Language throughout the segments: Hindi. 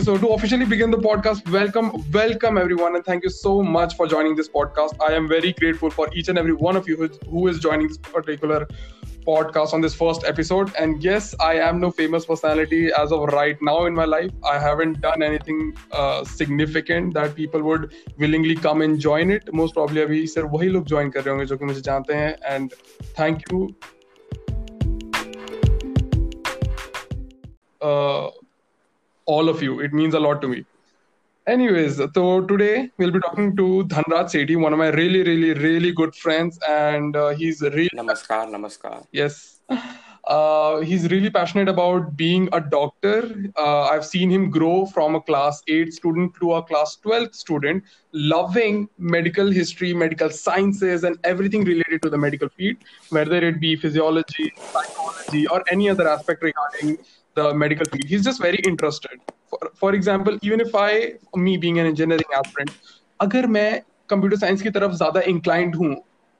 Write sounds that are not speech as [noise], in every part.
Okay, so to officially begin the podcast, welcome, welcome everyone, and thank you so much for joining this podcast. I am very grateful for each and every one of you who is, who is joining this particular podcast on this first episode. And yes, I am no famous personality as of right now in my life. I haven't done anything uh, significant that people would willingly come and join it. Most probably अभी सिर्फ वही लोग join कर रहे होंगे जो कि मुझे जानते हैं. And thank you. Uh, all of you. It means a lot to me. Anyways, so today we'll be talking to Dhanraj Sethi, one of my really, really, really good friends, and uh, he's really namaskar, namaskar. Yes, uh, he's really passionate about being a doctor. Uh, I've seen him grow from a class eight student to a class twelve student, loving medical history, medical sciences, and everything related to the medical field, whether it be physiology, psychology, or any other aspect regarding the medical field. He's just very interested. For, for example, even if I, me being an engineering aspirant, अगर मैं कंप्यूटर साइंस की तरफ़ ज़्यादा इंक्लाइंड हूँ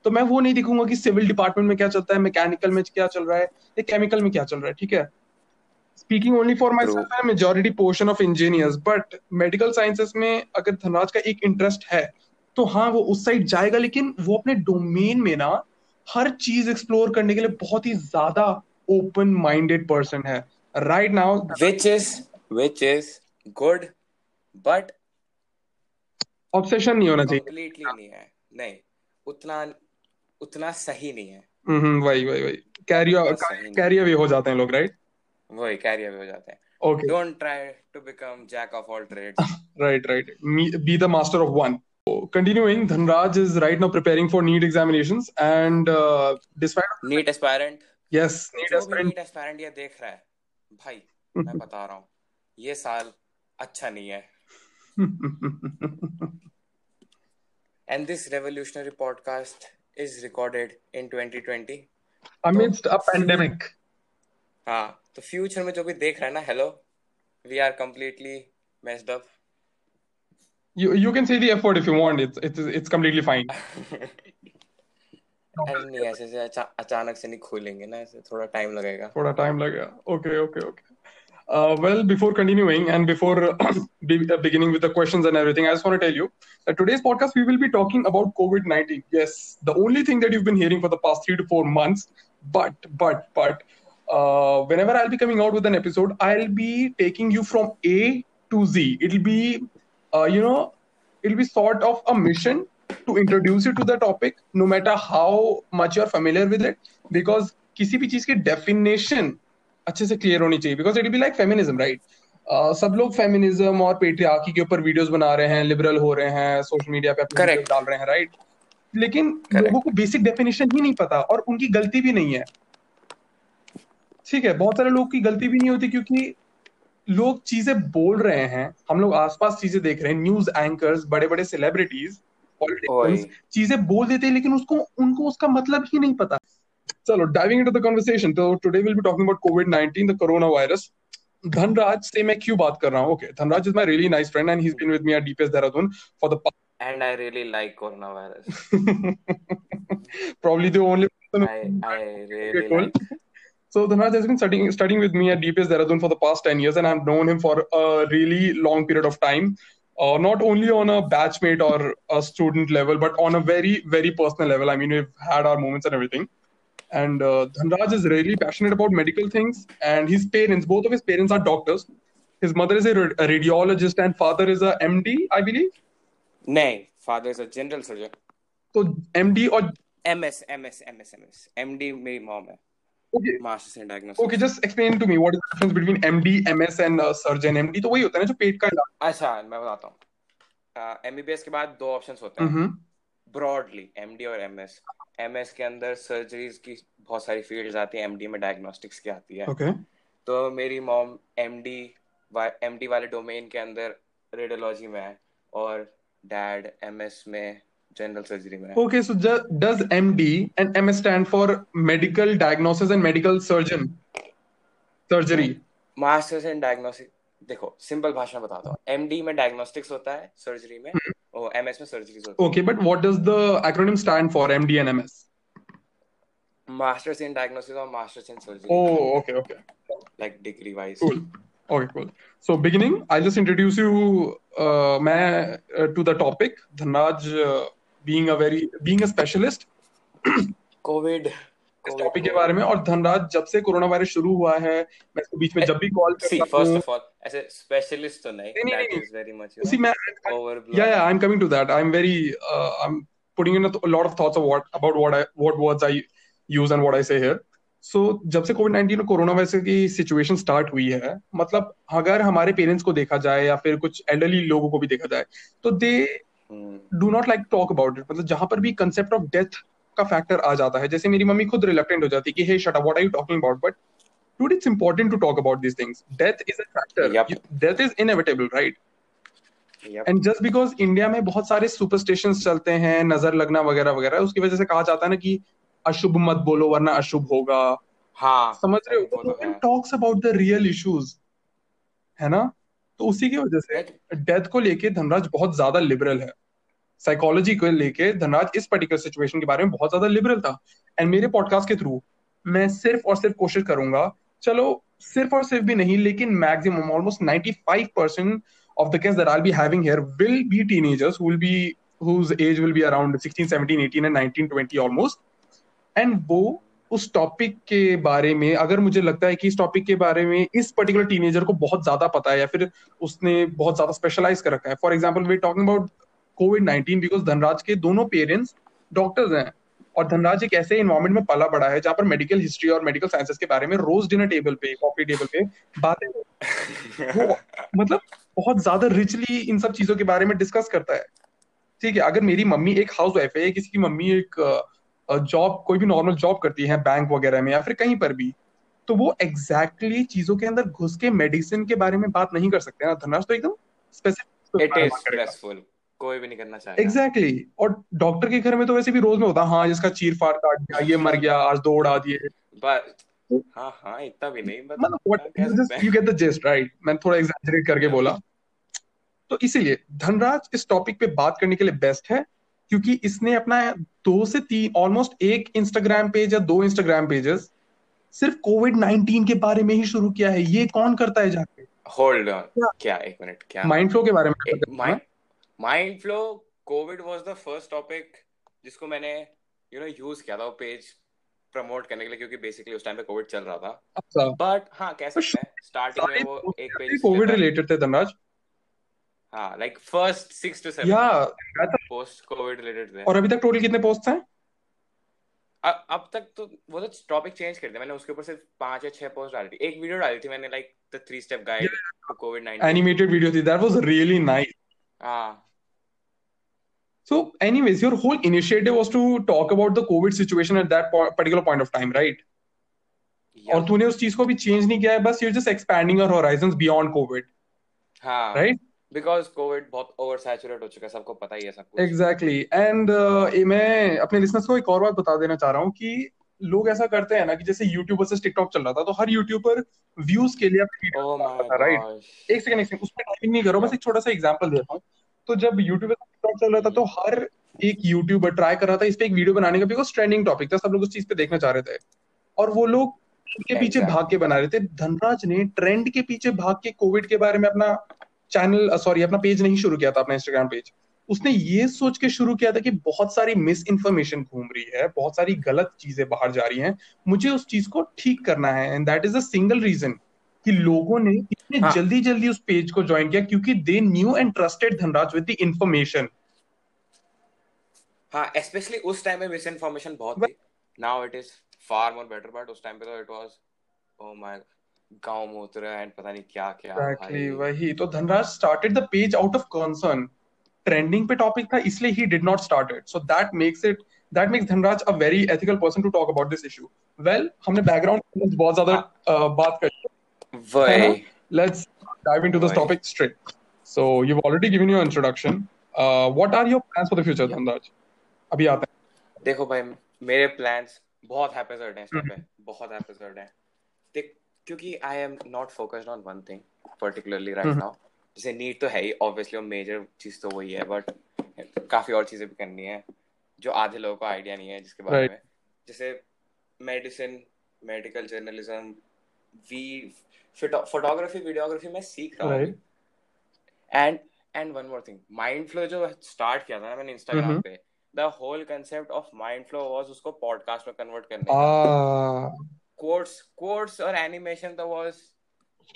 तो मैं वो नहीं देखूँगा कि सिविल डिपार्टमेंट में क्या चलता है मैकेनिकल में क्या चल रहा है या केमिकल में क्या चल रहा है ठीक है speaking only for my self majority portion of engineers but medical sciences में अगर धनराज का एक इंटरेस्ट है तो हाँ वो उस साइड जाएगा लेकिन वो अपने डोमेन में ना हर चीज़ एक्सप्लोर करने के लिए बहुत ही ज़्यादा ओपन माइंडेड पर्सन है right now which is which is good but obsession नहीं होना चाहिए कंप्लीटली नहीं है नहीं उतना उतना सही नहीं है हम्म वही वही वही कैरियर कैरियर भी हो जाते हैं लोग राइट वही कैरियर भी हो जाते हैं okay don't try to become jack of all trades right right Me, be the master of one continuing dhanraj is right now preparing for NEET examinations and uh, despite NEET aspirant yes NEET aspirant NEET aspirant ये देख रहा है भाई मैं बता रहा हूँ ये साल अच्छा नहीं है and this revolutionary podcast is recorded in 2020 amidst तो, a pandemic हाँ तो फ्यूचर में जो भी देख रहा है ना hello we are completely messed up you you can say the effort if you want it's it's it's completely fine नहीं ऐसे से अचानक से नहीं खोलेंगे ना ऐसे थोड़ा टाइम लगेगा थोड़ा टाइम लगेगा okay okay okay Uh, well, before continuing and before uh, [clears throat] beginning with the questions and everything, I just want to tell you that today's podcast we will be talking about COVID 19. Yes, the only thing that you've been hearing for the past three to four months. But, but, but, uh, whenever I'll be coming out with an episode, I'll be taking you from A to Z. It'll be, uh, you know, it'll be sort of a mission to introduce you to the topic no matter how much you're familiar with it because किसी भी चीज़ की डेफिनेशन अच्छे से क्लियर होनी चाहिए because it be like feminism right सब लोग फेमिनिज्म और पेट्रियार्की के ऊपर वीडियोस बना रहे हैं लिबरल हो रहे हैं सोशल मीडिया पे अपने डाल रहे हैं राइट right? लेकिन. लोगों को बेसिक डेफिनेशन ही नहीं पता और उनकी गलती भी नहीं है ठीक है बहुत सारे लोग की गलती भी नहीं होती क्योंकि लोग चीज़ें बोल रहे हैं हम लोग आसपास चीज़ें देख रहे हैं न्यूज़ एंकर्स बड़े बड़े सेलिब्रिटीज चीज़ें बोल देते हैं लेकिन उसको उनको उसका मतलब ही नहीं पता। चलो डाइविंग इनटू द कन्वर्सेशन तो today will be talking about COVID 19 the corona virus Dhanraj से मैं क्यों बात कर रहा हूँ? Okay Dhanraj is my really nice friend and he has been with me at DPS Dehradun for the end I really like corona virus probably the only person I really cool So Dhanraj has been studying studying with me at DPS Dehradun for the past 10 years and I've known him for a really long period of time. Uh, not only on a batchmate or a student level, but on a very, very personal level. I mean, we've had our moments and everything. And uh, Dhanraj is really passionate about medical things, and his parents, both of his parents are doctors. His mother is a, a radiologist, and father is a MD, I believe. No, father is a general surgeon. So MD or MS, MS, MS, MS. MD, my mom. Hai. Okay. Masters in diagnosis okay just explain to me what is the difference between MD MS and uh, surgeon MD तो वही होता है ना जो पेट का इलाज। अच्छा मैं बताता हूँ। एमबीबीएस के बाद दो ऑप्शंस होते हैं। ब्रॉडली एमडी और एमएस एमएस के अंदर सर्जरीज की बहुत सारी फील्ड्स आती है एमडी में डायग्नोस्टिक्स की आती है। Okay. तो मेरी मॉम एमडी एमडी वाले डोमेन के अंदर रेडियोलॉजी में है और डैड एमएस में जनरल सर्जरी में okay so does MD and M stand for medical diagnosis and medical surgeon surgery masters in diagnostic देखो सिंपल भाषा में बताता हूँ। एमडी में डायग्नोस्टिक्स होता है सर्जरी में ओ एमएस में सर्जरीज होती है। Okay but what does the acronym stand for MD and MS masters in diagnosis और masters in surgery oh okay okay like degree wise cool okay cool so beginning I just introduce you मैं to the topic Dhanraj being a very being a specialist. COVID. इस टॉपिक के बारे में और धनराज जब से कोरोना वायरस शुरू हुआ है मैं इसको बीच में जब भी कॉल करता हूँ फ़र्स्ट ऑफ़ ऑल ऐसे स्पेशलिस्ट तो नहीं दैट इज़ वेरी मच उसी मैं yeah yeah I am coming to that I am very I am putting in a lot of thoughts of what about what I what words I use and what I say here. So so, जब से कोविड नाइनटीन और कोरोना वायरस की सिचुएशन स्टार्ट हुई है मतलब अगर हमारे पेरेंट्स को देखा जाए या फिर कुछ एल्डरली लोगों को भी देखा जाए तो they do not like talk about it मतलब जहाँ पर भी कंसेप्ट ऑफ़ डेथ का फैक्टर आ जाता है जैसे मेरी मम्मी खुद रिलेक्टेंट हो जाती है कि hey shut what are you talking about but dude it's important to talk about these things. Death is a factor. Yep. death is inevitable right? And just because India में बहुत सारे सुपरस्टिशन चलते हैं नज़र लगना वगैरह वगैरह उसकी वजह से कहा जाता है ना कि अशुभ मत बोलो वरना अशुभ होगा। हाँ। समझ रहे हो? Talks about the real issues है ना? तो उसी की वजह से डेथ को लेके धनराज बहुत ज़्यादा लिबरल है। साइकोलॉजी को लेके धनराज इस पर्टिकुलर सिचुएशन के बारे में बहुत ज़्यादा लिबरल था एंड मेरे पॉडकास्ट के थ्रू मैं सिर्फ़ और सिर्फ़ कोशिश करूँगा चलो सिर्फ़ और सिर्फ़ भी नहीं लेकिन maximum almost 95 percent the guests that I'll be having here will be teenagers who will be whose age will be around 16, 17, 18 and 19, 20 almost. And वो उस टॉपिक के बारे में अगर मुझे लगता है कि इस टॉपिक के बारे में इस पर्टिकुलर टीनेजर को बहुत ज़्यादा पता है या फिर उसने बहुत ज़्यादा स्पेशलाइज कर रखा है for example we talking about COVID nineteen because Dhanraj के दोनों पेरेंट्स डॉक्टर्स हैं और धनराज एक ऐसे इन्वायरमेंट में पला बड़ा है जहाँ पर मेडिकल हिस्ट्री और मेडिकल साइंसेस के बारे में रोज डिनर टेबल पे कॉफ़ी टेबल पे बातें मतलब बहुत ज़्यादा रिचली इन सब चीज़ों के बारे में डिस्कस करता है। ठीक है अगर मेरी मम्मी एक हाउस वाइफ है किसी की मम्मी एक जॉब कोई भी नॉर्मल जॉब करती है बैंक वगैरह में या फिर कहीं पर भी तो वो एग्जैक्टली exactly चीज़ों के अंदर घुस के मेडिसिन के बारे में बात नहीं कर सकते ना। धनराज तो एकदम स्पेसिफिक कोई भी नहीं करना चाहेगा। Exactly exactly. और डॉक्टर के घर में तो वैसे भी रोज में होता हाँ जिसका चीर फाड़ काट गया ये मर गया आज दो उड़ा दिए। हाँ हाँ इतना भी नहीं मतलब you get the gist right मैं थोड़ा एग्जैजरेट करके बोला। तो इसीलिए धनराज इस टॉपिक पे बात करने के लिए बेस्ट है क्योंकि इसने अपना दो से तीन ऑलमोस्ट एक इंस्टाग्राम पेज या दो इंस्टाग्राम पेजेस सिर्फ़ कोविड नाइनटीन के बारे में ही शुरू किया है। ये कौन करता है जाके? होल्ड ऑन क्या एक मिनट क्या? माइंड फ्लो के बारे में mind flow COVID was the first topic जिसको मैंने यू नो यूज़ किया था वो पेज प्रमोट करने के लिए क्योंकि बेसिकली उस टाइम पे कोविड चल रहा था। अच्छा। बट हाँ कह सकते हैं स्टार्टिंग में वो एक पेज कोविड रिलेटेड थे धनराज? हाँ like first six two seven या पोस्ट कोविड रिलेटेड थे। और अभी तक टोटल कितने पोस्ट हैं? अब तक तो वो तो टॉपिक चेंज कर दिया। मैंने उसके ऊपर सिर्फ़ पाँच या छह पोस्ट डाली थी। एक वीडियो डाली थी मैंने like the three step guide to COVID 19 animated video थी। दैट वाज रियली नाइस हाँ। So, anyways, your whole initiative was to talk about the COVID situation at that particular point of time, right? Yeah. और तूने उस चीज़ को भी चेंज नहीं किया है बस you're just expanding your horizons beyond COVID. हाँ. Right? बिकॉज़ कोविड बहुत ओवर सैचुरेट हो चुका है सबको पता ही है सब कुछ एग्जैक्टली एंड uh, मैं अपने लिसनर्स को एक और बात बता देना चाह रहा हूँ कि लोग ऐसा करते हैं ना कि जैसे यूट्यूब वर्सेस टिकटॉक चल रहा था तो हर यूट्यूबर व्यूज़ के लिए राइट oh एक सेकंड एक सेकंड उसमें टाइमिंग नहीं करो बस एक छोटा सा एग्जांपल देता हूँ तो जब यूट्यूब चल रहा था तो हर एक यूट्यूबर ट्राई कर रहा था इस पे एक वीडियो बनाने का बिकॉज़ ट्रेंडिंग टॉपिक था सब लोग उस चीज़ पे देखना चाह रहे थे। और वो लोग के पीछे भाग के बना रहे थे। धनराज ने ट्रेंड के पीछे भाग के कोविड के बारे में अपना चैनल सॉरी अपना पेज नहीं शुरू किया था अपना इंस्टाग्राम पेज उसने ये सोच के शुरू किया था कि बहुत सारी मिस इन्फॉर्मेशन घूम रही है बहुत सारी गलत चीज़ें बाहर जा रही हैं। मुझे उस चीज़ को ठीक करना है and that is a single reason कि लोगों ने इतने हाँ. जल्दी जल्दी उस पेज को ज्वाइन किया क्योंकि they knew and trusted Dhanraj with the information हाँ स्पेशली उस टाइम में मिस इन्फॉर्मेशन बहुत थी। Now it is far more better but उस टाइम पे तो इट वाज ओह माय गाँव में उतरा एंड पता नहीं क्या क्या exactly, वही। तो Dhanraj started the page out of concern trending पे टॉपिक था इसलिए ही did not start it so that makes it that makes Dhanraj a very ethical person to talk about this issue well हमने बैकग्राउंड बहुत ज़्यादा हाँ। बात कर वही let's dive into this topic straight. So you've already given your introduction. Uh, what are your plans for the future dhanraj अभी आते हैं। देखो भाई मेरे प्लान्स बहुत हैपेजर्ड हैं इस पे। बहुत हैपेजर्ड हैं। देख क्योंकि I am not focused on one thing particularly right now जैसे नीड तो है ही ऑब्वियसली और मेजर चीज़ तो वही है बट काफ़ी और चीज़ें भी करनी है जो आधे लोगों को आइडिया नहीं है जिसके बारे right. में। जैसे medicine medical journalism we photography videography मैं सीख रहा हूँ। And and one more thing mind flow जो स्टार्ट किया था ना मैंने इंस्टाग्राम mm-hmm. पे the whole concept of mind flow was उसको पॉडकास्ट में कन्वर्ट करने का। कोट्स कोट्स और एनिमेशन तो was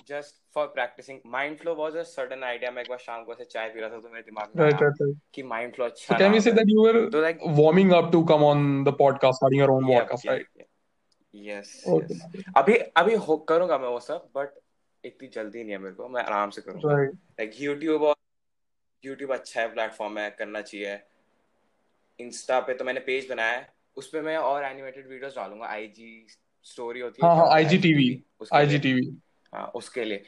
just for practicing mind flow was a sudden idea मैं एक बार शाम को ऐसे चाय पी रहा था तो मेरे दिमाग में right, right, right. कि माइंड फ्लो अच्छा so can we say that you were so like warming up to come on the podcast starting your yes. अभी अभी करूँगा मैं वो सब बट इतनी जल्दी नहीं है मेरे को मैं आराम से करूँगा। लाइक यूट्यूब और यूट्यूब अच्छा है प्लेटफॉर्म है करना चाहिए। इंस्टा पे तो मैंने पेज बनाया है उस पे मैं और एनिमेटेड वीडियोस डालूँगा आईजी स्टोरी होती है हाँ हाँ आईजी टीवी आईजी टीवी हाँ उसके लिए।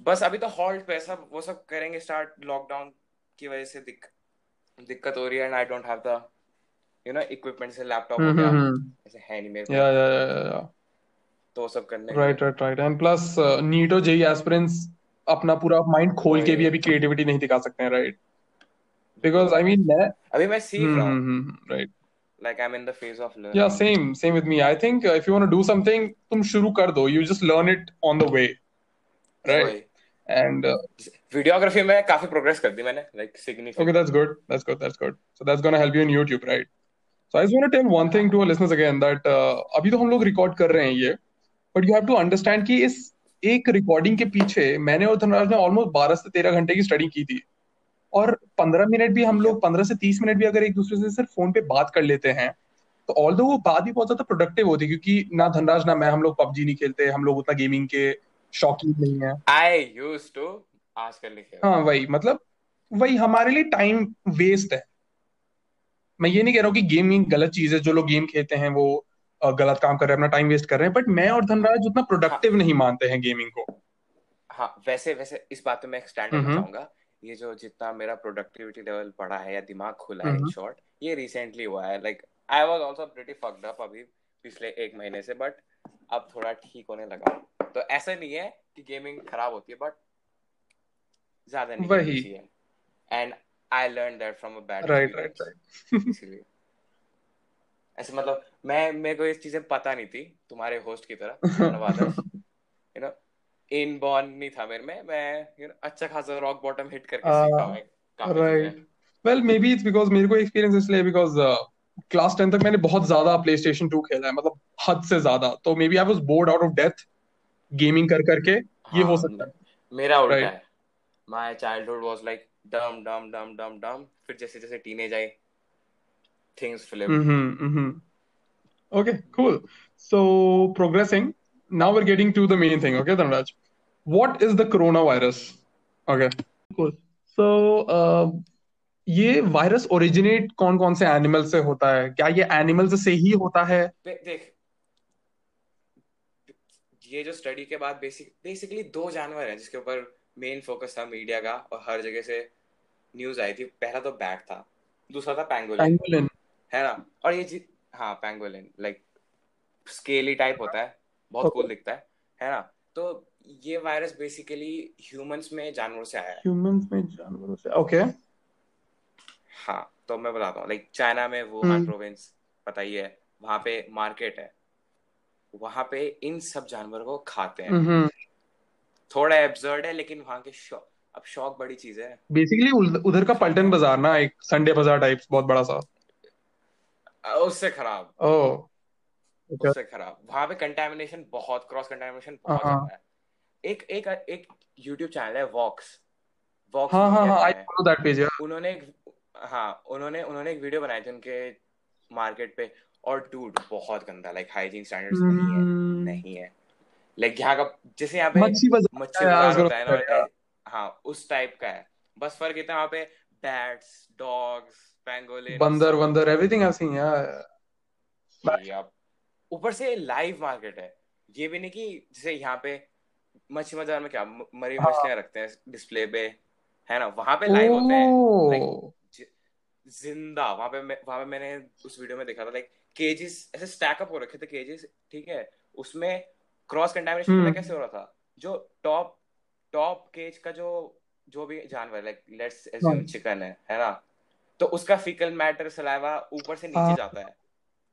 बस अभी तो हॉल्ट पे सब वो सब करेंगे स्टार्ट लॉकडाउन की वजह से दिक, दिक्कत हो रही है and I don't have the you know equipment से लैपटॉप हो गया ऐसे है नहीं मेरे को या या या तो सब करने right right right and plus NEET और जेई एस्पिरेंट्स अपना पूरा माइंड खोल के भी अभी क्रिएटिविटी नहीं दिखा सकते हैं राइट बिकॉज़ आई मीन मैं अभी मैं सीख रहा हूँ right like i'm in the phase of learning yeah same same with me i think uh, if you want to do something tum shuru kar do you just learn it on the way right and uh, videography में काफ़ी progress कर दी मैंने like significant okay that's good that's good that's good so that's going to help you in youtube right so i just want to tell one thing to our listeners again that uh, अभी तो हम लोग record कर रहे हैं ये but you have to understand कि इस एक रिकॉर्डिंग के पीछे मैंने और धनराज ने ऑलमोस्ट बारह से तेरह घंटे की स्टडी की थी। और पंद्रह मिनट भी हम लोग पंद्रह से तीस मिनट भी अगर एक दूसरे से सिर्फ़ फ़ोन पे बात कर लेते हैं तो ऑल वो बात भी बहुत ज़्यादा प्रोडक्टिव होती है क्योंकि ना धनराज ना मैं हम लोग पबजी नहीं खेलते हम लोग उतना गेमिंग के शौकीन नहीं है। आई यूज़ टू आजकल हाँ वही मतलब वही हमारे लिए टाइम वेस्ट है। मैं ये नहीं कह रहा हूँ कि गेमिंग गलत चीज़ है जो लोग गेम खेलते हैं वो गलत काम कर रहे हैं अपना टाइम वेस्ट कर रहे हैं बट मैं और धनराज उतना प्रोडक्टिव हाँ, नहीं मानते हैं गेमिंग को। हाँ वैसे वैसे इस बात में मैं एक्सटेंड करना चाहूँगा। ये जो जितना मेरा प्रोडक्टिविटी लेवल बढ़ा है या दिमाग खुला है इन शॉर्ट ये रिसेंटली हुआ है। Like I was also pretty fucked up अभी पिछले एक महीने से बट अब थोड़ा ठीक होने लगा। तो ऐसा नहीं है कि गेमिंग खराब होती है बट ज़्यादा नहीं वही। And I learn that from a bad right right right इसलिए ऐसे मतलब मैं मेरे को ये चीज़ें पता नहीं थी तुम्हारे होस्ट की तरह यू नो इन बॉर्न नहीं था मेरे में मैं यू नो अच्छा खासा रॉक बॉटम हिट करके सीखा मैं right well maybe it's because मेरे को एक्सपीरियंस इसलिए बिकॉज़ क्लास टेन तक मैंने बहुत ज़्यादा प्ले स्टेशन टू खेला है मतलब हद से ज़्यादा। तो maybe I was bored out of death gaming कर करके ये हो सकता है। मेरा उल्टा है। चाइल्डहुड वाज लाइक डम डम डम डम डम। फिर जैसे जैसे टीने जाए things flip okay cool so progressing now we are getting to the main thing okay Dhanraj what is the corona virus okay cool so ये वायरस ओरिजिनेट कौन कौन से एनिमल से होता है? क्या ये एनिमल से ही होता है? देख। ये जो स्टडी के बाद बेसिक बेसिकली दो जानवर हैं जिसके ऊपर मेन फोकस था मीडिया का और हर जगह से न्यूज़ आई थी। पहला तो बैट था दूसरा था पैंगोलिन पैंगोलिन है ना? और ये हाँ पैंगोलिन लाइक स्केली टाइप होता है बहुत कूल दिखता है है ना? तो ये वायरस बेसिकली ह्यूमंस में जानवरों से आया है। ह्यूमंस में जानवरों से ओके हाँ तो मैं बताता हूँ लाइक चाइना में वो प्रोविंस पता ही है वहाँ पे मार्केट है। वहाँ पे इन सब जानवरों को खाते हैं। हम्म। थोड़ा एब्जर्ड है लेकिन वहाँ के शौक अब शौक बड़ी चीज़ है। बेसिकली उधर का पल्टन बाज़ार ना एक संडे बाज़ार टाइप्स बहुत बड़ा सा। उससे खराब। ओह। उससे खराब। वहाँ पे कंटेमिनेशन बहुत क्रॉस कंटेमिनेशन बहुत हाँ, हाँ। ज़्यादा है। एक एक एक YouTube चैनल है वॉक्स वॉक्स हाँ हाँ हाँ आई फॉलो दैट पेज उन्होंने एक हाँ उन्होंने उन्होंने एक वीडियो बनाई थी उनके मार्केट पे और डूड बहुत गंदा लाइक हाइजीन स्टैंडर्ड्स नहीं है hmm. नहीं है। लाइक यहाँ का जैसे यहाँ पे मच्छी बाज़ार होता है ना हाँ। उस टाइप का है। बस फ़र्क इतना वहाँ पे बैट्स डॉग्स पेंगोलिन बंदर बंदर एवरीथिंग आई सीन या ऊपर से लाइव मार्केट है। ये भी नहीं कि जैसे यहाँ पे मच्छी बाज़ार में क्या मरी हाँ. मछलियाँ रखते हैं डिस्प्ले पे है ना? वहाँ पे लाइव होते हैं। ज़िंदा वहाँ पे वहाँ पे मैंने उस वीडियो में देखा था लाइक केजेस ऐसे स्टैक अप हो रखे थे केजेस ठीक है? उसमें क्रॉस कंटामिनेशन पता कैसे हो रहा था? जो टॉप टॉप केज का जो जो भी जानवर लाइक लेट्स एज्यूम चिकन है है ना? तो उसका फिकल मैटर सलाइवा ऊपर से नीचे हाँ। जाता है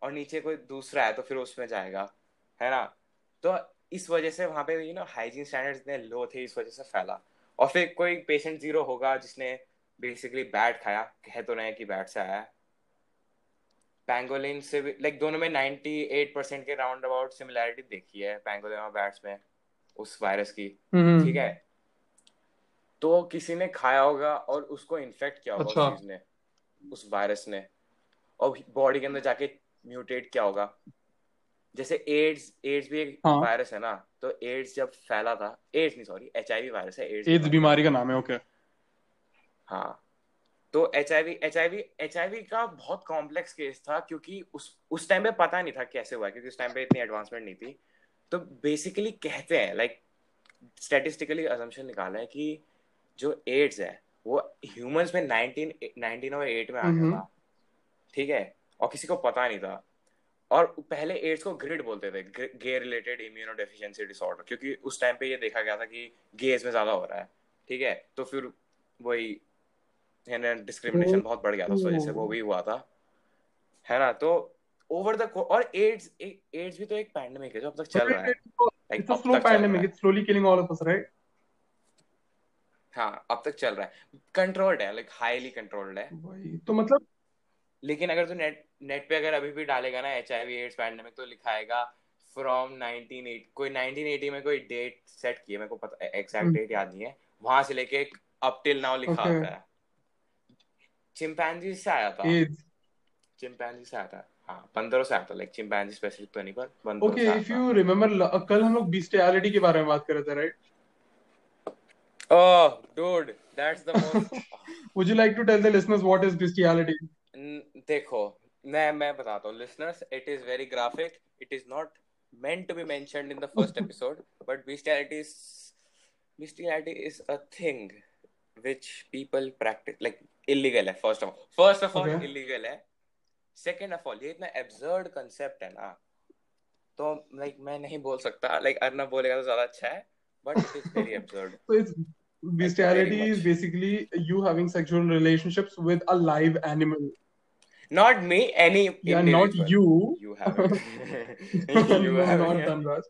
और नीचे कोई दूसरा है तो फिर उसमें जाएगा है ना? तो इस वजह से वहाँ पे यू नो हाइजीन स्टैंडर्ड्स इतने लो थे इस वजह से फैला। और फिर कोई पेशेंट ज़ीरो होगा जिसने बेसिकली बैट खाया कह तो रहे कि बैट से आया पैंगोलिन से भी लाइक दोनों में 98 परसेंट के राउंड अबाउट सिमिलैरिटी देखी है पैंगोलिन और बैट्स में उस वायरस की। हम्म। ठीक है? तो किसी ने खाया होगा और उसको इन्फेक्ट किया होगा अच्छा। उस ने उस वायरस ने। और बॉडी के अंदर जाके म्यूटेट किया होगा। जैसे एड्स एड्स भी एक हाँ। वायरस है ना तो एड्स जब फैला था एड्स नहीं सॉरी एचआईवी वायरस है एड्स एड्स बीमारी बीमारी का नाम है ओके हाँ। तो H I V H I V H I V का बहुत कॉम्प्लेक्स केस था क्योंकि उस उस टाइम पे पता नहीं था कैसे हुआ क्योंकि उस टाइम पे इतनी एडवांसमेंट नहीं थी। तो बेसिकली कहते हैं लाइक स्टेटिस्टिकली अजम्पशन निकाला है कि जो एड्स है वो ह्यूमंस में 19 19 और 8 में आ गया था। ठीक है? और किसी को पता नहीं था। और पहले एड्स को ग्रिड बोलते थे gay related immunodeficiency disorder क्योंकि उस टाइम पे ये देखा गया था कि गेज में ज़्यादा हो रहा है। ठीक है? तो फिर वही है ना डिस्क्रिमिनेशन बहुत बढ़ गया था उस वजह से वो भी हुआ था। है ना? तो ओवर द और एड्स एड्स भी तो एक पैंडेमिक है जो अब तक चल रहा है। Like it's a slow pandemic it's slowly killing all of us right हाँ अब तक चल रहा है। कंट्रोल्ड है लाइक हाईली कंट्रोल्ड है। तो मतलब लेकिन अगर तू नेट नेट पे अगर अभी भी डालेगा ना एच आई एड्स पैंडेमिक तो लिखाएगा फ्रॉम 1980 कोई 1980 में कोई डेट सेट की है मेरे को पता एग्जैक्ट डेट याद नहीं है। वहाँ से लेके अप टिल नाउ लिखा ओके आता है। चिंपैंजी से आया था चिंपैंजी से आया था हाँ बंदरों से आया था लाइक चिंपैंजी स्पेसिफिक तो नहीं पर ओके इफ़ यू रिमेम्बर कल हम लोग बिस्टियलिटी के बारे में बात कर रहे थे right oh dude that's the most would you like to tell the listeners what is bestiality देखो मैं मैं बताता हूँ meant to be mentioned in the first [laughs] episode but bestiality is bestiality is a thing. Which people practice like illegal है first of all first of all Okay. illegal है second of all ये इतना absurd concept है ना तो like मैं नहीं बोल सकता like अर्नब बोलेगा तो ज़्यादा अच्छा है but it is very absurd So it's bestiality is basically you having sexual relationships with a live animal. not me any Yeah, not you. you have it you have not it Dhanraj.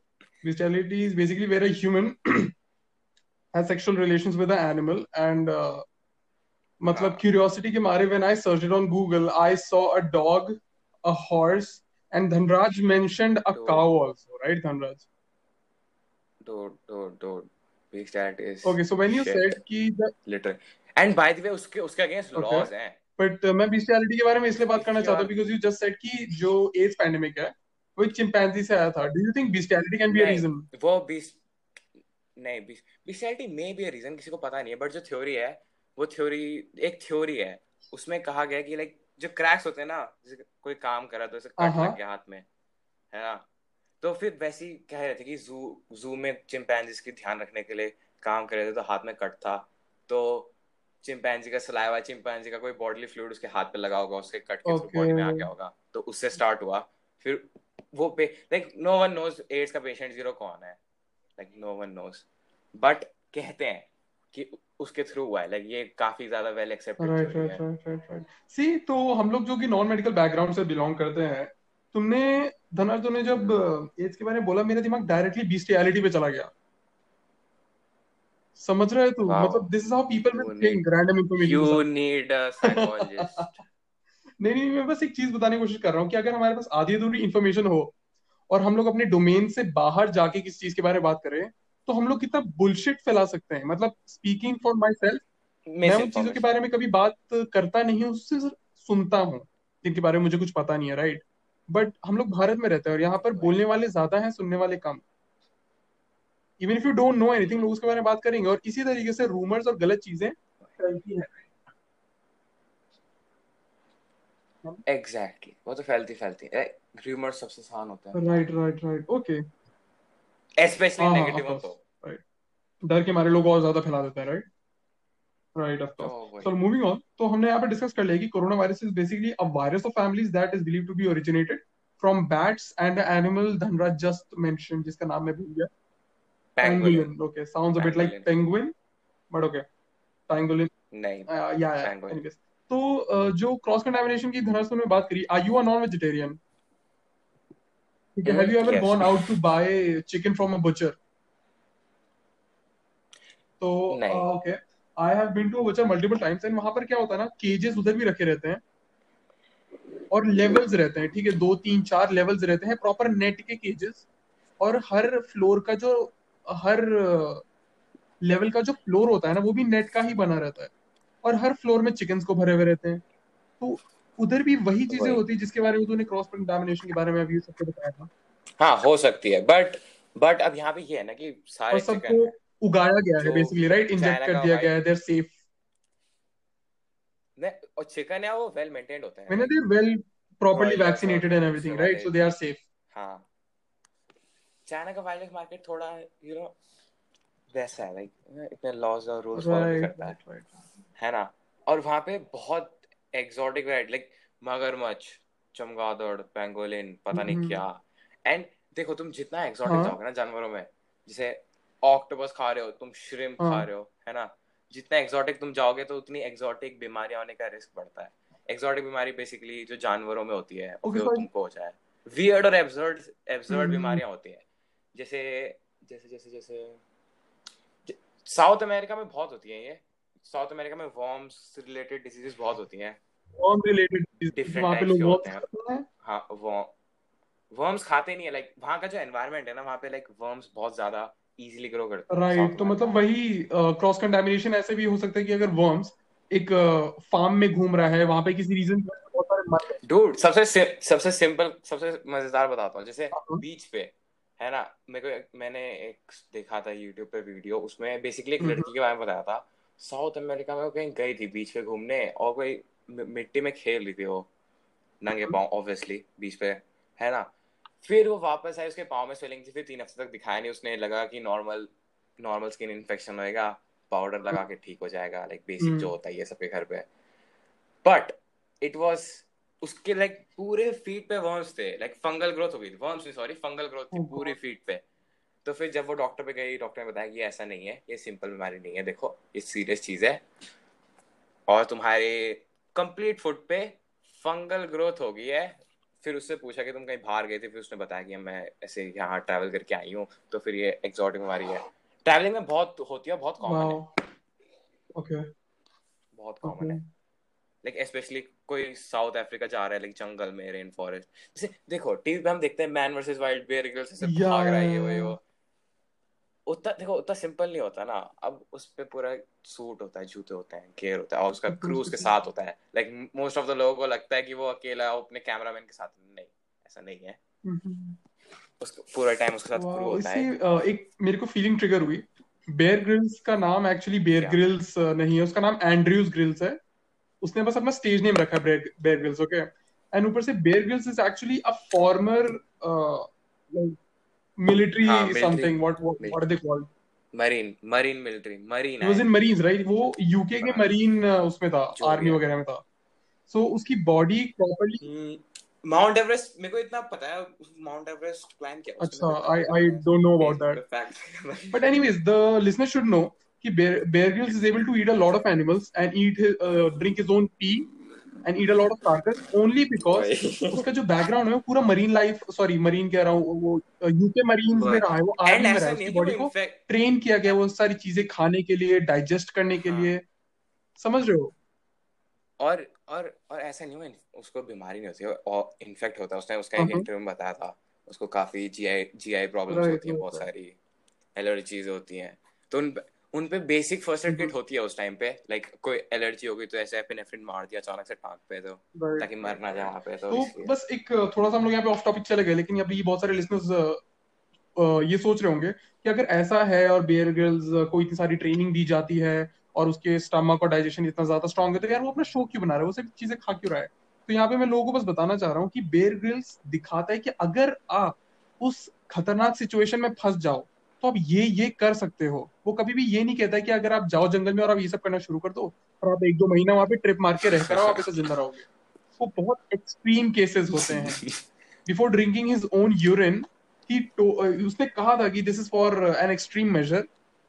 Bestiality is basically where a human has sexual relations with an animal and uh, मतलब हाँ. curiosity के मारे when I searched it on Google I saw a dog, a horse and Dhanraj mentioned a So- cow also, right Dhanraj? Dude, dude, dude. Bestiality is Okay, so when you shit, said कि the literally. And by the way, उसके उसके against Okay. laws हैं. बट uh, मैं बिस्टियलिटी के बारे में इसलिए बात करना चाहता हूँ बिकॉज़ यू जस्ट सेड कि जो एड्स पैंडेमिक है वो चिंपैंजी से आया था do you think bestiality can be a नहीं, रीजन वो बीस नहीं be a reason किसी को पता नहीं है बट जो थ्योरी है वो थ्योरी एक थ्योरी है। उसमें कहा गया कि लाइक जो क्रैक्स होते हैं ना जैसे कोई काम कर रहा तो उसे कट। लग गया हाथ में है ना? तो फिर वैसे ही कह रहे थे कि जू जू में चिंपैंजीज की ध्यान रखने के लिए काम कर रहे थे तो हाथ में कट था। तो चिंपैंजी का सलाइवा चिंपैंजी का कोई बॉडीली फ्लूइड उसके हाथ पे लगा होगा उसके कट के Okay. बॉडी में आ गया होगा। तो उससे स्टार्ट हुआ। फिर वो पे like no one knows AIDS का पेशेंट ज़ीरो कौन है। Like no one knows but कहते हैं कि उसके थ्रू हुआ है। लाइक ये काफ़ी ज़्यादा well accepted right right right right see तो हम लोग जो कि नॉन मेडिकल बैकग्राउंड से बिलोंग करते हैं तुमने धनराज तूने जब एड्स के बारे में बोला मेरा दिमाग डायरेक्टली बिस्टियलिटी पे चला गया। समझ रहे तू. मतलब this is how people will think random information you need a psychologist नहीं नहीं मैं बस एक चीज़ बताने की कोशिश कर रहा हूँ कि अगर हमारे पास आधी अधूरी इन्फॉर्मेशन हो और हम लोग अपने डोमेन से बाहर जाके किसी चीज़ के बारे में बात करें तो हम लोग कितना बुलशिट फैला सकते हैं। मतलब स्पीकिंग फॉर माई सेल्फ मैं उन चीज़ों के बारे में कभी बात करता नहीं हूँ उससे सुनता हूँ जिनके बारे में मुझे कुछ पता नहीं है राइट बट हम लोग भारत में रहते हैं और यहाँ पर बोलने वाले ज़्यादा हैं सुनने वाले कम। Even if you don't know anything लोग उसके बारे में बात करेंगे और इसी तरीके से रूमर्स और गलत चीज़ें फैलती हैं। एग्जैक्टली वो तो फैलती फैलती है। र्यूमर सबसे आसान होता है। Right right right okay especially हाँ, नेगेटिव तो course. डर के मारे लोग और ज़्यादा फैला देते हैं right right of course. So moving on तो हमने यहाँ पे डिस्कस कर लिया कि corona virus is basically a virus of families that is believe to be originated from bats and animal Dhanraj just mention जिसका नाम मैं भूल गया। Okay sounds a bit like Pangolin. penguin but okay. Pangolin. नहीं uh, yeah, yeah Pangolin. anyways. तो जो क्रॉस कंटामिनेशन की धनराज तुमने बात करी are you a non vegetarian ठीक है have you ever gone out to buy chicken from a butcher तो okay I have been to butcher multiple times and वहाँ पर क्या होता है ना केजेस उधर भी रखे रहते हैं और लेवल्स रहते हैं ठीक है दो तीन चार लेवल्स रहते हैं प्रॉपर नेट के केजेस और हर फ्लोर का जो हर लेवल का जो फ्लोर होता है ना वो भी नेट का ही बना रहता है। और हर फ्लोर में चिकन्स को भरे हुए रहते हैं। तो उधर भी वही चीज़ें होती है जिसके बारे में तूने क्रॉस कंटामिनेशन के बारे में अभी सबको बताया था। हाँ हो सकती है बट बट अब यहाँ पे ये है ना कि सारे सबको उगाया गया है बेसिकली राइट इंजेक्ट कर दिया गया है देयर सेफ़ और चिकन है वो वेल मेंटेन्ड होते हैं। मैंने they well properly vaccinated and everything right so they are safe हाँ। चाइना का वाइल्ड मार्केट थोड़ा यू नो वैसा है लाइक इतने लॉज और रूल्स फॉलो नहीं करता। है है ना? और वहाँ पे बहुत एक्सोटिक वैरायटी लाइक मगरमच्छ चमगादड़ पेंगोलिन पता नहीं. क्या। एंड देखो तुम जितना एक्सोटिक हाँ। जाओगे ना जानवरों में जैसे ऑक्टोपस खा रहे हो तुम श्रिम्प खा हाँ। रहे हो है ना? जितना एक्सोटिक तुम जाओगे तो उतनी एक्सोटिक बीमारियाँ होने का रिस्क बढ़ता है। एक्सोटिक बीमारी बेसिकली जो जानवरों में होती है okay, जो तुमको हो जाए। वियर्ड और एब्सर्ड एब्सर्ड बीमारियाँ होती है। जैसे जैसे जैसे जैसे साउथ अमेरिका में बहुत होती है ये। साउथ अमेरिका में वॉर्म्स रिलेटेड डिजीजेस बहुत होती हैं। वॉर्म रिलेटेड डिफरेंट वहाँ पे लोग होते हैं। हाँ। वर्म्स खाते नहीं है लाइक वहाँ का जो एनवायरनमेंट है ना वहाँ पे लाइक वर्म्स बहुत ज़्यादा इजीली ग्रो करते हैं राइट तो मतलब वही क्रॉस कंटामिनेशन ऐसे भी हो सकता है कि अगर वर्म्स एक फार्म में घूम रहा है वहाँ पे किसी रीजन सारे डूड सबसे सबसे सिंपल सबसे मज़ेदार बताता हूँ जैसे बीच हाँ। पे है ना? मेरे को मैंने एक देखा था यूट्यूब पे वीडियो उसमें बेसिकली एक हम्म। लड़की के बारे में बताया था साउथ अमेरिका में वो कहीं गई थी बीच पे घूमने और कोई मिट्टी में खेल रही थी वो। नंगे हम्म। पाँव ऑब्वियसली बीच पे है ना? फिर वो वापस आए उसके पाँव में स्वेलिंग थी फिर तीन हफ़्ते तक दिखाया नहीं उसने। लगा कि नॉर्मल नॉर्मल स्किन इन्फेक्शन होएगा पाउडर लगा के ठीक हो जाएगा लाइक बेसिक जो होता है ये सबके घर पे। बट इट वॉज़ उसके लाइक पूरे फीट पे वर्म्स थे लाइक फंगल ग्रोथ हो गई थी। वर्म्स सॉरी फंगल ग्रोथ थी पूरी फीट पे। तो फिर जब वो डॉक्टर पे गई डॉक्टर ने बताया कि ऐसा नहीं है ये सिंपल बीमारी नहीं है देखो ये सीरियस चीज़ है। और तुम्हारे कंप्लीट फुट पे फंगल ग्रोथ हो गई है। फिर उससे पूछा कि तुम कहीं बाहर गए थे फिर उसने बताया कि मैं ऐसे यहाँ ट्रैवल करके आई हूँ तो फिर ये एक्सॉटिक बीमारी है। ट्रैवलिंग में बहुत होती है बहुत कॉमन है। ओके बहुत कॉमन है। लाइक स्पेशली कोई साउथ अफ्रीका जा रहा है लाइक जंगल में रेन फॉरेस्ट जैसे देखो टीवी पे हम देखते हैं Man versus Wild Bear Grylls ऐसे भाग रहा है ये वो उतना देखो उतना सिंपल नहीं होता ना। अब उस पे पूरा सूट होता है जूते होते हैं गेयर होता है और उसका क्रू उसके साथ होता है। लाइक मोस्ट ऑफ़ द लोगों को लगता है कि वो अकेला अपने कैमरामैन के साथ। नहीं ऐसा नहीं है। उसको पूरा टाइम उसके साथ क्रू होता है। एक मेरे को फीलिंग ट्रिगर हुई। बेयर ग्रिल्स का नाम एक्चुअली बेयर ग्रिल्स नहीं है। उसका नाम एंड्रयूज ग्रिल्स है। उसने बस अपना स्टेज नेम रखा है बेयर ग्रिल्स ओके एंड ऊपर से Bear Grylls is actually a former military हाँ, something what what, what are they called? Marine marine military marine he was in marines right? वो यूके के marine उसमें था आर्मी वगैरह में था। सो so, उसकी बॉडी प्रॉपर्ली माउंट एवरेस्ट मेरे को इतना पता है माउंट एवरेस्ट क्लाइंब किया अच्छा I I don't know about that but anyways the listener should know कि Bear Grylls is able to eat a lot of animals and eat drink his own pee and eat a lot of carcass only because उसका जो बैकग्राउंड है वो पूरा मरीन लाइफ सॉरी मरीन कह रहा हूँ वो यूके मरीन में रहा है वो आर्मी में रहा है उसकी बॉडी को ट्रेन किया गया वो सारी चीज़ें खाने के लिए डाइजेस्ट करने के हाँ। लिए। समझ रहे हो? और और और ऐसा नहीं हुआ उसको बीमारी नहीं होती और इन्फेक्ट होता है उसने उसका एक इंटरव्यू में बताया था उसको काफ़ी जीआई जीआई प्रॉब्लम्स होती हैं बहुत सारी एलर्जीज होती हैं। तो उन उन पे बेसिक फ़र्स्ट एड किट होती है उस टाइम पे। लाइक like, कोई एलर्जी हो गई तो ऐसे एपिनेफ्रिन मार दिया अचानक से टांग पे तो ताकि मर ना जाए वहाँ पे तो, तो बस एक थोड़ा सा हम लोग यहाँ पे ऑफ़ टॉपिक चले गए लेकिन अभी बहुत सारे लिसनर्स ये सोच रहे होंगे कि अगर ऐसा है और बेयर गर्ल्स को इतनी सारी ट्रेनिंग दी जाती है और उसके स्टमक और डाइजेशन इतना ज़्यादा स्ट्रॉन्ग है तो यार वो अपना शो क्यों बना रहा है? वो सिर्फ़ चीज़ें खा क्यों रहा है? तो यहाँ पे मैं लोगों को बस बताना चाह रहा हूँ कि बेयर ग्रिल्स दिखाता है कि अगर आप उस खतरनाक सिचुएशन में फंस जाओ तो आप ये ये कर सकते हो। वो कभी भी ये नहीं कहता कि अगर आप जाओ जंगल में और आप ये सब करना शुरू कर दो और आप एक दो महीना वहाँ पे ट्रिप मार के रह कर आप ऐसे ज़िंदा रहोगे। वो बहुत एक्सट्रीम केसेस होते हैं। Before drinking his own urine ही उसने कहा था कि this is for an extreme measure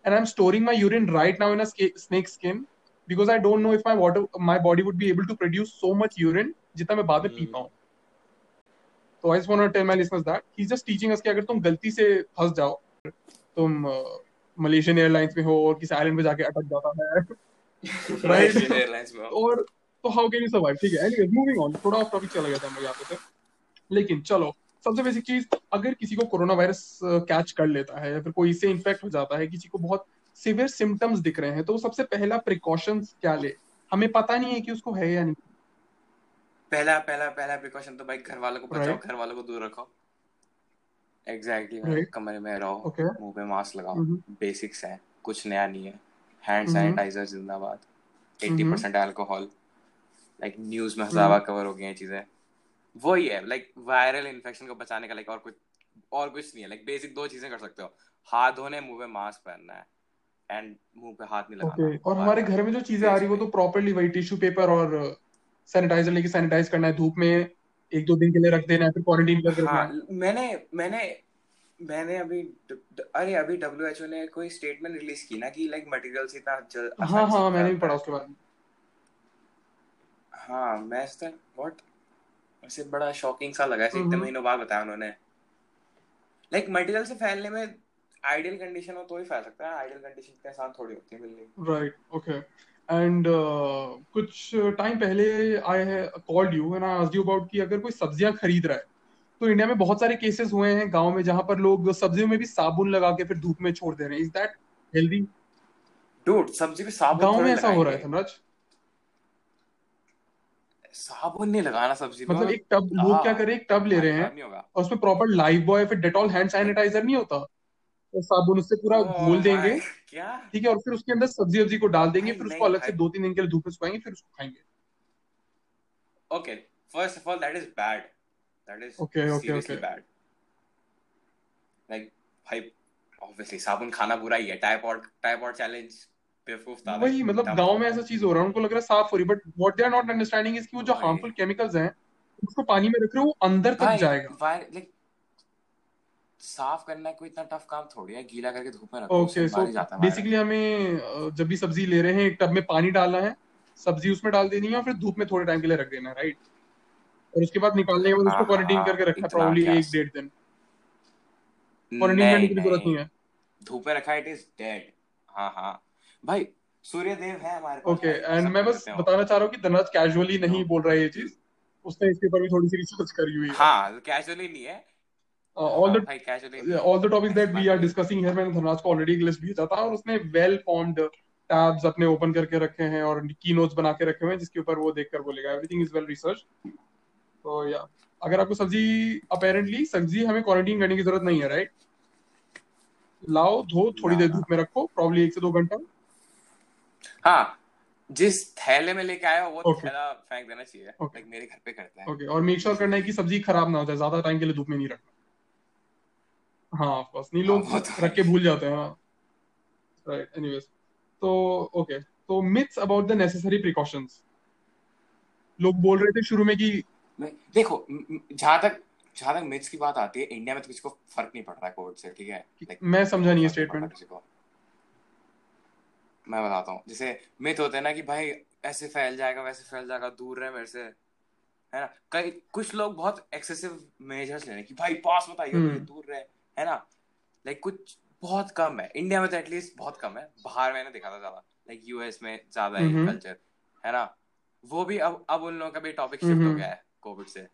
and I am storing my urine right now in a snake skin because I don't know if my water my body would be able to produce so much urine जितना मैं बाद में पी. पाऊँ। तो I just want to tell my listeners that he is just teaching us कि अगर तुम गलती से फंस जाओ तुम मलेशियन एयरलाइंस में हो और किसी आइलैंड पे जाके अटक जाता है। [laughs] मलेशियन एयरलाइंस में और तो हाउ कैन यू सर्वाइव ठीक है एनीवेज मूविंग ऑन थोड़ा ऑफ़ टॉपिक चला गया था यहाँ पे से लेकिन चलो सबसे बेसिक चीज़ अगर किसी को कोरोना वायरस कैच कर लेता है या फिर कोई इससे इन्फेक्ट हो जाता है किसी को बहुत सिवियर सिम्टम्स दिख रहे हैं तो सबसे पहला प्रिकॉशंस क्या ले? हमें पता नहीं है कि उसको है या नहीं। पहला पहला पहला प्रिकॉशन तो भाई घर वालों को बचाओ घर वालों को दूर रखो। Exactly exactly, Right. कमरे में रहो Okay. मुँह पे मास्क लगाओ. बेसिक्स है कुछ नया नहीं है हैंड. सैनिटाइजर जिंदाबाद 80% अल्कोहल लाइक न्यूज़ में Mhm. ज़्यादा कवर हो गई हैं चीज़ें वही है लाइक वायरल इन्फेक्शन को बचाने का लाइक और कुछ और कुछ नहीं है लाइक बेसिक दो चीज़ें कर सकते हो हाथ धोने मुँह पे मास्क पहनना है एंड मुँह पे हाथ नहीं लगाना और हमारे घर में जो चीज़ें आ रही है वो तो प्रॉपरली वही टिश्यू पेपर और सैनिटाइजर लेके सैनिटाइज करना है धूप में एक दो दिन के लिए रख देना है फिर क्वारंटीन करके हाँ। मैंने मैंने मैंने अभी ड- ड- अरे अभी डब्ल्यूएचओ ने कोई स्टेटमेंट रिलीज़ की ना कि लाइक मटेरियल्स इतना जल हाँ हाँ मैंने भी पढ़ा उसके बारे में। हाँ मैं इसका व्हाट ऐसे बड़ा शॉकिंग सा लगा ऐसे इतने। महीनों बाद बताया उन्होंने। लाइक मटेरियल से फैलने में आइडियल कंडीशन हो तो ही फैल सकता है आइडियल कंडीशन इतने आसान थोड़ी होती है मिलनी। राइट ओके एंड uh, कुछ टाइम पहले I called you and I you about कि अगर कोई सब्ज़ियाँ खरीद रहा है तो इंडिया में बहुत सारे केसेस हुए हैं गाँव में जहाँ पर लोग सब्जियों में भी साबुन लगा के फिर धूप में छोड़ दे रहे हैं। इज़ दैट हेल्दी डूड सब्ज़ी पे साबुन गाँव में ऐसा हो रहा है धनराज। साबुन नहीं लगाना सब्ज़ी पे मतलब एक टब लोग हाँ। क्या कर रहे हैं? एक टब ले रहे हैं खराब नहीं होगा। और उसमें प्रॉपर लाइफ बॉय फिर डेटॉल हैंड सैनिटाइजर नहीं होता? तो साबुन उससे पूरा घोल ओह देंगे क्या? ठीक है और फिर उसके अंदर सब्ज़ी वब्जी को डाल देंगे फिर उसको अलग से दो तीन दिन के लिए धूप में सुखाएँगे फिर उसको खाएँगे। Okay, first of all, that is bad. That is okay okay okay bad. Like, भाई, obviously साबुन खाना बुरा ही है. टाइपॉड टाइपॉड चैलेंज वही मतलब गाँव में ऐसा चीज़ हो रहा है उनको लग रहा है साफ़ हो रही but what they are not understanding is कि वो जो हार्मफुल केमिकल्स हैं उसको पानी में रख रहे हो वो अंदर तक जाएगा। like साफ़ करना कोई इतना टफ काम थोड़ी है गीला करके धूप में रखो ओके सो ही है वायरस बेसिकली हमें जब भी सब्ज़ी ले रहे हैं एक टब में पानी डालना है सब्ज़ी उसमें डाल देनी है और फिर धूप में थोड़े टाइम के लिए रख देना है राइट और उसके बाद निकालने के बाद हाँ उसको क्वारंटीन हाँ करके रखना है एक डेढ़ दिन। क्वारंटीन करने की ज़रूरत नहीं। है। धूप में रखा इट इज़ डेड हाँ हाँ। भाई सूर्यदेव है हमारे पास ओके एंड मैं बस बताना चाह रहा हूँ कि धनराज कैजुअली नहीं तो बोल रहा है ये चीज़। उसने इसके ऊपर भी थोड़ी सी रिसर्च करी हुई है। हाँ कैजुअली नहीं है। द भाई कैजुअली नहीं है ऐसी दैट वी बात आर नहीं है डिस्कसिंग हियर मैंने धनराज को ऑलरेडी एक लिस्ट भेजा था और उसने वेल फॉर्म्ड टैब्स अपने ओपन करके रखे हैं और की नोट्स बना के रखे हुए हैं जिसके ऊपर वो देखकर बोलेगा एवरीथिंग इज़ वेल रिसर्च तो या अगर आपको सब्ज़ी अपेरेंटली सब्ज़ी हमें क्वारंटीन करने की ज़रूरत नहीं है राइट लाओ धो थोड़ी देर धूप में रखो प्रॉब्ली एक से दो घंटा। हाँ जिस थैले में लेके आया वो ओके थैला फेंक देना चाहिए। लाइक मेरे घर पे करते हैं। ओके और मेक श्योर करना है कि सब्ज़ी खराब ना हो जाए ज़्यादा टाइम के लिए धूप में नहीं रखना। हाँ ऑफ़ कोर्स नहीं हाँ लोग तो रख के भूल जाते हैं हाँ। राइट एनीवेज तो ओके तो myths about the necessary precautions लोग बोल रहे थे शुरू में कि देखो जहाँ तक जहाँ तक मिथ्स की बात आती है इंडिया में तो किसी को फ़र्क नहीं पड़ रहा है कोविड से ठीक है? लाइक मैं समझा नहीं ये स्टेटमेंट किसी को। मैं बताता हूँ जैसे मिथ होते हैं ना कि भाई ऐसे फैल जाएगा वैसे फैल जाएगा दूर रहे मेरे से है ना? कई कुछ लोग बहुत एक्सेसिव मेजर्स ले रहे हैं कि भाई पास मुझे हम्म। दूर रहे। है ना? लाइक कुछ बहुत कम है। इंडिया में तो एटलीस्ट बहुत कम है। बाहर मैंने देखा था ज़्यादा। लाइक यूएस में ज़्यादा है कल्चर है ना? वो भी अब अब उन लोगों का भी टॉपिक शिफ्ट हो गया है कोविड से।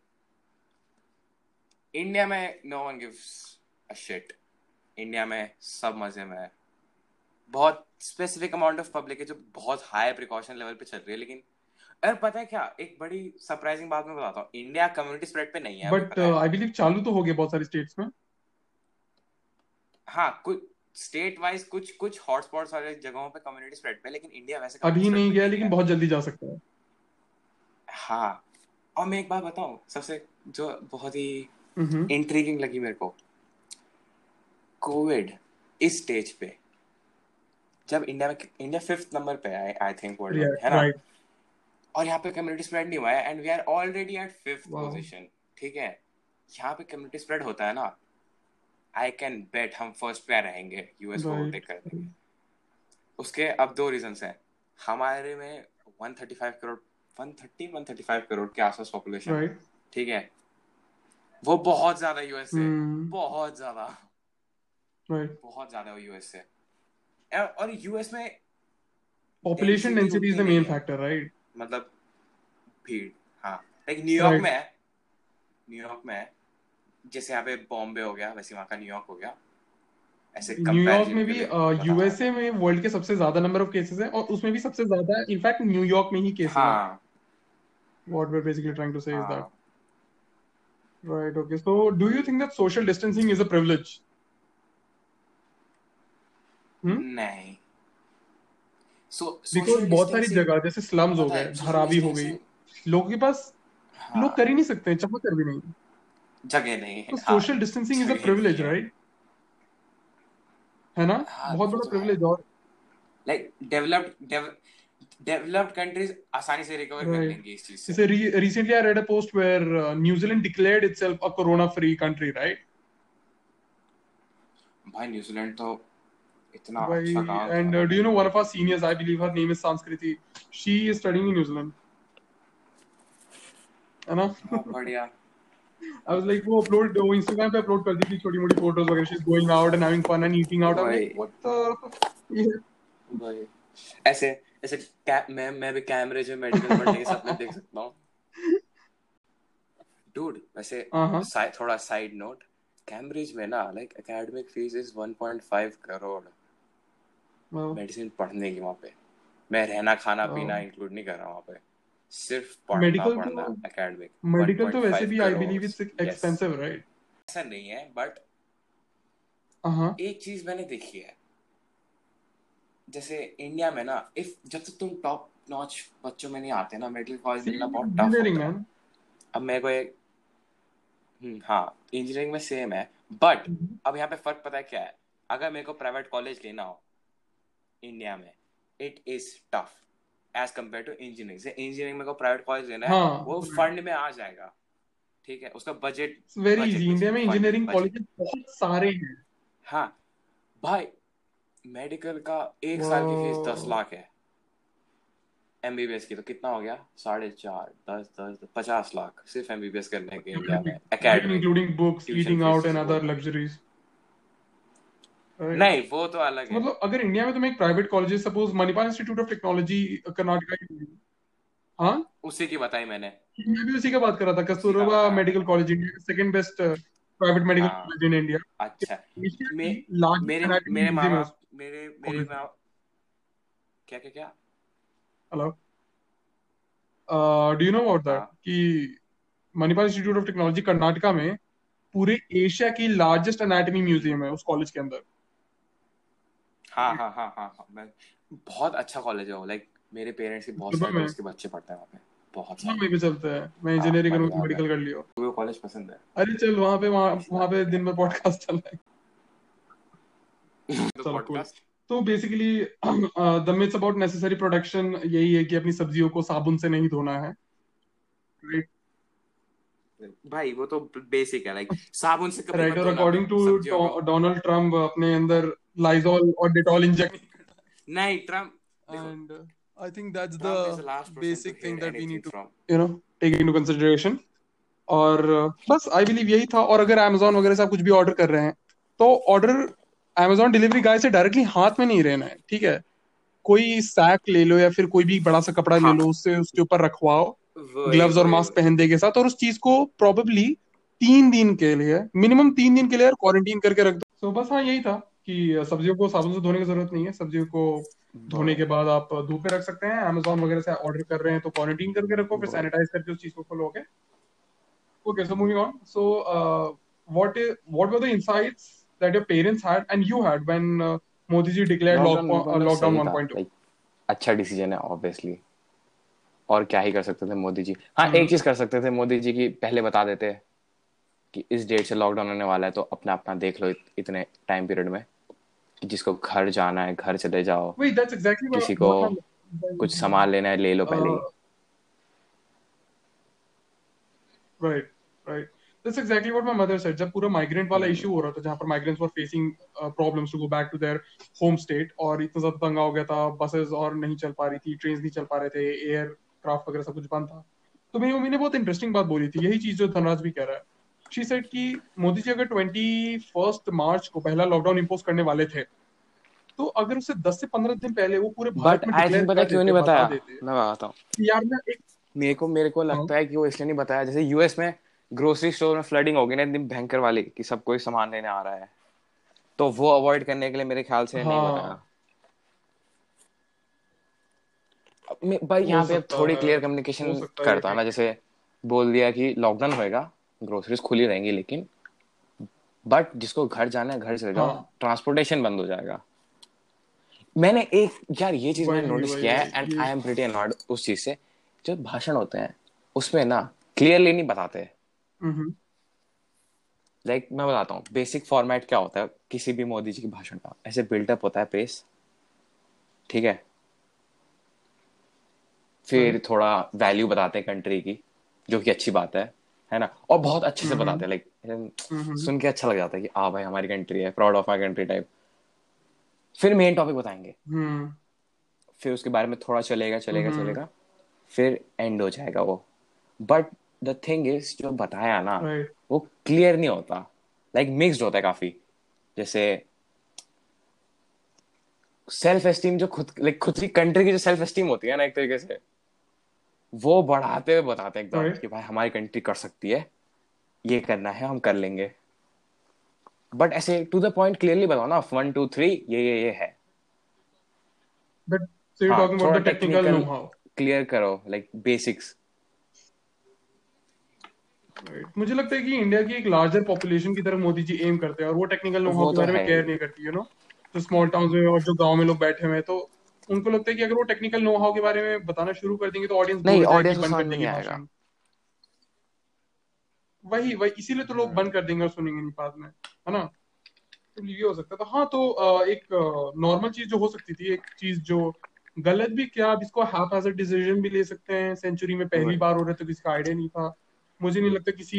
इंडिया में no one gives a shit India में सब मज़े में है। बहुत स्पेसिफिक अमाउंट ऑफ़ पब्लिक है जो बहुत हाई प्रिकॉशन लेवल पे चल रही है लेकिन और पता है क्या? एक बड़ी सरप्राइजिंग बात मैं बताता हूँ। इंडिया कम्युनिटी स्प्रेड पे नहीं है बट आई बिलीव चालू तो हो गया बहुत सारी स्टेट्स में। हाँ कुछ स्टेट वाइज कुछ कुछ हॉटस्पॉट्स वाले जगहों पे कम्युनिटी स्प्रेड पे लेकिन इंडिया वैसे अभी नहीं गया लेकिन बहुत जल्दी जा सकता है। हाँ और मैं एक बात बताऊँ सबसे जो बहुत ही इंट्रीगिंग लगी मेरे को कोविड इस स्टेज पे जब इंडिया में इंडिया फिफ्थ नंबर पे है आई थिंक वर्ल्ड में है ना? राइट और यहाँ पे कम्युनिटी स्प्रेड नहीं हुआ है and we are already at fifth position ठीक है? यहाँ पे कम्युनिटी स्प्रेड होता है ना? आई कैन बेट हम फ़र्स्ट पे रहेंगे यूएस को करेंगे उसके अब दो रीजंस हैं। हमारे में 135 करोड़ 130 135 करोड़ के आसपास पॉपुलेशन है। ठीक है? वो बहुत ज़्यादा यूएस से हम्म बहुत ज़्यादा। बहुत ज़्यादा यूएस से और- यूएस में population Density density is the main factor right मतलब भीड़ हाँ। लाइक न्यूयॉर्क में है। न्यूयॉर्क में जैसे यहाँ पे बॉम्बे हो गया वैसे वहाँ का न्यूयॉर्क हो गया ऐसे न्यूयॉर्क में भी। यूएसए में वर्ल्ड के सबसे ज़्यादा नंबर ऑफ़ केसेस हैं और उसमें भी सबसे ज़्यादा इनफैक्ट न्यूयॉर्क में ही केसेस हैं। What we're basically trying to say is that हाँ। Right okay so do you think that social distancing is a privilege? Hmm? नहीं। सो because बहुत सारी जगह जैसे स्लम्स हो गए धारावी हो गई लोगों के पास हाँ, लोग कर ही नहीं सकते चाह कर भी नहीं। जगह नहीं है तो हाँ, social distancing is a privilege है। राइट है ना हाँ, बहुत बड़ा तो है। प्रिविलेज और लाइक डेवलप्ड डेवलप्ड कंट्रीज़ आसानी से रिकवर कर. लेंगे इस चीज़ से recently I read a post where uh, New Zealand declared itself a corona free country right भाई न्यूजीलैंड तो इतना By, अच्छा काम uh, you know रहा one of our seniors I believe her name is Sanskriti she is studying in New Zealand है ना है। हाँ, बढ़िया I was like वो अपलोड वो Instagram पे अपलोड कर दी थी छोटी मोटी फ़ोटोज़ वगैरह she's going out and having fun and eating out. I'm like what the भाई। ऐसे ऐसे मैं मैं भी कैमरे जो मेडिकल पढ़ने के सपने देख सकता हूँ। डूड वैसे हाँ थोड़ा साइड नोट कैम्ब्रिज में ना like academic fees is 1.5 crore medicine पढ़ने की वहाँ पे। मैं रहना खाना. पीना इंक्लूड नहीं कर रहा वहाँ पे। सिर्फ़ पढ़ना Medical पढ़ना तो- एकेडमिक मेडिकल तो वैसे भी I believe it's expensive right? ऐसा नहीं है बट हाँ एक चीज़ मैंने देखी है। जैसे इंडिया में ना इफ़ जब तक तुम टॉप नॉच बच्चों में नहीं आते ना मेडिकल कॉलेज मिलना बहुत टफ होता है। अब मेरे को एक हाँ इंजीनियरिंग में सेम है बट अब यहाँ पे फ़र्क पता है क्या है? अगर मेरे को प्राइवेट कॉलेज लेना हो इंडिया में it is tough as compared to engineering से इंजीनियरिंग में को प्राइवेट कॉलेज लेना है हाँ। वो फंड में आ जाएगा। ठीक है? उसका बजट वेरी इजी इंडिया में इंजीनियरिंग। कॉलेजेस बहुत सारे हैं। हाँ। भाई मेडिकल का एक साल की फ़ीस दस. लाख है। एमबीबीएस की तो कितना हो गया? साढ़े चार दस दस पचास लाख सिर्फ़ एमबीबीएस करने के इंडिया में। [laughs] Academic including books Tuition eating fees out and is other what- luxuries Right. नहीं वो तो अलग है। मतलब अगर इंडिया में तुम्हें एक private college suppose Manipal Institute of Technology Karnataka हाँ उसी की बताई मैंने। मैं भी उसी का बात कर रहा था Kasturba medical college India second best private medical. College in India अच्छा। मे- मेरे मेरे माँ museum बाप मेरे मेरे क्या क्या क्या? Hello do you know about that. कि Manipal Institute of Technology Karnataka में पूरे एशिया की लार्जेस्ट एनाटॉमी म्यूज़ियम है उस कॉलेज के अंदर। हाँ हाँ हाँ हाँ हाँ। मैं बहुत अच्छा कॉलेज है वो। लाइक मेरे पेरेंट्स के बहुत सारे में। दोस्त के बच्चे पढ़ते हैं वहाँ पे। बहुत सारे। मैं भी चलता है। मैं इंजीनियरिंग करूँगा मेडिकल कर लियो। कॉलेज पसंद है? अरे चल वहाँ पे वहाँ वहाँ पे दिन भर पॉडकास्ट चल रहा है। [laughs] तो तो basically the myths about necessary production यही है कि अपनी सब्जियों को साबुन से नहीं धोना है। राइट भाई वो तो बेसिक है। लाइक साबुन से राइट और अकॉर्डिंग टू डोनाल्ड ट्रंप अपने अंदर लाइजॉल और डेटॉल इंजेक्ट नहीं ट्रंप देखो and uh, I think that's Trump is the the last basic to thing that we need to from you know take into consideration. और uh, बस आई बिलीव यही था। और अगर Amazon वगैरह से आप कुछ भी ऑर्डर कर रहे हैं तो ऑर्डर Amazon डिलीवरी गाय से डायरेक्टली हाथ में नहीं रहना है ठीक है? कोई सैक ले लो या फिर कोई भी बड़ा सा कपड़ा हाँ. ले। लो उससे उसके ऊपर रखवाओ ग्लव्स और मास्क पहन दे के साथ। और उस चीज़ को प्रोबेबली तीन दिन के लिए मिनिमम तीन दिन के लिए क्वारंटीन करके रख दो। तो बस हाँ यही था। कि सब्जियों को साबुन से धोने की ज़रूरत नहीं है। सब्जियों को धोने के बाद आप धूप पे रख सकते हैं। Amazon वगैरह से ऑर्डर कर रहे हैं तो क्वारंटीन करके रखो फिर सैनिटाइज करके उस चीज़ को खोलोगे। Okay so moving on so what what were the insights that your parents had and you had when Modi ji declared lockdown lockdown सही था, 1.2 अच्छा डिसीज़न है ऑब्वियसली और क्या ही कर सकते थे मोदी जी? हाँ हम्म। एक चीज़ कर सकते थे मोदी जी की पहले बता देते कि इस डेट से लॉकडाउन होने वाला है तो अपना अपना देख लो इतने टाइम पीरियड में। जिसको घर जाना है घर चले जाओ Wait, that's exactly what किसी को कुछ सामान लेना है ले लो पहले ही Uh, Right, right. That's exactly what my mother said. जब पूरा migrant वाला हम्म। issue हो रहा था जहाँ पर migrants were facing uh, problems to go back to their home state और इतना ज़्यादा तंगा हो गया था buses और नहीं चल पा रही थी trains नहीं चल पा रहे थे aircraft वगैरह सब कुछ बंद था तो मेरी मम्मी ने बहुत इंटरेस्टिंग बात बोली थी यही चीज़ जो धनराज भी कह रहा है शी सेड कि मोदी जी अगर ट्वेंटी फ़र्स्ट मार्च को पहला लॉकडाउन इम्पोज करने वाले थे तो अगर उसे 10 से 15 दिन पहले वो पूरे भारत में आई पता क्यों नहीं बताया। मैं बताता हूँ। यार मैं एक मेरे को मेरे को हाँ। लगता है कि वो इसलिए नहीं बताया। जैसे यूएस में ग्रोसरी स्टोर में फ्लडिंग हो गई ना इतनी भयंकर वाली कि सब कोई सामान लेने आ रहा है। तो वो अवॉइड करने के लिए मेरे ख्याल से नहीं बताया। हाँ अब मैं- भाई यहाँ पे थोड़ी क्लियर कम्युनिकेशन सकता है। करता ना जैसे बोल दिया कि लॉकडाउन होएगा। ग्रोसरीज खुली रहेंगी लेकिन बट जिसको घर जाना है घर चले जाओ हाँ। ट्रांसपोर्टेशन बंद हो जाएगा। मैंने एक यार ये चीज़ मैंने नोटिस किया है and I am pretty annoyed उस चीज़ से। जो भाषण होते हैं उसमें ना क्लियरली नहीं बताते। हम्म लाइक मैं बताता हूँ बेसिक फॉर्मेट क्या होता है किसी भी मोदी जी के भाषण का। ऐसे बिल्डअप होता है पेस ठीक है? फिर राइट थोड़ा वैल्यू बताते हैं कंट्री की जो कि अच्छी बात है। है ना? और बहुत अच्छे से हम्म। बताते हैं लाइक हम्म। सुन के अच्छा लग जाता है कि आ भाई हमारी कंट्री है proud of my country type फिर मेन टॉपिक बताएँगे। हम्म। फिर उसके बारे में थोड़ा चलेगा चलेगा चलेगा। फिर एंड हो जाएगा वो। बट द थिंग इज़ जो बताया ना वो क्लियर नहीं होता। लाइक मिक्स्ड होता है काफ़ी। जैसे सेल्फ एस्टीम जो खुद लाइक खुद की कंट्री की जो सेल्फ एस्टीम होती है ना एक तरीके से। वो बढ़ाते हुए बताते हैं एकदम राइट कि भाई हमारी कंट्री कर सकती है ये करना है हम कर लेंगे। बट ऐसे टू द पॉइंट क्लियरली बताओ ना वन टू थ्री ये ये ये है। बट talking थोड़ा about the technical technical know-how. Clear करो लाइक बेसिक्स मुझे लगता है कि इंडिया की एक लार्जर पॉपुलेशन की तरफ़ मोदी जी एम करते हैं और वो टेक्निकल नो हाउ के तो बारे में केयर नहीं करती यू नो जो स्मॉल टाउन्स में और जो गाँव में लोग बैठे हुए हैं तो उनको लगता है कि अगर वो टेक्निकल नो हाउ के बारे में बताना शुरू कर देंगे तो ऑडियंस नहीं ऑडियंस को बंद समझ कर में देगी नहीं आएगा। वही वही इसीलिए तो लोग बंद कर देंगे और सुनेंगे नहीं बाद में है ना? तो ये हो सकता है। तो हाँ तो एक नॉर्मल चीज़ जो हो सकती थी एक चीज़ जो गलत भी क्या अब इसको हाफ़ एज डिसीज़न भी ले सकते हैं। सेंचुरी में पहली बार हो रहे तो किसी का आइडिया नहीं था। मुझे नहीं लगता किसी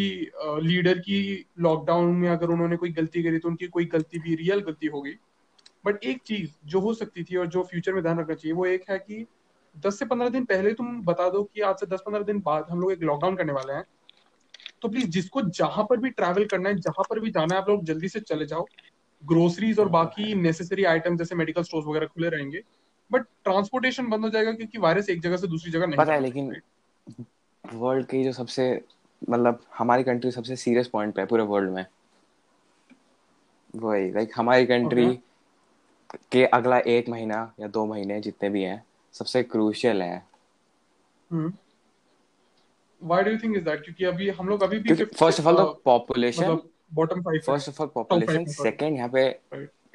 लीडर की लॉकडाउन में अगर उन्होंने कोई गलती करी तो उनकी कोई गलती भी रियल गलती हो गई। बट एक चीज़ जो हो सकती थी और जो फ्यूचर में ध्यान रखना चाहिए वो एक है कि 10 से 15 दिन पहले तुम बता दो कि आज से 10-15 दिन बाद हम लोग एक लॉकडाउन करने वाले हैं। तो प्लीज़ जिसको जहाँ पर भी ट्रैवल करना है जहाँ पर भी जाना है आप लोग जल्दी से चले जाओ। ग्रोसरीज और बाकी नेसेसरी आइटम जैसे मेडिकल स्टोर्स वगैरह खुले रहेंगे। बट ट्रांसपोर्टेशन बंद हो जाएगा क्योंकि वायरस एक जगह से दूसरी जगह नहीं पता है लेकिन वर्ल्ड की जो सबसे मतलब हमारी कंट्री सबसे सीरियस पॉइंट पे है पूरे वर्ल्ड में। वही लाइक हमारी कंट्री ओके के अगला एक महीना या दो महीने जितने भी हैं सबसे क्रूशियल है। हम्म why do you think is that क्योंकि अभी हम लोग अभी भी first of all uh, population bottom first of all population second यहाँ पे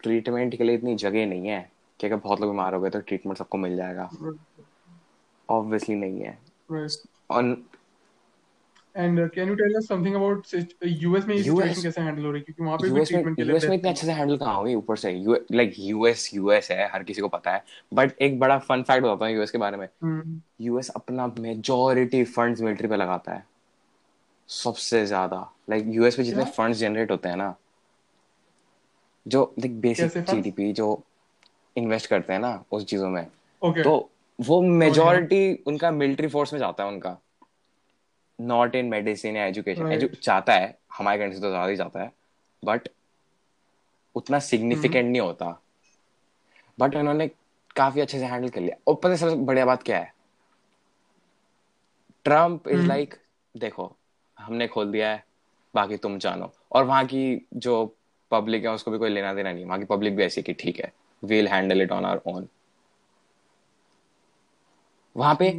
ट्रीटमेंट के लिए इतनी जगह नहीं है कि अगर बहुत लोग बीमार हो गए तो ट्रीटमेंट सबको मिल जाएगा। ऑब्वियसली नहीं है। और and can you tell us something about US में सिचुएशन कैसे हैंडल हो रही है? क्योंकि वहाँ पे भी ट्रीटमेंट के लिए यूएस में इतने अच्छे से हैंडल कहाँ होगी ऊपर से? लाइक यूएस यूएस है हर किसी को पता है। बट एक बड़ा फन फैक्ट बताता हूँ यूएस के बारे में। हम्म। यूएस अपना मेजोरिटी फंड्स मिलिट्री पे लगाता है। सबसे ज़्यादा। लाइक यूएस में जितने फंड्स जनरेट होते हैं ना जो लाइक बेसिक जीडीपी जो इन्वेस्ट करते हैं ना उस चीज़ों में। तो वो मेजोरिटी उनका मिलिट्री फोर्स में जाता है उनका। नॉट इन मेडिसिन या एजुकेशन जाता है हमारे कंट्री से तो ज़्यादा ही जाता है बट उतना सिग्निफिकेंट नहीं होता। बट उन्होंने काफ़ी अच्छे से हैंडल कर लिया। और पता है सबसे बढ़िया बात क्या है? ट्रंप इज़ लाइक देखो हमने खोल दिया है बाकी तुम जानो। और वहाँ की जो पब्लिक है उसको भी कोई लेना देना नहीं। वहाँ की पब्लिक भी ऐसी कि ठीक है we'll handle it on our own वहाँ पे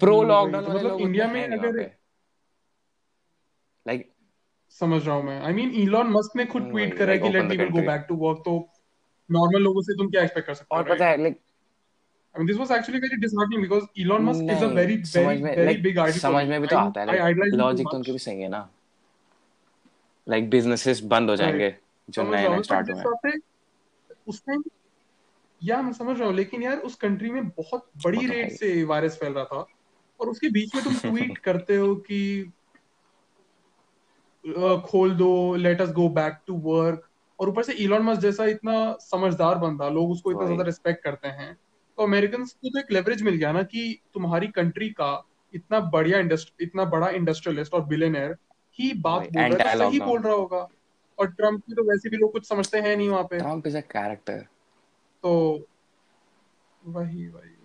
प्रो लॉकडाउन तो वाले मतलब लोग इंडिया में अगर लाइक समझ रहा हूँ मैं। आई मीन इलॉन मस्क ने खुद ट्वीट करा कि let people go back to work तो नॉर्मल लोगों से तुम क्या एक्सपेक्ट कर सकते हो और पता है like I mean, this was actually very disheartening because Elon Musk is a नहीं very, समझ very, में very लाइक big idol समझ में भी तो आता है too लॉजिक तो उनके भी सही है ना। लाइक बिजनेसेस बंद हो जाएँगे जो नए नए स्टार्ट हुए उस टाइम या मैं समझ रहा हूँ लेकिन यार उस कंट्री में बहुत बड़ी तो रेट से वायरस फैल रहा था और उसके बीच में तुम [laughs] ट्वीट करते हो कि अ, खोल दो let us go back to work और ऊपर से इलॉन मस्क जैसा इतना समझदार बंदा लोग उसको इतना ज़्यादा रिस्पेक्ट करते हैं। तो अमेरिकन को तो एक लेवरेज मिल गया ना कि तुम्हारी कंट्री का इतना बढ़िया इंडस्ट्री इतना बड़ा इंडस्ट्रियलिस्ट और बिलियनर ही बात बोल रहा है सही बोल रहा होगा। और ट्रंप की तो वैसे भी लोग कुछ समझते हैं नहीं वहाँ पे। ट्रंप इज़ अ कैरेक्टर तो वही वही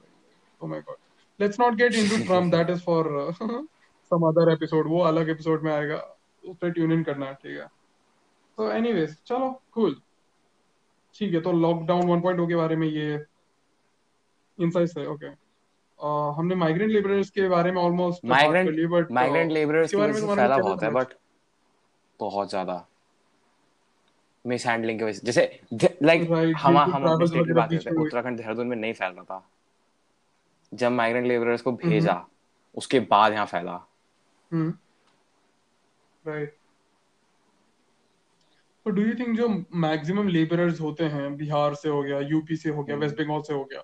oh my god. Let's not get into trump. [laughs] That is for uh, [laughs] some other episode. वो अलग एपिसोड में आएगा। उस पर ट्यून इन करना है ठीक है? तो एनीवेज चलो कूल ठीक है तो लॉकडाउन 1.0 के बारे में ये इनसाइट्स है ओके uh, हमने माइग्रेंट लेबरर्स के बारे में almost migrant but migrant labourers के बारे में फैला बहुत है बट बहुत ज़्यादा मिस हैंडलिंग की वजह जैसे लाइक हम हम अपने स्टेट की बात करते हैं उत्तराखंड देहरादून में नहीं फैल रहा था। जब माइग्रेंट लेबरर्स को भेजा हम्म। उसके बाद यहाँ फैला। राइट तो डू यू थिंक जो मैक्सिमम लेबरर्स होते हैं बिहार से हो गया यूपी से हो गया वेस्ट हम्म। बंगाल से हो गया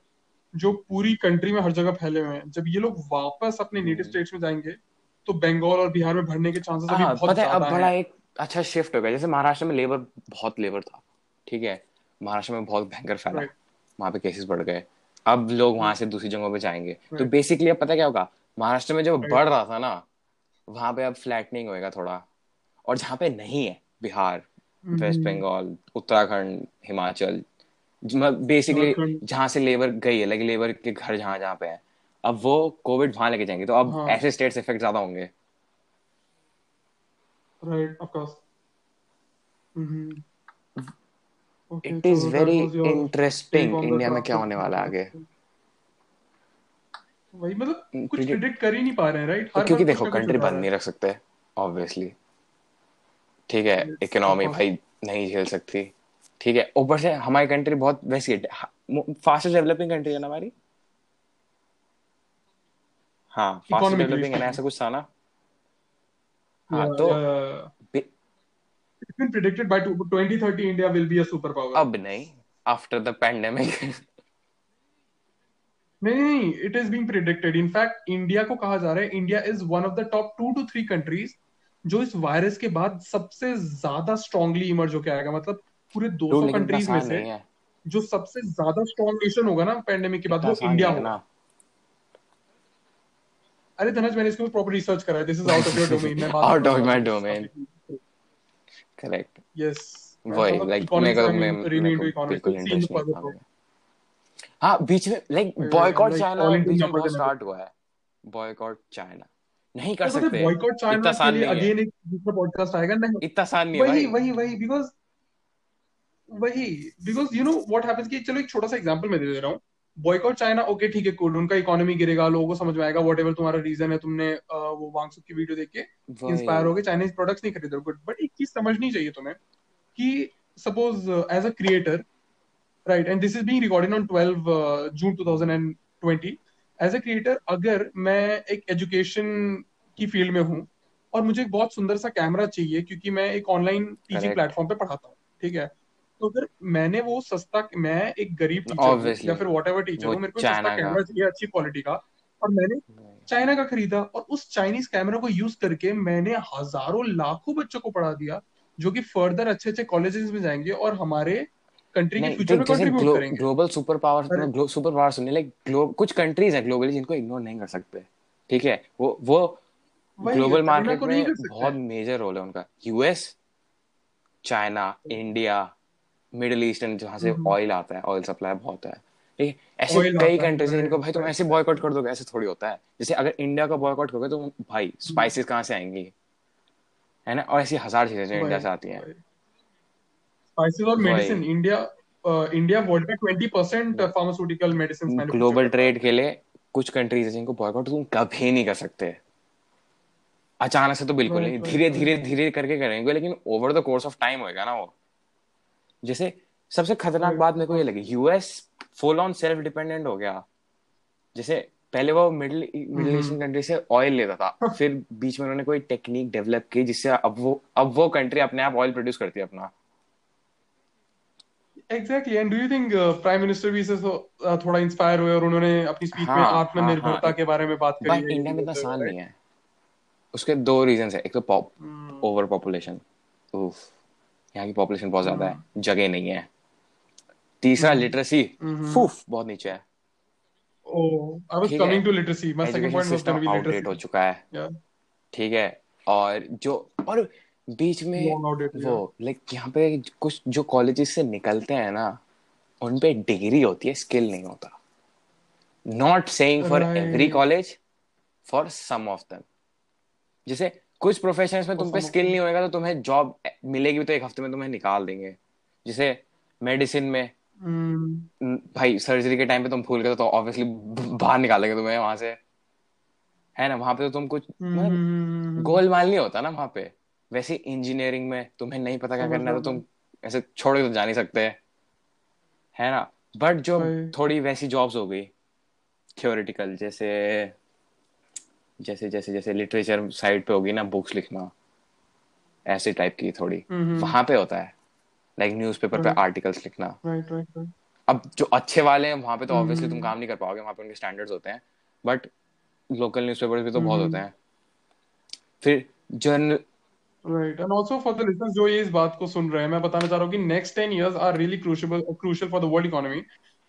जो पूरी कंट्री में हर जगह फैले हुए हैं जब ये लोग वापस अपने नेटिव हम्म। स्टेट्स में जाएँगे तो बंगाल और बिहार में भरने के चांसेस अभी हाँ, बहुत ज़्यादा अब बड़ा एक अच्छा शिफ्ट हो गया जैसे महाराष्ट्र में लेबर बहुत लेबर था ठीक है महाराष्ट्र में बहुत भयंकर फैला वहाँ पे केसेस बढ़ गए अब लोग वहाँ से दूसरी जगहों पे जाएँगे तो बेसिकली अब पता क्या होगा महाराष्ट्र में जो बढ़ रहा था ना वहाँ पे अब फ्लैटनिंग होएगा थोड़ा और जहाँ पे नहीं है बिहार वेस्ट बंगाल उत्तराखंड हिमाचल बेसिकली जहाँ से लेबर गई है लाइक लेबर के घर जहाँ जहाँ पे है। अब वो कोविड वहाँ लेके जाएँगे तो अब हाँ. ऐसे स्टेट्स इफ़ेक्ट ज़्यादा होंगे। Right of course it is very interesting India में क्या होने वाला है आगे। वही मतलब कुछ प्रिडिक्ट कर ही नहीं पा रहे हैं राइट क्योंकि देखो कंट्री बंद नहीं रख सकते ऑब्वियसली ठीक है इकोनॉमी भाई नहीं झेल सकती। ठीक है ऊपर से हमारी कंट्री बहुत वैसी फास्टेस्ट डेवलपिंग कंट्री है ना हमारी? हाँ फास्ट डेवलपिंग है ना ऐसा कुछ था ना? हाँ तो it's been predicted by 2030 India will be a superpower. अब नहीं after the pandemic. [laughs] नहीं नहीं it is being predicted in fact India को कहा जा रहा है India is one of the top two two three countries जो इस वायरस के बाद सबसे ज़्यादा स्ट्रांगली इमर्ज होकर आएगा मतलब पूरे 200 कंट्रीज़ में से जो सबसे ज़्यादा स्ट्रांग नेशन होगा ना पैंडेमिक के बाद वो इंडिया होगा। अरे धनज मैंने इसको प्रॉपर रिसर्च करा है this is out of your domain out of my domain correct yes वही लाइक मेरे को मैं बिल्कुल इंटरेस्ट हाँ बीच में लाइक बॉयकॉट चाइना बीच में बहुत स्टार्ट हुआ है। बॉयकॉट चाइना नहीं कर सकते। बॉयकॉट चाइना इतना आसान नहीं अगेन एक दूसरा पॉडकास्ट आएगा नहीं। इतना आसान नहीं वही वही वही बिकॉज़ वही because you know what happens कि चलो एक छोटा सा एग्जांपल मैं दे दे रहा हूँ। बॉयकॉट चाइना ओके ठीक है उनका इकोनॉमी गिरेगा लोगों को समझ में आएगा वट तुम्हारा रीजन है तुमने वो वांगसुक की वीडियो देख के इंस्पायर हो गए चाइनीज़ प्रोडक्ट्स नहीं खरीदो गुड बट एक चीज़ समझनी चाहिए तुम्हें कि suppose as a creator right and this is being recorded on 12 June 2020 as a creator अगर मैं एक एजुकेशन की फ़ील्ड में हूँ और मुझे एक बहुत सुंदर सा कैमरा चाहिए क्योंकि मैं एक ऑनलाइन टीचिंग प्लेटफॉर्म पे पढ़ाता हूँ ठीक है? तो अगर मैंने वो सस्ता मैं एक गरीब टीचर या फिर वॉट एवर टीचर हूँ मेरे को सस्ता कैमरा चाहिए अच्छी क्वालिटी का और मैंने चाइना का खरीदा और उस चाइनीज़ कैमरा को यूज़ करके मैंने हज़ारों लाखों बच्चों को पढ़ा दिया जो कि फर्दर अच्छे अच्छे कॉलेजेस में जाएँगे और हमारे कंट्री के फ्यूचर में कंट्रीब्यूट करेंगे। Global super power super power सुनने लाइक कुछ कंट्रीज़ हैं ग्लोबली जिनको इग्नोर नहीं कर सकते। ठीक है? वो वो ग्लोबल मार्केट में बहुत मेजर रोल है उनका। US China India middle eastern जहाँ से ऑयल आता है ऑयल सप्लाई बहुत है। ठीक है? ऐसे कई कंट्रीज़ इनको भाई तुम ऐसे बॉयकॉट कर दोगे ऐसे थोड़ी होता है। जैसे अगर इंडिया का बॉयकॉट करोगे तो भाई स्पाइसेस कहाँ से आएँगी? है ना? और ऐसी हज़ार चीज़ें जो इंडिया से आती हैं। स्पाइसेस और मेडिसिन इंडिया इंडिया वर्ल्ड में 20% फार्मास्यूटिकल मेडिसिन ग्लोबल ट्रेड के लिए कुछ कंट्रीज़ है जिनको बॉयकॉट तुम कभी नहीं कर सकते। अचानक से तो बिल्कुल नहीं। धीरे धीरे धीरे करके करेंगे लेकिन over the course of time होएगा ना वो। जैसे सबसे खतरनाक बात मेरे को ये लगी US full on self dependent हो गया। जैसे पहले वो मिडिल मिडिल ईस्टर्न कंट्री से ऑयल लेता था फिर बीच में उन्होंने कोई टेक्निक डेवलप की जिससे अब वो अब वो कंट्री अपने आप ऑयल प्रोड्यूस करती है अपना। Exactly and do you think prime minister भी इससे थोड़ा इंस्पायर हुए और उन्होंने अपनी स्पीच हाँ, में हाँ, आत्मनिर्भरता हाँ, हाँ, के बारे में बात करी है इंडिया में इतना आसान नहीं है। उसके दो रीजन है। एक तो पॉप ओवर पॉपुलेशन यहाँ की पॉपुलेशन बहुत ज़्यादा है। हाँ। जगह नहीं है। तीसरा लिटरेसी। हम्म। फूफ बहुत नीचे है। हो। चुका है। ठीक है। और जो और बीच में वो लाइक यहाँ पे कुछ जो कॉलेजेस से निकलते हैं ना उनपे डिग्री होती है स्किल नहीं होता। Not saying for every college for some of them जैसे कुछ प्रोफेशन में तुम पे स्किल नहीं होएगा तो तुम्हें जॉब मिलेगी तो एक हफ़्ते में तुम्हें निकाल देंगे। जैसे मेडिसिन में hmm. भाई सर्जरी के टाइम पे तुम भूल गए तो ऑब्वियसली बाहर निकालेंगे तुम्हें वहाँ से। है ना वहाँ पे तो तुम कुछ hmm. गोल माल नहीं होता ना वहाँ पे। वैसे इंजीनियरिंग में तुम्हें नहीं पता क्या करना है तो तुम ऐसे छोड़ के तो जा नहीं सकते। है ना? बट जो थोड़ी वैसी जॉब्स हो गई थियोरिटिकल जैसे जैसे जैसे जैसे लिटरेचर साइड पे होगी ना बुक्स लिखना ऐसे टाइप की थोड़ी। वहाँ पे होता है लाइक न्यूज़पेपर पे आर्टिकल्स लिखना। अब जो अच्छे वाले हैं वहाँ पे तो ऑब्वियसली तुम काम नहीं कर पाओगे वहाँ पे उनके स्टैंडर्ड्स होते हैं। बट लोकल न्यूज़पेपर्स भी तो बहुत होते हैं। फिर journal right and also for the listeners जो ये इस बात को सुन रहे हैं मैं बताना चाह रहा हूँ कि next ten years are really crucial crucial for the world economy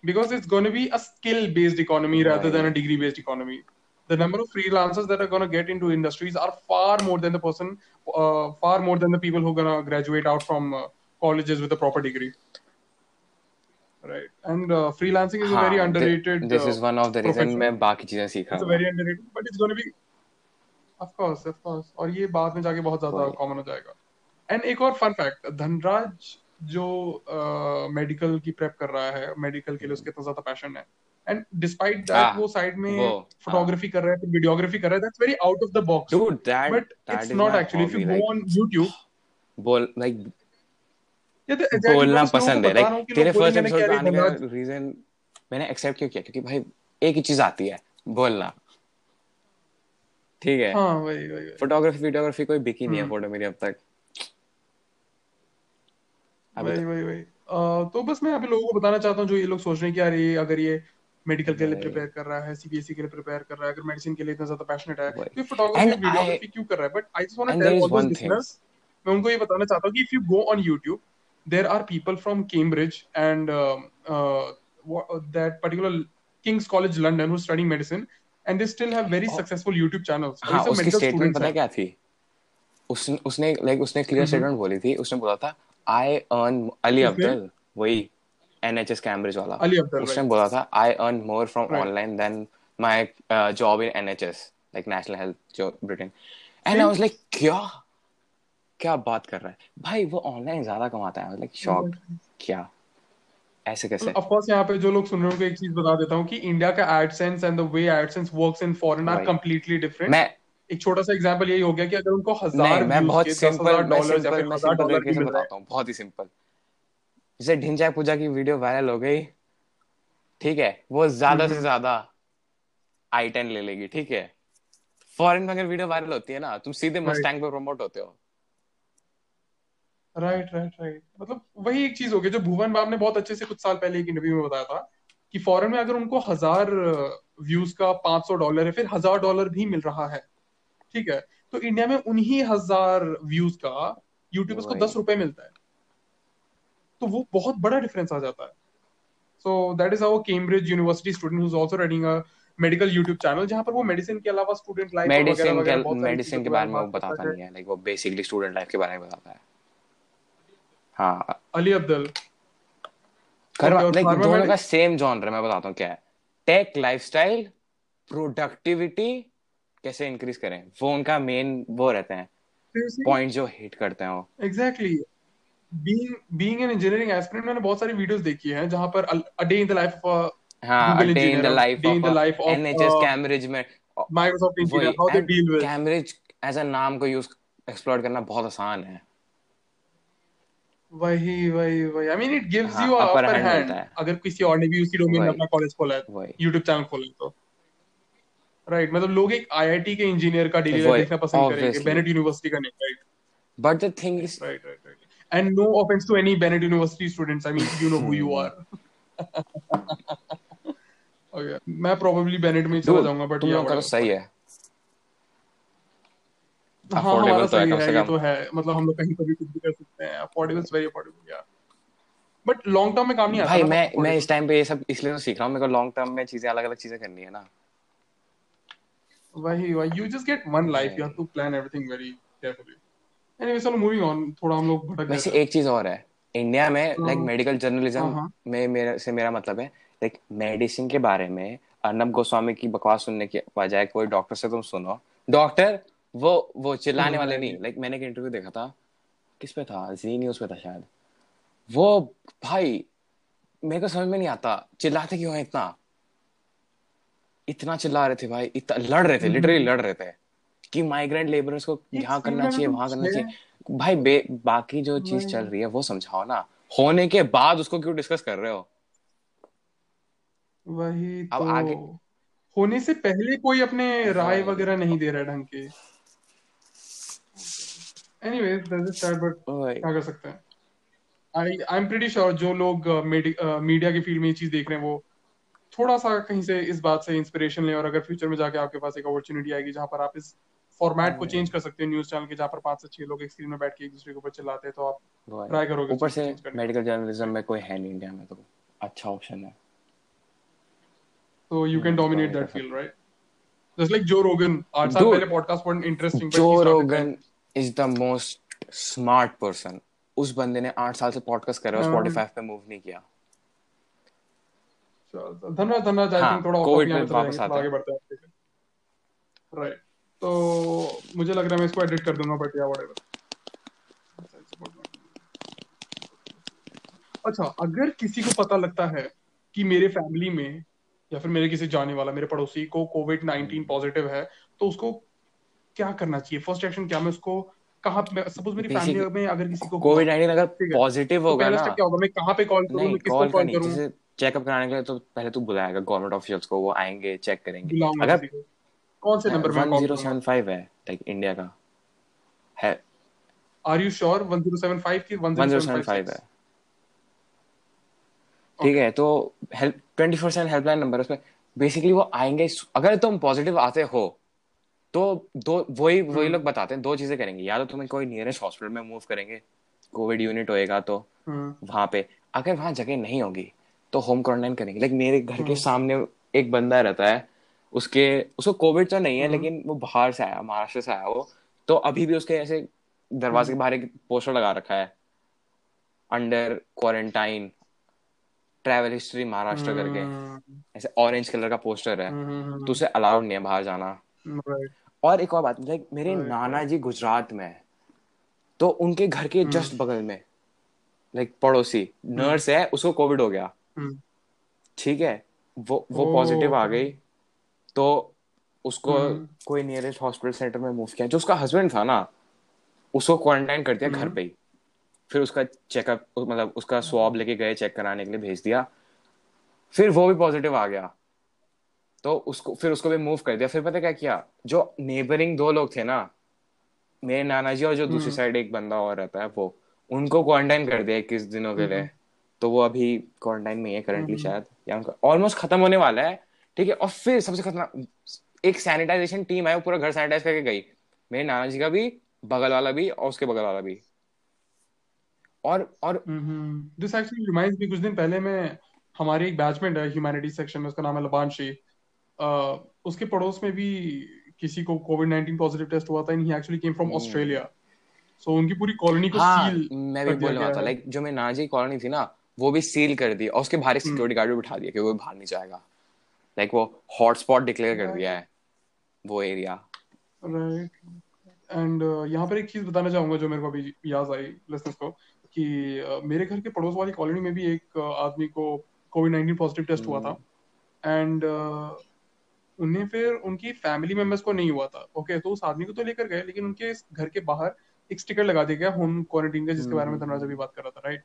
because it's gonna be a skill based economy rather than a degree based economy the number of free that are gonna get in industries are far more than the person far more than the people who gonna graduate out from colleges with a proper degree right and freelancing is a very underrated this is one of the reason मैं बाकी चीज़ें सीखा it's a very underrated but it's gonna be of course और ये बाद में जाके बहुत ज़्यादा कॉमन हो जाएगा। एंड एक और फन फैक्ट धनराज जो मेडिकल uh, की प्रेप कर रहा है मेडिकल के लिए उसके इतना ज़्यादा पैशन है। एंड डिस्पाइट दैट वो साइड में फोटोग्राफी कर रहा है वीडियोग्राफी कर रहा है that's very out of the box dude that but it's not actually if you go on YouTube बोल लाइक बोलना पसंद है। लाइक तेरे फ़र्स्ट एपिसोड आने का रीजन मैंने एक्सेप्ट क्यों किया? क्योंकि भाई एक ही चीज़ आती है बोलना। ठीक है। हाँ वही वही फोटोग्राफी वीडियोग्राफी कोई बिकी नहीं है फ़ोटो मेरी अब तक। वही वही वही। तो बस मैं यहाँ पे लोगों को बताना चाहता हूँ जो ये लोग सोच रहे हैं कि यार ये अगर ये मेडिकल के लिए प्रिपेयर कर रहा है सीबीएसई के लिए प्रिपेयर कर रहा है अगर मेडिसिन के लिए इतना ज़्यादा पैशनेट है तो फोटोग्राफी वीडियोग्राफी क्यों कर रहा है? But I just want to tell all those listeners मैं उनको ये बताना चाहता हूँ कि if you go on YouTube there are people from Cambridge and uh, uh, that particular King's College London who's studying medicine and they still have very oh. successful YouTube channels. हाँ, उसकी स्टेटमेंट पता क्या थी? उसने उसने लाइक उसने क्लियर स्टेटमेंट बोली थी। उसने बोला था आई अर्न अली अब्दुल वही एनएचएस कैम्ब्रिज वाला। अली अब्दुल उसने बोला था I earn more from online than my job in NHS like national health जो Britain and I was like क्या? क्या बात कर रहा है? भाई वो ऑनलाइन ज़्यादा कमाता है। लाइक शॉक क्या? ऐसे कैसे? ऑफ़ कोर्स यहाँ पे जो लोग सुन रहे हो एक चीज़ बता देता हूँ कि इंडिया का AdSense and the way AdSense works in foreign are completely different मैं एक छोटा सा एग्जांपल यही हो गया कि अगर उनको हज़ार मैं बहुत सिंपल डॉलर या फिर हज़ार डॉलर की बताता हूँ बहुत ही सिंपल जैसे ढिंचाई पूजा की वीडियो वायरल हो गई ठीक है वो ज़्यादा से हम्म। ज़्यादा आई टेन ले लेगी ठीक है। फॉरेन में अगर वीडियो वायरल होती है ना तुम सीधे मस्टैंग पे प्रमोट होते हो। राइट राइट राइट मतलब वही एक चीज़ हो गई जो भुवन बाब ने बहुत अच्छे से कुछ साल पहले एक इंटरव्यू में बताया था कि फॉरेन में अगर उनको हज़ार व्यूज़ का पाँच सौ डॉलर है फिर हज़ार डॉलर भी मिल रहा है। ठीक है? तो इंडिया में उन्हीं हज़ार व्यूज़ का यूट्यूब को दस रुपए मिलता है। तो वो बहुत बड़ा डिफरेंस आ जाता है। So that is our Cambridge University student who's also running a medical YouTube channel जहाँ पर वो मेडिसिन के अलावा स्टूडेंट लाइफ मेडिसिन के मेडिसिन के बारे में वो बताता नहीं है। लाइक वो बेसिकली स्टूडेंट लाइफ के बारे में बताता है। हाँ। अली अब्दुल। दोनों का सेम जॉनर मैं बताता हूँ क्या है। टेक लाइफस्टाइल प्रोडक्टिविटी कैसे इंक्रीज करें? वो उनका मेन वो रहते हैं। पॉइंट जो हिट करते हैं वो। Exactly being being an engineering aspirant मैंने बहुत सारी वीडियोस देखी हैं जहाँ पर a day in the life of हाँ a day in the life of life of NHS Cambridge में। Microsoft engineer how they deal with Cambridge as a नाम को यूज़ एक्सप्लोर करना बहुत आसान है। वही वही वही। I mean it gives you upper hand अगर किसी और ने भी उसी डोमेन में अपना कॉलेज खोला है YouTube चैनल खोला है तो। राइट मतलब लोग एक आईआईटी के इंजीनियर का डिग्री देखना पसंद करेंगे। बेनेट यूनिवर्सिटी का नहीं right but the thing is right right right and no offence to any Bennett University students I mean you know who you are okay मैं प्रोबेबली बेनेट में चला जाऊँगा बट तो सही है। हाँ है ये तो है। मतलब हम लोग कहीं पर भी कुछ भी कर सकते हैं। अफोर्डेबल वेरी अफोर्डेबल या बट लॉन्ग टर्म में काम नहीं आता भाई मैं मैं इस टाइम पे ये सब इसलिए तो सीख रहा हूँ मेरे को लॉन्ग टर्म में चीज़ें अलग अलग चीज़ें करनी है ना। वही वही you just get one life you have to plan everything very carefully anyway चलो मूविंग ऑन थोड़ा हम लोग भटक वैसे एक चीज़ और है। इंडिया में लाइक मेडिकल जर्नलिज्म। में मेरे से मेरा मतलब है लाइक मेडिसिन के बारे में अर्नब गोस्वामी की बकवास सुनने की बजाय कोई डॉक्टर से तुम सुनो। डॉक्टर वो वो चिल्लाने वाले नहीं। लाइक मैंने एक इंटरव्यू देखा था। किस पे था? जी न्यूज़ पे था शायद। वो भाई मेरे को समझ में नहीं आता। चिल्लाते क्यों है इतना? इतना चिल्ला रहे थे भाई। इतना लड़ रहे थे लिटरली हम्म। लड़ रहे थे। कि माइग्रेंट लेबरर्स को यहाँ करना चाहिए वहाँ करना चाहिए। भाई बे, बाकी जो चीज़ चल रही है वो समझाओ ना। होने के बाद उसको क्यों डिस्कस कर रहे हो? वही अब तो। आगे- होने से पहले कोई अपने राय वगैरह नहीं दे रहा ढंग के। Anyway that's it sad but क्या कर सकते हैं? I I am pretty sure जो लोग मीडिया की फ़ील्ड में ये चीज़ देख रहे हैं वो थोड़ा सा कहीं से इस बात से इंस्पिरेशन लें और अगर फ्यूचर में जाके आपके पास एक अपॉर्चुनिटी आएगी जहाँ पर आप इस फॉर्मेट को चेंज कर सकते हो न्यूज़ चैनल के जहाँ पर पाँच से छह लोग एक स्क्रीन में बैठ के एक दूसरे के ऊपर चिल्लाते हैं तो आप ट्राई करोगे ऊपर से change करने मेडिकल जर्नलिज्म में कोई है नहीं इंडिया में तो अच्छा ऑप्शन है। तो यू कैन डोमिनेट तो that field right just like Joe Rogan आठ साल पहले पॉडकास्ट पर interesting Joe Rogan is the most smart person उस बंदे ने आठ साल से पॉडकास्ट कर रहा है। स्पॉटिफाई पे मूव नहीं किया धन्यवाद धन्यवाद आई थिंक थोड़ा पे topic वापस आते हैं। आगे बढ़ते हैं राइट तो मुझे लग रहा है मैं इसको एडिट कर दूँगा बट या व्हाटएवर अच्छा अगर किसी को पता लगता है कि मेरे फैमिली में या फिर मेरे किसी जाने वाला मेरे पड़ोसी को कोविड। 19 पॉजिटिव है तो उसको क्या करना चाहिए? फ़र्स्ट एक्शन क्या? मैं उसको कहाँ सपोज़ मेरी फैमिली में अगर किसी को कोविड नाइनटीन अगर है। पॉजिटिव तो होगा ना। क्या होगा? मैं कहाँ पे कॉल करूँ? किसको कॉल करूँ? चेकअप कराने के लिए तो पहले तू बुलाएगा गवर्नमेंट को वो आएँगे चेक करेंगे। अगर कौन से नंबर है लाइक इंडिया का। है। आर यू श्योर 1075 की वन ज़ीरो सेवन फाइव 1075 है। ठीक है तो help twenty four seven helpline number उसमें। बेसिकली वो आएँगे अगर तुम पॉजिटिव आते हो तो दो वही वही हम्म। लोग बताते हैं दो चीज़ें करेंगे। या तो तुम्हें कोई नियरेस्ट हॉस्पिटल में मूव करेंगे कोविड यूनिट होएगा तो हम्म। वहाँ पे। अगर वहाँ जगह नहीं होगी तो होम क्वारंटाइन करेंगे। लाइक मेरे घर के हम्म। सामने एक बंदा रहता है उसके उसको कोविड तो नहीं है। लेकिन वो बाहर से आया महाराष्ट्र से आया वो तो अभी भी उसके ऐसे दरवाजे के बाहर एक पोस्टर लगा रखा है under quarantine travel history Maharashtra करके। ऐसे ऑरेंज कलर का पोस्टर है तो उसे अलाउड नहीं है बाहर जाना. और एक और बात लाइक मेरे नाना जी गुजरात में है तो उनके घर के हम्म। जस्ट बगल में लाइक पड़ोसी नर्स है उसको कोविड हो गया। हम्म, ठीक है वो वो पॉजिटिव आ गई तो उसको हम्म। कोई नियरेस्ट हॉस्पिटल सेंटर में मूव किया जो उसका हस्बैंड था ना उसको क्वारंटाइन कर दिया घर हम्म। पे ही। फिर उसका चेकअप मतलब उसका स्वाब लेके गए चेक कराने के लिए भेज दिया। फिर वो भी पॉजिटिव आ गया। तो उसको फिर उसको भी मूव कर दिया। फिर पता क्या किया? जो नेबरिंग दो लोग थे ना मेरे नाना जी और जो दूसरी हम्म। साइड एक बंदा और रहता है वो उनको क्वारंटाइन कर दिया इक्कीस दिनों के लिए। हम्म। तो वो अभी क्वारंटाइन में ही है करंटली हम्म। शायद या उनका ऑलमोस्ट खत्म होने वाला है ठीक है? और फिर सबसे खतरनाक एक सैनिटाइजेशन टीम है वो पूरा घर सैनिटाइज करके गई। मेरे नाना जी का भी बगल वाला भी और उसके बगल वाला भी। और और दिस एक्चुअली रिमाइंड्स मी कुछ दिन पहले मैं हमारे एक बैचमेट है ह्यूमैनिटीज सेक्शन में उसका नाम है लबानशी उसके पड़ोस में भी किसी को कोविड 19 पॉजिटिव टेस्ट हुआ था and he actually came from. Australia so उनकी पूरी कॉलोनी को हाँ सील मैं भी वाला गया था लाइक जो मेरी नाना जी कॉलोनी थी ना वो भी सील कर दी और उसके बाहर एक। सिक्योरिटी गार्ड भी बिठा दिया कि वो बाहर नहीं जाएगा। लाइक वो हॉटस्पॉट डिक्लेयर कर दिया है वो एरिया राइट एंड यहाँ पर एक चीज़ बताना चाहूँगा जो मेरे को अभी याद आई लिसनर्स को कि uh, मेरे घर के पड़ोस वाली कॉलोनी में भी एक uh, आदमी को कोविड 19 पॉजिटिव टेस्ट हुआ था। एंड उन्हें फिर उनकी फैमिली मेंबर्स को नहीं हुआ था। ओके तो उस आदमी को तो लेकर गए लेकिन उनके घर के बाहर एक स्टिकर लगा दिया गया होम क्वारंटीन का जिसके बारे में धनराज अभी बात कर रहा था राइट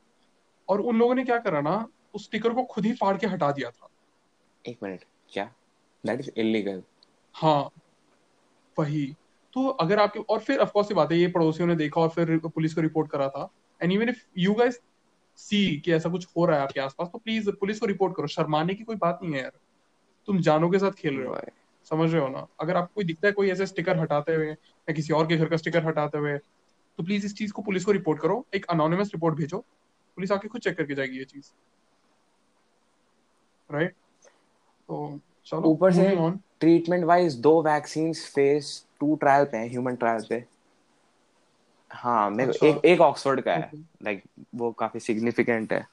और उन लोगों ने क्या करा ना उस स्टिकर को खुद ही फाड़ के हटा दिया था। एक मिनट क्या? दैट इज़ इलीगल हाँ वही। तो अगर आपके और फिर ऑफ़ कोर्स ये बात है ये पड़ोसियों ने देखा और फिर पुलिस को रिपोर्ट करा था। And even if you guys see कि ऐसा कुछ हो रहा है आपके आसपास तो प्लीज़ पुलिस को रिपोर्ट करो। शर्माने की कोई बात नहीं है यार। तुम जानों के साथ खेल रहे हो। समझ रहे हो ना? अगर आपको कोई दिखता है कोई ऐसे स्टिकर हटाते हुए या किसी और के घर का स्टिकर हटाते हुए तो प्लीज़ इस चीज़ को पुलिस को रिपोर्ट करो एक अनोनिमस रिपोर्ट भेजो पुलिस आके खुद चेक करके जाएगी ये चीज़। राइट तो चलो ऊपर से ट्रीटमेंट वाइज दो वैक्सीन फेस टू ट्रायल पे हैं ह्यूमन ट्रायल पे। हाँ मेरे अच्छा। एक एक ऑक्सफोर्ड का है। लाइक वो काफ़ी सिग्निफिकेंट है।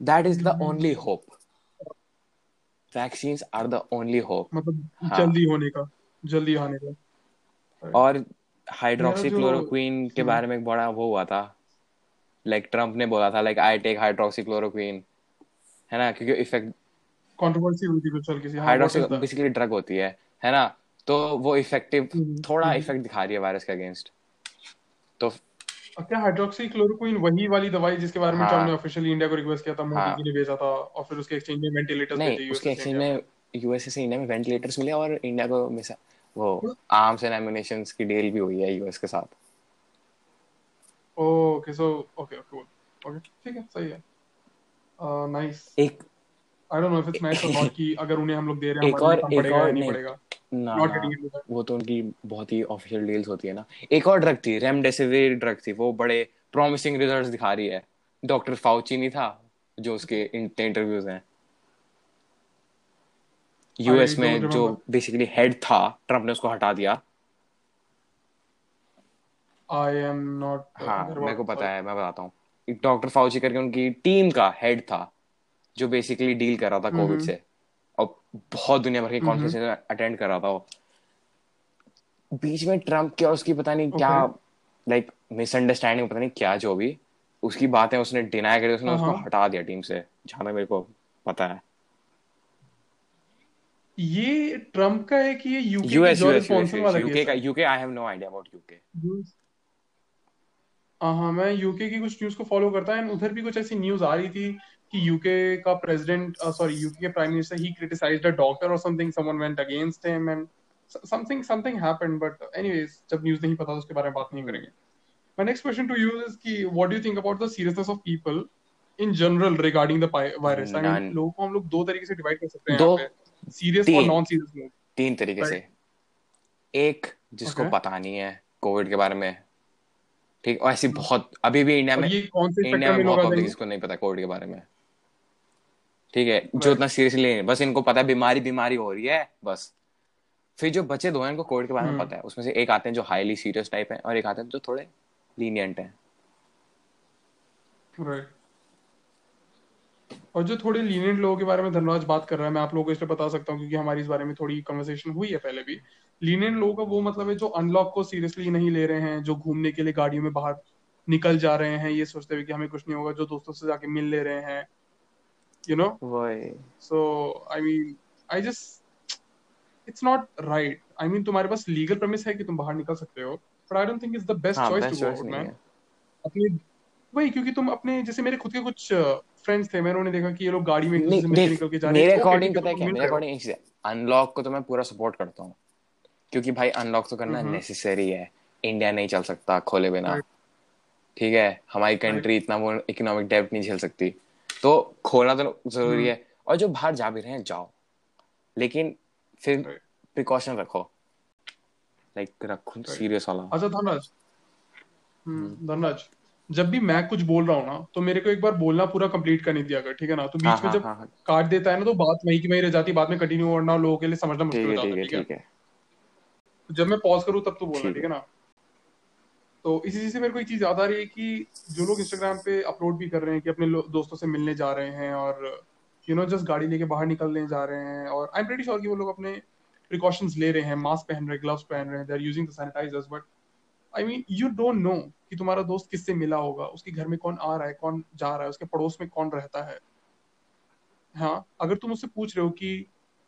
That is the only hope vaccines are the only hope मतलब हाँ। जल्दी होने का जल्दी आने का। और मेरा हाइड्रोक्सी जो क्लोरोक्वीन के हम्म बारे में एक बड़ा वो हुआ था। लाइक ट्रंप ने बोला था like I take hydroxychloroquine है ना? क्योंकि इफ़ेक्ट कंट्रोवर्सी हुई थी कुछ किसी हाइड्रोक्सी बेसिकली ड्रग होती है। है ना? तो वो इफ़ेक्टिव थोड़ा हम्म। इफ़ेक्ट दिखा रही है वायरस के अगेंस्ट तो क्या हाइड्रोक्सी क्लोरोक्विन वही वाली दवाई जिसके बारे में ट्रंप ने ऑफिशियली इंडिया को रिक्वेस्ट किया था मोदी हाँ। जी ने भेजा था और फिर उसके एक्सचेंज में वेंटिलेटर्स नहीं भेजे उसके एक्सचेंज में यूएसए से इंडिया में वेंटिलेटर्स मिले और इंडिया को मिसा वो आर्म्स एंड एमुनेशन की डील भी हुई है यूएस के साथ। Okay so okay okay okay ठीक है सही है। नाइस एक I don't know if it's nice और नॉट कि अगर उन्हें हम लोग दे रहे हैं एक हमारे और एक और नहीं पड़ेगा। ना ना। वो तो उनकी बहुत ही ऑफिशियल डील्स होती है ना। एक और ड्रग थी रेमडेसिविर ड्रग थी वो बड़े प्रॉमिसिंग रिजल्ट्स दिखा रही है। डॉक्टर फाउची नहीं था जो उसके इंटरव्यूज़ हैं। यूएस में जो बेसिकली हेड था ट्रंप ने उसको हटा दिया। आई एम नॉट हाँ मेरे को पता है मैं बताता हूँ। डॉक्टर फाउची करके उनकी टीम का हेड था जो बेसिकली डील कर रहा था कोविड हम्म। से। और बहुत दुनिया भर के हम्म कॉन्फ्रेंस अटेंड कर रहा था वो। बीच में ट्रंप क्या उसकी पता नहीं क्या लाइक मिसअंडरस्टैंडिंग पता नहीं क्या जो भी उसकी बातें उसने डिनाई करी उसने उसको हाँ हटा दिया टीम से जहाँ मेरे को पता है। ये ट्रंप का है कि ये यूके की यूएस वाला यूके का UK I have no idea about UK हाँ मैं यूके की कुछ न्यूज़ को फॉलो करता है उधर भी कुछ ऐसी न्यूज़ आ रही थी कि यूके का प्रेसिडेंट सॉरी यूके के prime minister he criticised a doctor और something someone went against him and something something happened but anyways जब न्यूज़ नहीं पता तो उसके बारे में बात नहीं करेंगे। My next question to you is कि you think about the seriousness of people in general regarding the pi- virus? I mean नन लोगों को हम लोग दो तरीके से डिवाइड कर सकते हैं दो सीरियस और नॉन सीरियस तीन तरीके से। एक जिसको ओके पता नहीं है कोविड के बारे में। ठीक और ऐसी हम्म। बहुत अभी भी इंडिया में ये इंडिया में बहुत जिसको नहीं पता कोविड के बारे में। ठीक है जो इतना सीरियसली नहीं बस इनको पता है बीमारी बीमारी हो रही है बस। फिर जो बचे दो हैं इनको कोविड के बारे में हम्म। पता है उसमें से एक आते हैं जो हाईली सीरियस टाइप है और एक आते हैं जो थोड़े लीनियंट हैं। और जो थोड़े लीनियंट लोगों के बारे में धनराज बात कर रहा है मैं आप लोगों को इसलिए बता सकता हूँ क्योंकि हमारी इस बारे में थोड़ी कन्वर्सेशन हुई है पहले भी। लीनियंट लोगों का वो मतलब है जो अनलॉक को सीरियसली नहीं ले रहे हैं जो घूमने के लिए गाड़ियों में बाहर निकल जा रहे हैं ये सोचते हुए कि हमें कुछ नहीं होगा जो दोस्तों से जाके मिल ले रहे हैं। यू नो वही। So I mean I just it's not right I mean तुम्हारे पास लीगल प्रमिस है कि तुम बाहर निकल सकते हो but I don't think it's the best हाँ गो चॉइस आउट नहीं मैन है। अपने वही क्योंकि तुम अपने जैसे मेरे खुद के कुछ फ्रेंड्स थे मैंने उन्हें देखा कि ये लोग गाड़ी में एक दूसरे से निकल के जा रहे हैं। ओके अकॉर्डिंग पता है क्या? मेरे अकॉर्डिंग एक चीज़ अनलॉक को तो मैं पूरा सपोर्ट करता हूँ क्योंकि भाई अनलॉक तो करना नेसेसरी है। इंडिया नहीं चल सकता खोले बिना। ठीक है? हमारी कंट्री इतना वो इकोनॉमिक डेब्ट नहीं झेल सकती। तो खोलना तो ज़रूरी हम्म। है। और जो बाहर जा भी रहे हैं जाओ। लेकिन फिर प्रिकॉशन रखो। लाइक रखो सीरियस वाला। अच्छा धनराज हम्म हम्म। धनराज जब भी मैं कुछ बोल रहा हूँ ना तो मेरे को एक बार बोलना पूरा कंप्लीट करने दिया कर ठीक है ना? तो हाँ बीच में हाँ जब हाँ हाँ। काट देता है ना तो बात वहीं की वहीं रह जाती है। बाद में कंटिन्यू करना लोगों के लिए समझना मुश्किल हो जाता है ठीक है? है है। जब मैं पॉज करूँ तब तो बोलना ठीक ठीक है है ना? तो इसी चीज़ से मेरे को एक चीज़ याद आ रही है कि जो लोग इंस्टाग्राम पे अपलोड भी कर रहे हैं कि अपने दोस्तों से मिलने जा रहे हैं और यू नो जस्ट गाड़ी लेके बाहर निकलने जा रहे हैं और आई एम प्रीटी श्योर कि वो लोग अपने प्रिकॉशंस ले रहे हैं मास्क पहन रहे हैं ग्लव्स पहन रहे हैं they are using the sanitisers but I mean you don't know कि तुम्हारा दोस्त किससे मिला होगा उसके घर में कौन आ रहा है कौन जा रहा है उसके पड़ोस में कौन रहता है। हाँ अगर तुम उससे पूछ रहे हो कि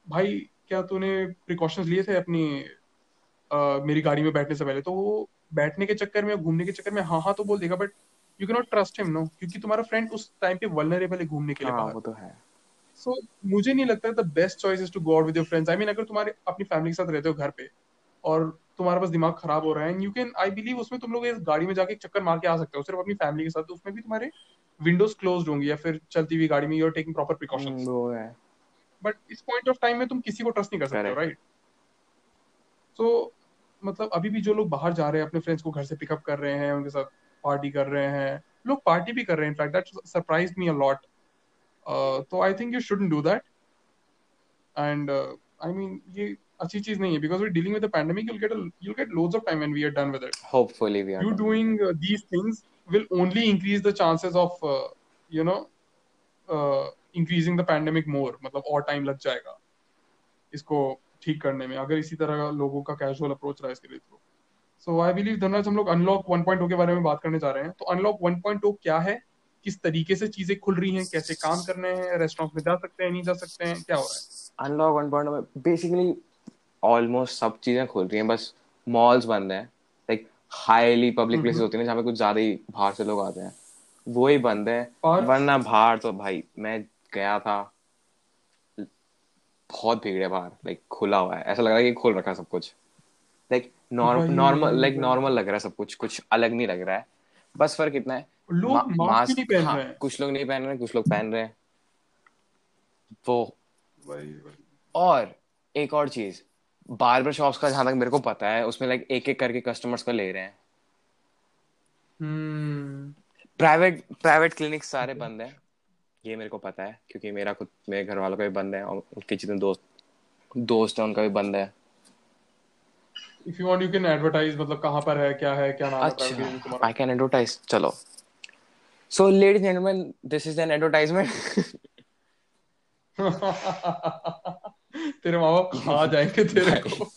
भाई क्या तूने प्रिकॉशंस लिए थे अपनी अ, मेरी गाड़ी में बैठने से पहले? तो वो बैठने के चक्कर में घूमने के चक्कर में हाँ हाँ तो बोल देगा but you can not trust him no क्योंकि तुम्हारा फ्रेंड उस टाइम पे वल्नरेबल है घूमने के लिए हाँ वो तो है। सो so, मुझे नहीं लगता the best choice is to go out with your friends I mean अगर तुम्हारे अपनी फैमिली के साथ रहते हो घर पे और तुम्हारे पास दिमाग खराब हो रहा है यू कैन आई बिलीव उसमें तुम लोग इस गाड़ी में जाके चक्कर मार के आ सकते हो सिर्फ़ अपनी फैमिली के साथ तो उसमें भी तुम्हारे विंडोज़ क्लोज होंगी या फिर चलती हुई गाड़ी में you are taking proper precautions but इस पॉइंट ऑफ़ टाइम में तुम किसी को ट्रस्ट नहीं कर सकते राइट सो मतलब अभी भी जो लोग बाहर जा रहे हैं अपने फ्रेंड्स को घर से पिकअप कर रहे हैं उनके साथ पार्टी कर रहे हैं लोग पार्टी भी कर रहे हैं। In fact that surprise me a lot तो I think you shouldn't do that and I mean ये अच्छी चीज़ नहीं है because we dealing with pandemic you get you get loads of time and we are done with it hopefully we are you doing these things will only increase the chances of you know increasing the pandemic more मतलब और टाइम लग जाएगा। इसको ठीक करने में अगर इसी तरह लोगों का कैजुअल अप्रोच रहा इसके लिए तो। सो आई बिलीव धनराज हम लोग अनलॉक 1.0 के बारे में बात करने जा रहे हैं। तो अनलॉक 1.0 क्या है? किस तरीके से चीज़ें खुल रही हैं? कैसे काम करने हैं? रेस्टोरेंट में जा सकते हैं? नहीं जा सकते हैं? क्या हो रहा है? अनलॉक वन पॉइंट में बेसिकली ऑलमोस्ट सब चीज़ें खुल रही हैं बस मॉल्स बंद हैं। लाइक हाईली पब्लिक प्लेसेस होती हैं जहाँ पे कुछ ज़्यादा ही बाहर से लोग आते हैं। वो ही बंद है। और- वरना बाहर तो भाई मैं गया था बहुत भीड़ है बाहर लाइक खुला हुआ है। ऐसा लग रहा है कि खोल रखा सब कुछ। लाइक नॉर्मल लाइक नॉर्मल लग रहा है सब कुछ। कुछ अलग नहीं लग रहा है। बस फ़र्क इतना है। लोग मा- मास्क नहीं पहन हाँ, रहे हैं। कुछ लोग नहीं पहन रहे कुछ लोग पहन रहे हैं। वो और एक और चीज़ बार्बर शॉप्स का जहाँ तक मेरे को पता है उसमें लाइक एक एक करके कस्टमर्स का ले रहे हैं। हम्म। प्राइवेट प्राइवेट क्लिनिक सारे बंद हैं। ये मेरे को पता है क्योंकि मेरा खुद मेरे घर वालों का भी बंद है और उनके जितने दोस्त दोस्त हैं उनका भी बंद है। If you want you can advertise मतलब कहाँ पर है क्या है क्या नाम है private अच्छा आई कैन एडवर्टाइज चलो। So ladies gentleman this is an advertisement तेरे माँ बाप खा जाएँगे तेरे को।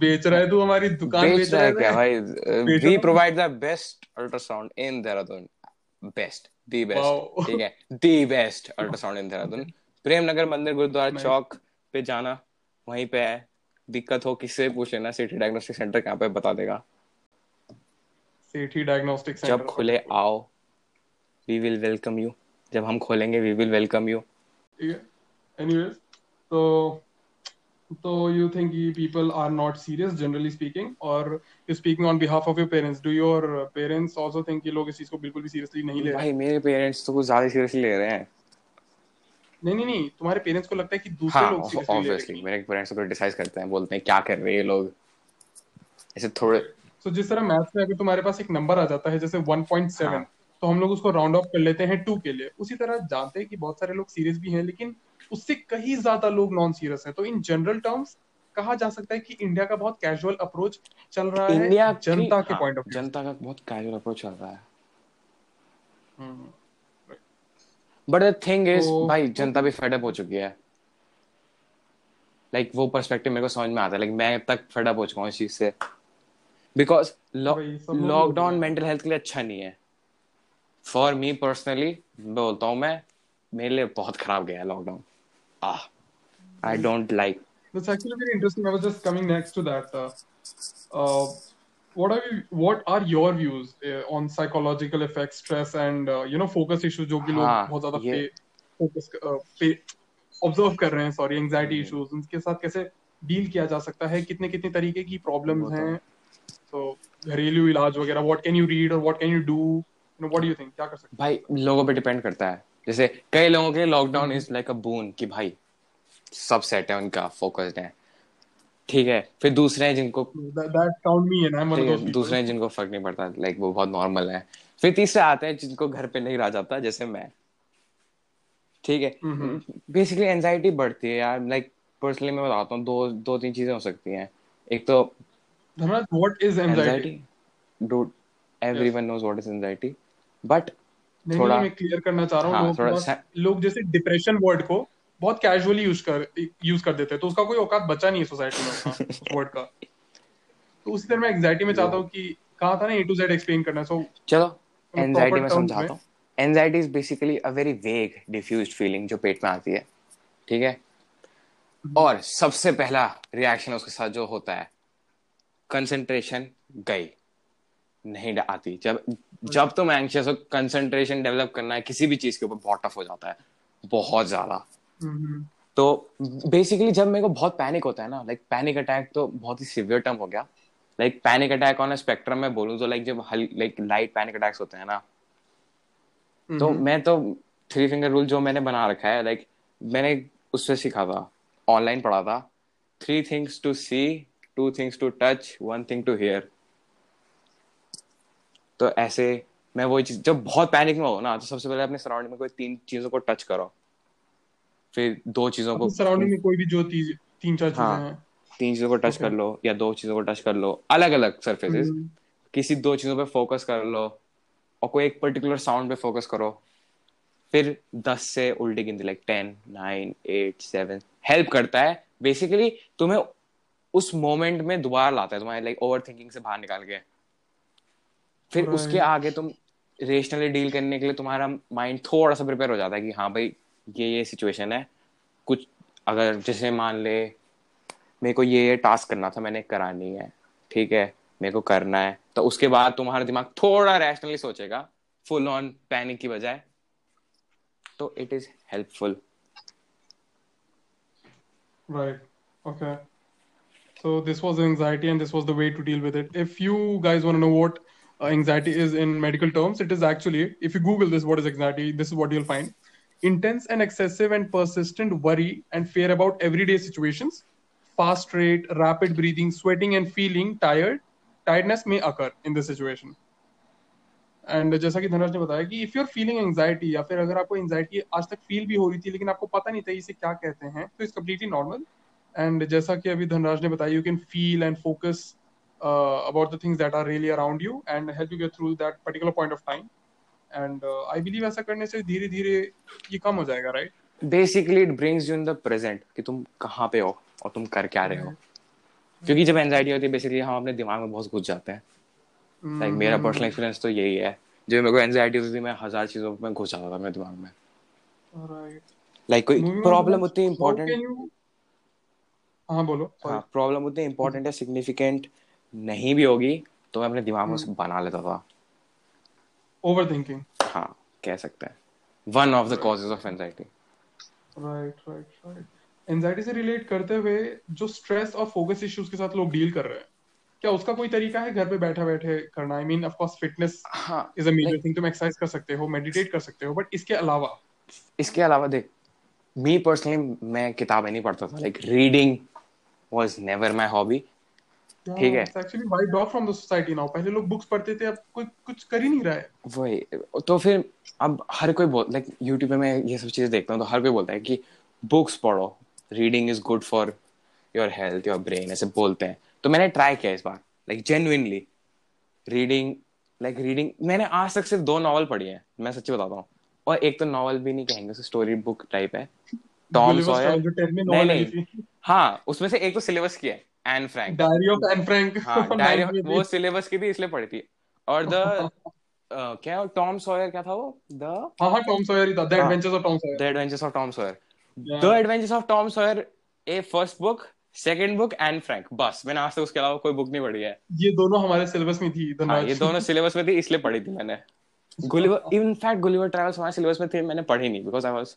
बेच रहा है तू हमारी दुकान बेच बेच रहा है क्या भाई? We. Provide the best ultrasound in Dehradun best the best [laughs] ठीक है? The best ultrasound in Dehradun Prem Nagar Mandir Gurudwara Chowk पे जाना वहीं पे है। दिक्कत हो किससे पूछ लेना सिटी डायग्नोस्टिक सेंटर कहाँ पे बता देगा। सेठी डायग्नोस्टिक जब खुले आओ। वी विल वेलकम यू जब हम खोलेंगे वी विल वेलकम यू ठीक है। एनीवेज तो तो you think people are not serious generally speaking or you speaking on behalf of your parents. Do your parents also think कि लोग इस चीज़ को बिल्कुल भी सीरियसली नहीं ले रहे? भाई मेरे पेरेंट्स तो कुछ ज़्यादा सीरियसली ले रहे हैं। नहीं नहीं नहीं तुम्हारे पेरेंट्स को लगता है कि दूसरे हाँ लोग सीरियसली ऑब्वियसली मेरे पेरेंट्स तो क्रिटिसाइज करते हैं बोलते हैं क्या कर रहे हैं ये लोग? ऐसे थोड़े तो जिस तरह मैथ्स में अगर तुम्हारे पास एक नंबर आ जाता है जैसे 1.7 हाँ। तो हम लोग उसको राउंड ऑफ़ कर लेते हैं 2 के लिए। उसी तरह जानते हैं कि बहुत सारे लोग सीरियस भी हैं लेकिन उससे कहीं ज़्यादा लोग नॉन सीरियस हैं। तो इन जनरल टर्म्स कहा जा सकता है कि इंडिया का बहुत कैजुअल अप्रोच चल रहा है इंडिया जनता के हाँ, पॉइंट ऑफ़ व्यू जनता का बहुत कैजुअल अप्रोच चल रहा है। बट द थिंग इज़ भाई जनता भी फेडअप हो चुकी है। लाइक like, वो पर्सपेक्टिव मेरे को समझ में आता है। लाइक मैं अब तक फेडअप हो चुका हूँ इस चीज़ से। बिकॉज़ लॉकडाउन मेंटल हेल्थ के लिए अच्छा नहीं है। फॉर मी पर्सनली बोलता हूँ मैं मेरे लिए बहुत खराब गया lockdown ah I don't like That's actually very interesting. I was just coming next to that. Uh, uh, what are you, what are your views uh, on psychological effects, stress, and uh, you know focus issues जो कि लोग हाँ, बहुत ज़्यादा पे फोकस पे ऑब्ज़र्व कर रहे हैं सॉरी एंजाइटी। इश्यूज़ उनके साथ कैसे डील किया जा सकता है कितने कितने तरीके की प्रॉब्लम्स तो हैं तो घरेलू इलाज वगैरह व्हाट कैन यू रीड और what can you do you know what do you think क्या कर सकते हैं भाई लोगों पे डिपेंड करता है जैसे कई लोगों के lockdown is like a boon कि भाई सब सेट है उनका फोकस्ड है। ठीक है फिर दूसरे हैं जिनको दूसरे हैं जिनको फ़र्क नहीं पड़ता लाइक वो बहुत नॉर्मल है। फिर तीसरे आते हैं जिनको घर पे नहीं रह जाता जैसे मैं। ठीक है हम्म। बेसिकली एंजाइटी बढ़ती है यार लाइक पर्सनली मैं बताता हूँ दो दो तीन चीज़ें हो सकती हैं। एक तो what is anxiety dude everyone knows what is anxiety but थोड़ा- नहीं मैं क्लियर करना चाह रहा हूँ हाँ, लोग सा- लोग जैसे डिप्रेशन वर्ड को बहुत कैजुअली यूज़ कर यूज़ कर देते हैं तो उसका कोई औकात बचा नहीं है सोसाइटी में उसका, उस वर्ड का। तो उसी तरह मैं एंजाइटी में चाहता हूँ कि कहा था ना ए टू जेड एक्सप्लेन करना सो चलो एंजाइटी में समझाता हूँ। Anxiety is basically a very vague diffused feeling जो पेट में आती है ठीक है? और सबसे पहला रिएक्शन उसके साथ जो होता है कंसंट्रेशन गई। नहीं आती जब जब तुम एंग्शियस हो कंसंट्रेशन डेवलप करना है किसी भी चीज़ के ऊपर बहुत टफ हो जाता है बहुत ज़्यादा। तो बेसिकली जब मेरे को बहुत पैनिक होता है ना लाइक पैनिक अटैक तो बहुत ही सिवियर टर्म हो गया। Like panic attack on spectrum में बोलूँ तो लाइक जब लाइक लाइट पैनिक अटैक्स होते हैं ना तो मैं तो थ्री फिंगर रूल जो मैंने बना रखा है लाइक मैंने उससे सीखा था ऑनलाइन पढ़ा था। Three things to see two things to touch one thing to hear तो ऐसे मैं वही चीज़ जब बहुत पैनिक में हो ना तो सबसे पहले अपने सराउंडिंग में कोई तीन चीज़ों को टच करो। फिर दो चीज़ों को सराउंडिंग में कोई भी जो तीन तीन चार चीज़ें हाँ, हैं। तीन चीज़ों को टच Okay. कर लो या दो चीज़ों को टच कर लो अलग अलग सरफेसेस किसी दो चीज़ों पे फोकस कर लो और कोई एक पर्टिकुलर साउंड पे फोकस करो। फिर दस से उल्टी गिनती like ten nine eight seven help करता है। बेसिकली तुम्हें उस मोमेंट में दोबारा लाता है तुम्हारे लाइक ओवर थिंकिंग से बाहर निकाल के। फिर Right. उसके आगे तुम रेशनली डील करने के लिए तुम्हारा माइंड थोड़ा सा प्रिपेयर हो जाता है कि हाँ भाई ये ये सिचुएशन है कुछ अगर जैसे मान ले मेरे को ये ये टास्क करना था मैंने करा नहीं है ठीक है मेरे को करना है तो उसके बाद तुम्हारा दिमाग थोड़ा रैशनली सोचेगा फुल ऑन पैनिक की बजाय तो it is helpful Right. Okay. So this was anxiety, and this was the way to deal with it. If you guys want to know what anxiety is in medical terms, it is actually, if you Google this, what is anxiety? This is what you'll find: intense and excessive and persistent worry and fear about everyday situations. Fast rate, rapid breathing, sweating, and feeling tired. Tiredness may occur in this situation. And जैसा कि धनराज ने बताया कि if you are feeling anxiety या फिर अगर आपको एंजाइटी आज तक फील भी हो रही थी लेकिन आपको पता नहीं था इसे क्या कहते हैं तो इट्स कम्प्लीटली नॉर्मल एंड जैसा कि अभी धनराज ने बताया you can feel and focus about the things that are really around you and help you get through that particular point of time and I believe ऐसा करने से धीरे धीरे ये कम हो जाएगा right basically it brings you in the present कि तुम कहाँ पे हो और तुम कर क्या रहे हो। क्योंकि जब एंजाइटी होती है बेसिकली हम अपने दिमाग में बहुत घुस जाते हैं। लाइक मेरा पर्सनल एक्सपीरियंस तो यही है। जब मेरे को एंजाइटी होती थी मैं हज़ार चीज़ों में घुस जाता था मेरे दिमाग में। राइट लाइक कोई Moving on, प्रॉब्लम उतनी इम्पोर्टेंट you- हाँ बोलो. हाँ प्रॉब्लम उतनी इम्पोर्टेंट या सिग्निफिकेंट नहीं भी होगी तो मैं अपने दिमाग में उसे बना लेता था। Overthinking. हाँ कह सकते हैं। One of the causes of anxiety right right right anxiety से रिलेट करते हुए जो स्ट्रेस और फोकस इश्यूज़ के साथ लोग डील कर रहे हैं क्या उसका कोई तरीका है घर पे बैठा बैठे करना? I mean of course fitness हाँ इज़ अ मेजर थिंग तुम एक्सरसाइज कर सकते हो मेडिटेट कर सकते हो बट इसके अलावा? इसके अलावा देख मी पर्सनली मैं किताबें नहीं पढ़ता था। Like reading was never my hobby ठीक है। Actually wide off from the society now पहले लोग बुक्स पढ़ते थे अब कोई कुछ कर ही नहीं रहा है। वही तो फिर अब हर कोई बोल लाइक यूट्यूब पे मैं ये सब चीज़ें देखता हूँ तो हर कोई बोलता है कि बुक्स पढ़ो reading is good for your health your brain ऐसे बोलते हैं। तो मैंने ट्राई किया इस बार like genuinely reading like reading मैंने आज तक सिर्फ़ दो नॉवल पढ़ी है मैं सच्ची बताता हूँ। और एक तो नॉवल भी नहीं कहेंगे स्टोरी बुक टाइप है। टॉम सॉयर 10 में नहीं, नहीं। हाँ उसमें से एक तो सिलेबस की है। Anne Frank diary of Anne Frank हाँ [laughs] डायरी वो सिलेबस की थी इसलिए पढ़ी थी। और द [laughs] क्या टॉम सॉयर क्या था वो? द हाँ हाँ टॉम सॉयर ही था। The. Adventures of Tom the adventures of Tom Sawyer the adventures of Tom Sawyer a first book second book and Frank बस मैंने आज तक उसके अलावा कोई बुक नहीं पढ़ी है। ये दोनों हमारे सिलेबस में थी हाँ ये दोनों सिलेबस में थी इसलिए पढ़ी थी मैंने। Gulliver in fact Gulliver travels हमारे सिलेबस में थे मैंने पढ़ी नहीं because I was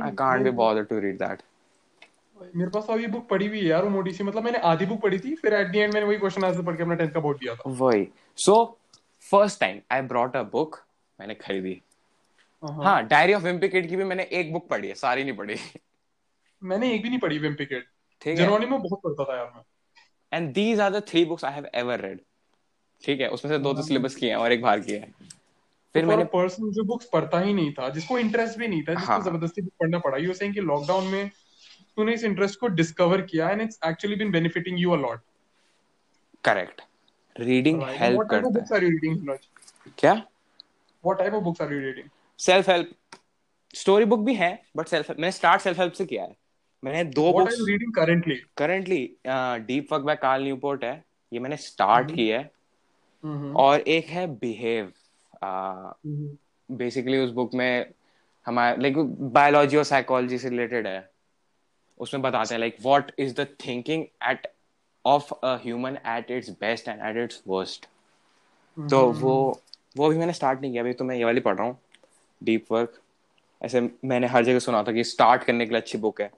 I can't be bother to read that मेरे पास तो अभी बुक पढ़ी हुई है यार वो मोटी सी मतलब मैंने आधी बुक पढ़ी थी फिर एट द एंड मैंने वही क्वेश्चन आंसर पढ़ के अपना 10th का बोर्ड दिया था। वही। So first time I brought a book मैंने खरीदी। हाँ। हाँ डायरी ऑफ़ विम्पी किड की भी मैंने एक बुक पढ़ी है सारी नहीं पढ़ी। मैंने एक भी नहीं पढ़ी विम्पिकेट ठीक है। में बहुत पढ़ता था यार मैं। And these are the three books I have ever read ठीक है उसमें से दो तो सिलेबस की हैं और एक बाहर की है। फिर मैंने मैंने पर्सन जो बुक्स पढ़ता ही नहीं था जिसको इंटरेस्ट भी नहीं था जिसको हाँ। ज़बरदस्ती पढ़ना पड़ा। यू सेइंग कि लॉकडाउन में तूने इस इंटरेस्ट को डिस्कवर किया and it's actually been benefiting you a lot correct reading help करता बुक्स है. आर यू रीडिंग क्या? What type of books are you reading self help story book भी है बट सेल्फ मैंने स्टार्ट सेल्फ हेल्प से किया है. मैंने दो what are books reading currently currently deep work by Carl Newport है. ये मैंने स्टार्ट हम्म। की है. और एक है बिहेव बेसिकली उस बुक में हमारे लाइक बायोलॉजी और साइकोलॉजी से रिलेटेड है. उसमें बताते हैं like what is the thinking at of a human at its best and at its worst तो वो वो भी मैंने स्टार्ट नहीं किया अभी तो मैं ये वाली पढ़ रहा हूँ डीप वर्क ऐसे मैंने हर जगह सुना था कि स्टार्ट करने के लिए अच्छी बुक है।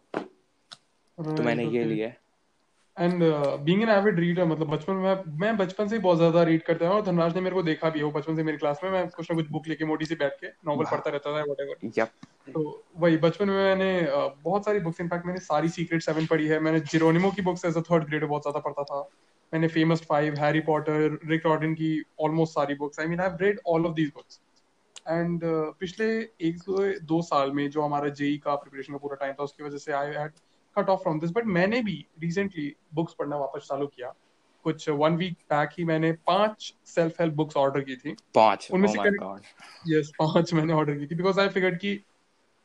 तो मैंने ये लिया है। And being an avid reader मतलब बचपन में मैं बचपन से ही बहुत ज़्यादा रीड करता हूँ और धनराज ने मेरे को देखा भी है वो बचपन से मेरी क्लास में। मैं कुछ ना कुछ बुक लेके मोटी सी बैठ के नॉवल पढ़ता रहता था व्हाटएवर यप तो वही बचपन में मैंने uh, बहुत सारी बुक्स इनफैक्ट मैंने सारी सीक्रेट सेवन पढ़ी है। मैंने जिरोनिमो की books as a third grade बहुत ज़्यादा पढ़ता था। मैंने famous five Harry Potter Rick Riordan की ऑलमोस्ट सारी books I mean I have read all of these books and पिछले एक दो, दो साल में जो हमारा जेई e का प्रिपरेशन का पूरा टाइम था उसकी वजह से I had cut off from this but मैंने भी रिसेंटली बुक्स पढ़ना वापस चालू किया कुछ वन वीक बैक ही मैंने पाँच सेल्फ हेल्प बुक्स ऑर्डर की थी पाँच उनमें oh से यस पाँच मैंने ऑर्डर की थी बिकॉज़ आई फिगर्ड कि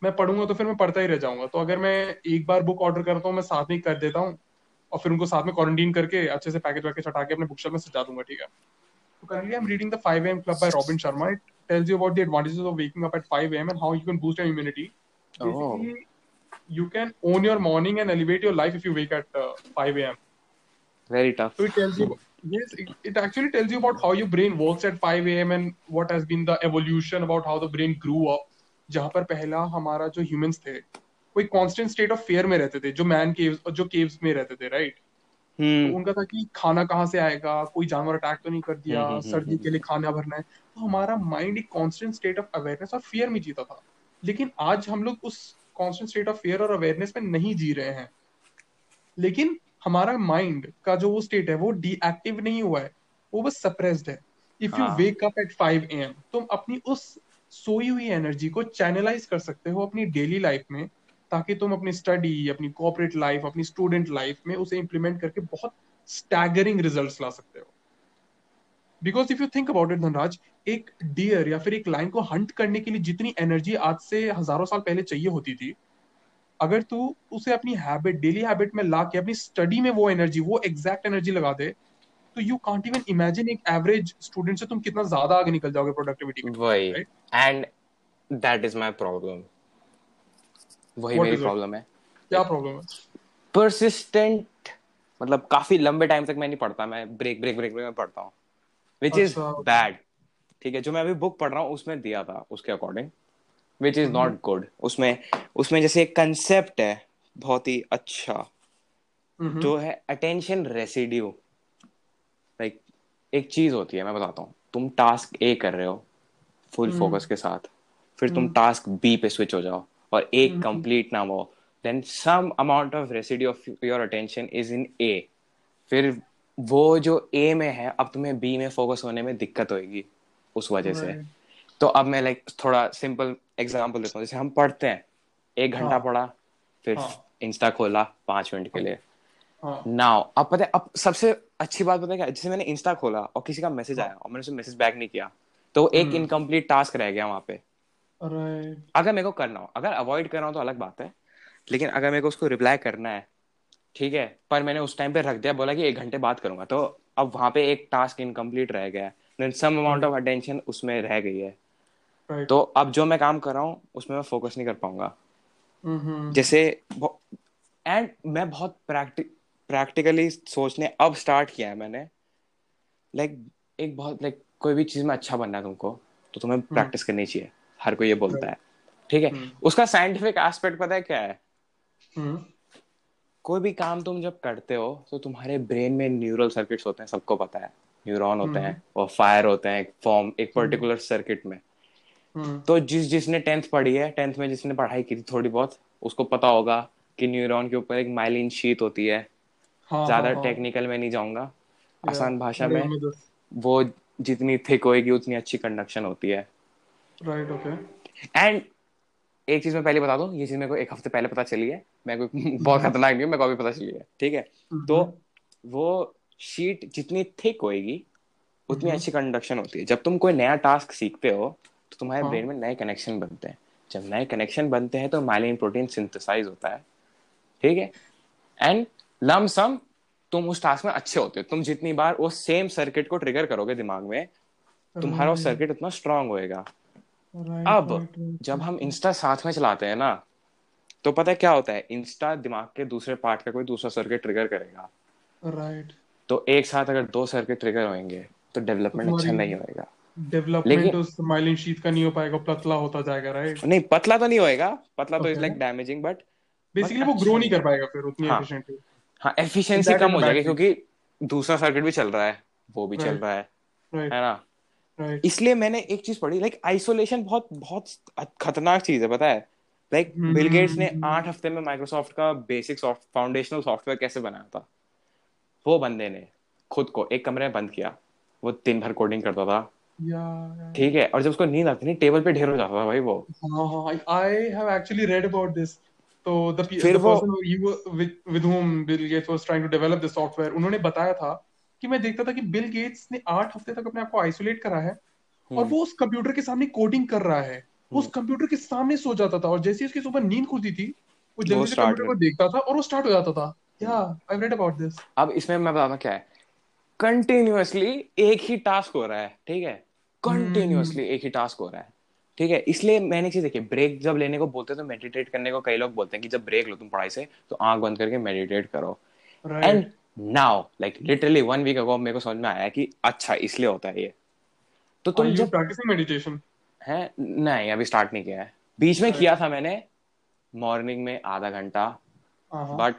मैं पढ़ूँगा तो फिर मैं पढ़ता ही रह जाऊँगा तो अगर मैं एक बार बुक ऑर्डर करता हूँ मैं साथ में कर देता हूँ और फिर उनको साथ में क्वारंटीन करके अच्छे से पैकेज वैकेज हटा के अपने बुक शेल्फ में सजा दूँगा ठीक है तो currently I'm reading the 5 a.m. Club by Robin Sharma. It tells you about the advantages of waking up at 5 a.m. and how you can boost your immunity. Basically, oh. You can own your morning and elevate your life if you wake at uh, 5 a.m. Very tough. So it tells you, yes, it, it actually tells you about how your brain works at 5 a.m. and what has been the evolution about how the brain grew up. जहाँ पर पहला हमारा जो ह्यूमंस थे वो एक कांस्टेंट स्टेट ऑफ़ फेयर में रहते थे जो मैन केव्स जो केव्स में रहते थे राइट तो हम्म। उनका था कि खाना कहाँ से आएगा कोई जानवर अटैक तो नहीं कर दिया हम्म, हम्म, सर्दी के लिए खाना भरना है तो हमारा माइंड एक कांस्टेंट स्टेट ऑफ़ अवेयरनेस और फियर में जीता था लेकिन आज हम लोग उस कांस्टेंट स्टेट ऑफ़ फियर और अवेयरनेस में नहीं जी रहे हैं। लेकिन हमारा माइंड का जो वो स्टेट है वो डीएक्टिव नहीं हुआ है वो बस सप्रेस्ड है। If you wake up at five A M तुम अपनी उस सोई हुई एनर्जी को चैनलाइज कर सकते हो अपनी डेली लाइफ में ताकि तुम अपनी स्टडी अपनी कॉपरेट लाइफ अपनी स्टूडेंट लाइफ में उसे इंप्लीमेंट करके बहुत स्टैगरिंग रिजल्ट्स ला सकते हो। Because if you think about it Dhanraj एक डियर या फिर एक लाइन को हंट करने के लिए जितनी एनर्जी आज से हज़ारों साल पहले चाहिए होती थी अगर तू उसे अपनी हैबिट डेली हैबिट में ला के अपनी स्टडी में वो एनर्जी वो एग्जैक्ट एनर्जी लगा दे तो यू कांट इवन इमेजिन एक एवरेज स्टूडेंट से तुम कितना ज़्यादा आगे निकल जाओगे प्रोडक्टिविटी में वही। And that is my problem वही मेरी प्रॉब्लम है। क्या प्रॉब्लम है? परसिस्टेंट मतलब काफ़ी लंबे टाइम तक मैं नहीं पढ़ता मैं ब्रेक ब्रेक ब्रेक ब्रेक में पढ़ता हूँ। विच इज़ बैड ठीक है जो मैं अभी बुक पढ़ रहा हूँ उसमें दिया था उसके according which is not good उसमें उसमें जैसे एक कंसेप्ट है बहुत ही अच्छा mm-hmm. जो है अटेंशन रेसिड्यू लाइक एक चीज़ होती है मैं बताता हूँ तुम टास्क ए कर रहे हो फुल फोकस mm-hmm. के साथ फिर तुम टास्क mm-hmm. बी पे स्विच हो जाओ और ए कंप्लीट mm-hmm. ना हो then some amount of residue of your attention is in a फिर वो जो ए में है अब तुम्हें बी में फोकस होने में दिक्कत होगी उस वजह से तो अब मैं लाइक थोड़ा सिंपल एग्जांपल देता हूँ जैसे हम पढ़ते हैं एक घंटा हाँ. पढ़ा फिर हाँ. इंस्टा खोला पाँच मिनट के लिए नाउ हाँ. अब पता है अब सबसे अच्छी बात पता है क्या जैसे मैंने इंस्टा खोला और किसी का मैसेज हाँ. आया और मैंने उसे मैसेज बैक नहीं किया तो एक इनकम्प्लीट टास्क रह गया वहाँ पे अगर मेरे को करना हो अगर अवॉइड करना हो तो अलग बात है लेकिन अगर मेरे को उसको रिप्लाई करना है ठीक है पर मैंने उस टाइम पे रख दिया बोला कि एक घंटे बात करूँगा तो अब वहाँ पे एक टास्क इनकम्प्लीट रह गया है सम अमाउंट ऑफ़ अटेंशन उसमें रह गई है right. तो अब जो मैं काम कर रहा हूँ उसमें मैं फोकस नहीं कर पाऊँगा mm-hmm. जैसे एंड मैं बहुत प्रैक्टिक प्रैक्टिकली सोचने अब स्टार्ट किया है मैंने लाइक like, एक बहुत लाइक like, कोई भी चीज़ में अच्छा बनना है तुमको तो तुम्हें प्रैक्टिस mm-hmm. करनी चाहिए हर कोई ये बोलता right. है ठीक है हम्म। उसका साइंटिफिक एस्पेक्ट पता है क्या है हम्म। कोई भी काम तुम जब करते हो तो तुम्हारे ब्रेन में न्यूरल सर्किट्स होते हैं सबको पता है। न्यूरॉन होते हैं हम्म। और फायर होते हैं एक फॉर्म एक पर्टिकुलर सर्किट में। तो जिस जिसने टेंथ पढ़ी है टेंथ में जिसने पढ़ाई की थी थोड़ी बहुत उसको पता होगा कि न्यूरॉन के ऊपर एक माइलिन शीट होती है। हाँ, ज़्यादा हाँ, टेक्निकल हाँ. में नहीं जाऊँगा। आसान भाषा में वो जितनी थिक होएगी उतनी अच्छी कंडक्शन होती है। राइट ओके एंड एक चीज़ मैं पहले बता दूँ ये चीज़ मेरे को एक हफ़्ते पहले पता चली है। मैं कोई [laughs] बहुत खतरनाक नहीं हूँ मेरे को अभी पता चली है ठीक है? mm-hmm. तो वो शीट जितनी थिक होएगी उतनी mm-hmm. अच्छी कंडक्शन होती है। जब तुम कोई नया टास्क सीखते हो तो तुम्हारे ब्रेन हाँ। में नए कनेक्शन बनते हैं। जब नए कनेक्शन बनते हैं तो माइलिन प्रोटीन सिंथेसाइज होता है ठीक है? एंड लम सम तुम उस टास्क में अच्छे होते हो। तुम जितनी बार वो सेम सर्किट को ट्रिगर करोगे दिमाग में तुम्हारा वो सर्किट उतना स्ट्रांग होएगा। अब जब हम इंस्टा साथ में चलाते हैं ना तो पता है क्या होता है? इंस्टा दिमाग के दूसरे पार्ट का कोई दूसरा सर्किट ट्रिगर करेगा। राइट तो एक साथ अगर दो सर्किट ट्रिगर होंगे तो डेवलपमेंट अच्छा नहीं होएगा। डेवलपमेंट उस माइलिन शीट का नहीं हो पाएगा पतला होता जाएगा राइट नहीं पतला तो नहीं होएगा। पतला तो is like damaging but basically वो ग्रो नहीं कर पाएगा फिर उतनी एफिशिएंटली हाँ एफिशिएंसी कम हो जाएगी क्योंकि दूसरा सर्किट भी चल रहा है वो भी चल रहा है। है ना? Right. इसलिए मैंने एक चीज़ पढ़ी लाइक आइसोलेशन बहुत बहुत खतरनाक चीज़ है पता है? लाइक बिल गेट्स ने आठ हफ़्ते में माइक्रोसॉफ्ट का बेसिक सॉफ्ट फाउंडेशनल सॉफ्टवेयर कैसे बनाया था? वो बंदे ने खुद को एक कमरे में बंद किया वो दिन भर कोडिंग करता था। ठीक है और जब उसको नींद आती नहीं टेबल पे ढेर हो जाता था भाई वो। हाँ हाँ I have actually read about this. तो the pe- फिर the वो person who you were with with whom Bill Gates was trying to develop the software उन्होंने बताया था कि मैं देखता था कि बिल गेट्स ने आठ हफ़्ते तक अपने आप को आइसोलेट करा है और हम्म, वो उस कंप्यूटर के सामने कोडिंग कर रहा है। उस हम्म, कंप्यूटर के सामने सो जाता था और जैसे ही उसकी सुबह नींद खुलती थी वो जल्दी से कंप्यूटर को देखता था और वो स्टार्ट हो जाता था। या आई रेड अबाउट दिस अब इसमें मैं बताता क्या है। कंटिन्यूअसली एक ही टास्क हो रहा है ठीक है? कंटिन्यूअसली एक ही टास्क हो रहा है ठीक है? इसलिए मैंने चीज़ देखी ब्रेक जब लेने को बोलते हैं तो मेडिटेट करने को कई लोग बोलते हैं कि जब ब्रेक लो तुम पढ़ाई से तो आँख बंद करके मेडिटेट करो। And now like literally one week ago मेरे को समझ में आया कि अच्छा इसलिए होता है ये। तो तुम जब प्रैक्टिसिंग मेडिटेशन है? नहीं अभी स्टार्ट नहीं किया है। बीच में किया था मैंने मॉर्निंग में आधा घंटा बट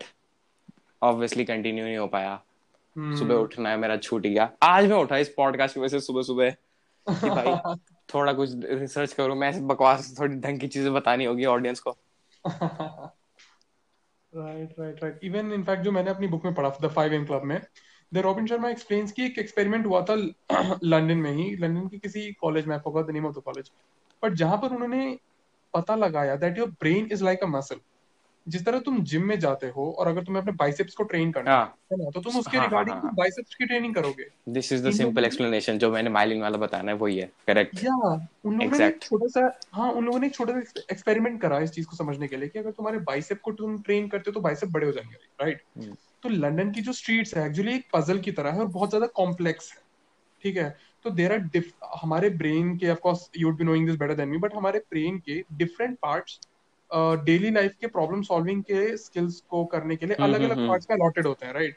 ऑब्वियसली कंटिन्यू नहीं हो पाया। हम्म। सुबह उठना है मेरा छूट गया। आज मैं उठा इस पॉडकास्ट की वजह से सुबह सुबह कि भाई [laughs] थोड़ा कुछ रिसर्च करूँ। मैं बकवास थोड़ी ढंग की चीज़ें बतानी होगी ऑडियंस को। [laughs] Right right right even in fact जो मैंने अपनी बुक में पढ़ा द फाइव एम क्लब में द रॉबिन शर्मा एक्सप्लेन्स की एक एक्सपेरिमेंट हुआ था [clears throat] लंदन में ही। लंदन की किसी कॉलेज में कॉलेज बट जहाँ पर उन्होंने पता लगाया that your brain is like a muscle जिस तरह तुम जिम में जाते हो और अगर तुम्हें अपने बाइसेप्स को ट्रेन करना हाँ। है ना तो तुम उसके रिगार्डिंग हाँ बाइसेप्स की ट्रेनिंग करोगे। This is the simple explanation जो मैंने माइलिंग वाला बताना है वही है करेक्ट या उन लोगों ने छोटा सा हाँ उन लोगों ने एक छोटा सा एक्सपेरिमेंट करा इस चीज़ को समझने के लिए कि अगर तुम्हारे बाइसेप को तुम ट्रेन करते हो तो बाइसेप बड़े हो जाएँगे राइट तो लंदन की जो स्ट्रीट्स है एक्चुअली एक पजल की तरह है और बहुत ज़्यादा कॉम्प्लेक्स है ठीक है? तो देर आर हमारे ब्रेन के of course you would be knowing this better than me but हमारे ब्रेन के डिफरेंट पार्ट्स डेली लाइफ के प्रॉब्लम सॉल्विंग के स्किल्स को करने के लिए अलग अलग पार्ट्स में अलॉटेड होते हैं राइट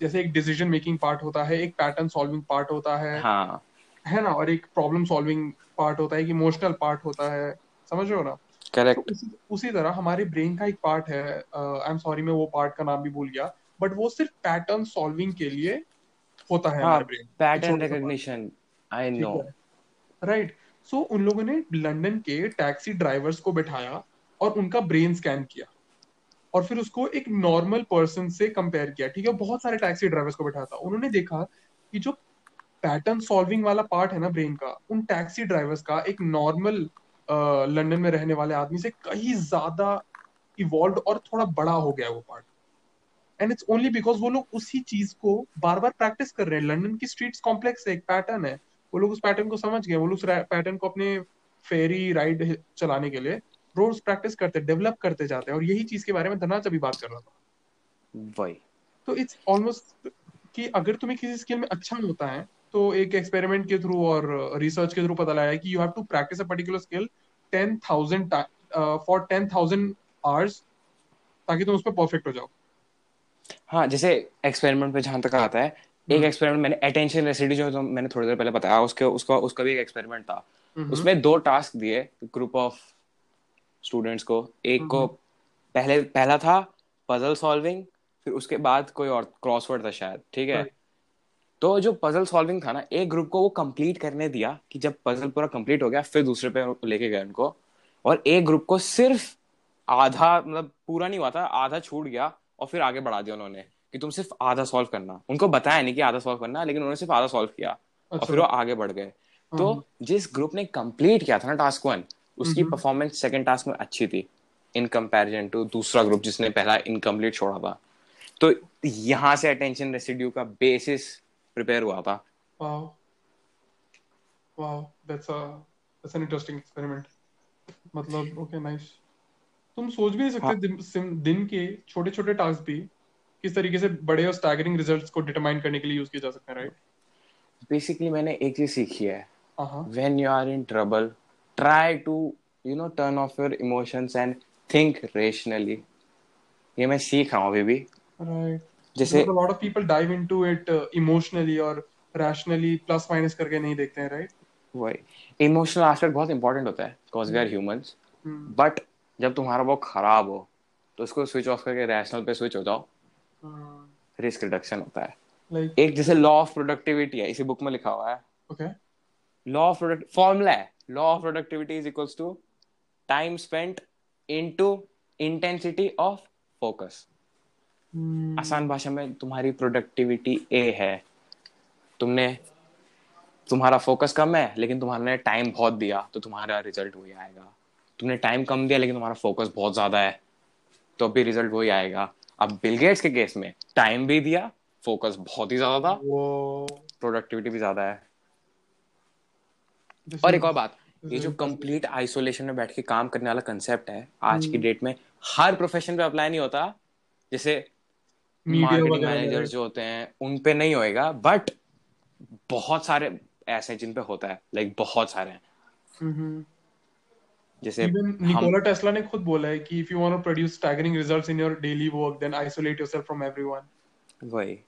जैसे एक डिसीज़न मेकिंग पार्ट होता है एक पैटर्न सॉल्विंग पार्ट होता है हाँ। है ना? और एक प्रॉब्लम सॉल्विंग पार्ट होता है एक इमोशनल पार्ट होता है समझ रहे हो ना? तो करेक्ट उसी उसी तरह हमारे ब्रेन का एक पार्ट है आई एम सॉरी मैं वो पार्ट का नाम भी भूल गया बट वो सिर्फ़ पैटर्न सॉल्विंग के लिए होता है हाँ हमारे brain pattern recognition I know right so उन लोगों ने लंदन के टैक्सी ड्राइवर्स को बैठाया और उनका ब्रेन स्कैन किया और फिर उसको एक नॉर्मल पर्सन से कंपेयर किया, ठीक है? बहुत सारे टैक्सी ड्राइवर्स को बैठाया था। उन्होंने देखा कि जो पैटर्न सॉल्विंग वाला पार्ट है ना ब्रेन का, उन टैक्सी ड्राइवर्स का एक नॉर्मल लंदन में रहने वाले आदमी से कहीं ज़्यादा इवॉल्व और थोड़ा बड़ा हो गया वो part and it's only because वो लोग उसी चीज़ को बार बार प्रैक्टिस कर रहे हैं। लंदन की स्ट्रीट्स कॉम्प्लेक्स है, एक पैटर्न है। वो लोग उस पैटर्न को समझ गए वो लोग पैटर्न को अपने फेरी राइड चलाने के लिए रोज प्रैक्टिस करते डेवलप करते जाते हैं और यही चीज़ के बारे में धनाज अभी बात कर रहा था। वही। तो इट्स ऑलमोस्ट कि अगर तुम्हें किसी स्किल में अच्छा होता है तो एक एक्सपेरिमेंट के थ्रू और रिसर्च के थ्रू पता लगा है कि you have to practice a particular skill ten thousand for ten thousand hours ताकि तुम उस पर परफेक्ट हो जाओ। हाँ जैसे एक्सपेरिमेंट पे जहाँ तक आता है एक हम्म। एक्सपेरिमेंट मैंने अटेंशन रेसिडी जो तो मैंने थोड़ी देर पहले बताया उसके उसका उसका भी एक एक्सपेरिमेंट था। हम्म। उसमें दो टास्क दिए ग्रुप ऑफ़ स्टूडेंट्स को। एक को हम्म। पहले पहला था पजल सॉल्विंग फिर उसके बाद कोई और क्रॉसवर्ड था शायद ठीक है? तो जो पजल सॉल्विंग था ना एक ग्रुप को वो कंप्लीट करने दिया कि जब पजल पूरा कंप्लीट हो गया फिर दूसरे पे लेके गए उनको। और एक ग्रुप को सिर्फ़ आधा मतलब पूरा नहीं हुआ था आधा छूट गया और फिर आगे बढ़ा दिया उन्होंने। कि तुम सिर्फ़ आधा सॉल्व करना। उनको बताया नहीं कि आधा सॉल्व करना लेकिन उन्होंने सिर्फ़ आधा सॉल्व किया अच्छा। और फिर वो आगे बढ़ गए। तो हाँ जिस ग्रुप ने कंप्लीट किया था ना टास्क वन उसकी हम्म। परफॉर्मेंस सेकंड टास्क में अच्छी थी इन कंपैरिजन टू दूसरा ग्रुप जिसने पहला इनकम्प्लीट छोड़ा था। तो यहाँ से अटेंशन रेसिड्यू का बेसिस प्रिपेयर हुआ था। Wow wow that's a that's an interesting experiment मतलब ओके नाइस तुम सोच भी नहीं सकते हाँ। दिन, दिन के छोटे छोटे टास्क भी किस तरीके से बड़े और स्टैगरिंग रिजल्ट्स को डिटरमाइन करने के लिए यूज़ किए जा सकते हैं राइट बेसिकली मैंने एक चीज़ सीखी है। When you are in trouble try to you know turn off your emotions and think rationally. ये मैं सीख रहा हूँ अभी भी। राइट जैसे a lot of people dive into it emotionally और रैशनली प्लस माइनस करके नहीं देखते हैं राइट वही। इमोशनल एस्पेक्ट बहुत इंपॉर्टेंट होता है because we are humans but जब तुम्हारा वो खराब हो तो उसको स्विच ऑफ़ करके रैशनल पे स्विच हो जाओ। रिस्क रिडक्शन होता है। लाइक एक जैसे लॉ ऑफ़ प्रोडक्टिविटी है इसी बुक में लिखा हुआ है। Okay law of product formula है। Law of productivity is equals to time spent into intensity of focus आसान भाषा में तुम्हारी प्रोडक्टिविटी ए है। तुमने तुम्हारा फोकस कम है लेकिन तुम्हारे टाइम बहुत दिया तो तुम्हारा रिज़ल्ट वही आएगा। तुमने टाइम कम दिया लेकिन तुम्हारा फोकस बहुत ज़्यादा है तो भी रिज़ल्ट वही आएगा। अब बिल गेट्स के केस में टाइम भी दिया फोकस बहुत ही ज़्यादा था। प्रोडक्टिविटी भी ज़्यादा है। और एक और बात ये जो कंप्लीट आइसोलेशन में बैठ के काम करने वाला कंसेप्ट है आज की डेट हम्म। में हर प्रोफेशन पे अप्लाई नहीं होता। जैसे मार्केटिंग मैनेजर जो होते हैं उन पे नहीं होएगा बट बहुत सारे ऐसे जिन पे होता है लाइक बहुत सारे हैं। हम्म। जैसे निकोला टेस्ला ने खुद बोला है कि if you want to produce staggering results in your daily work then isolate yourself from everyone वही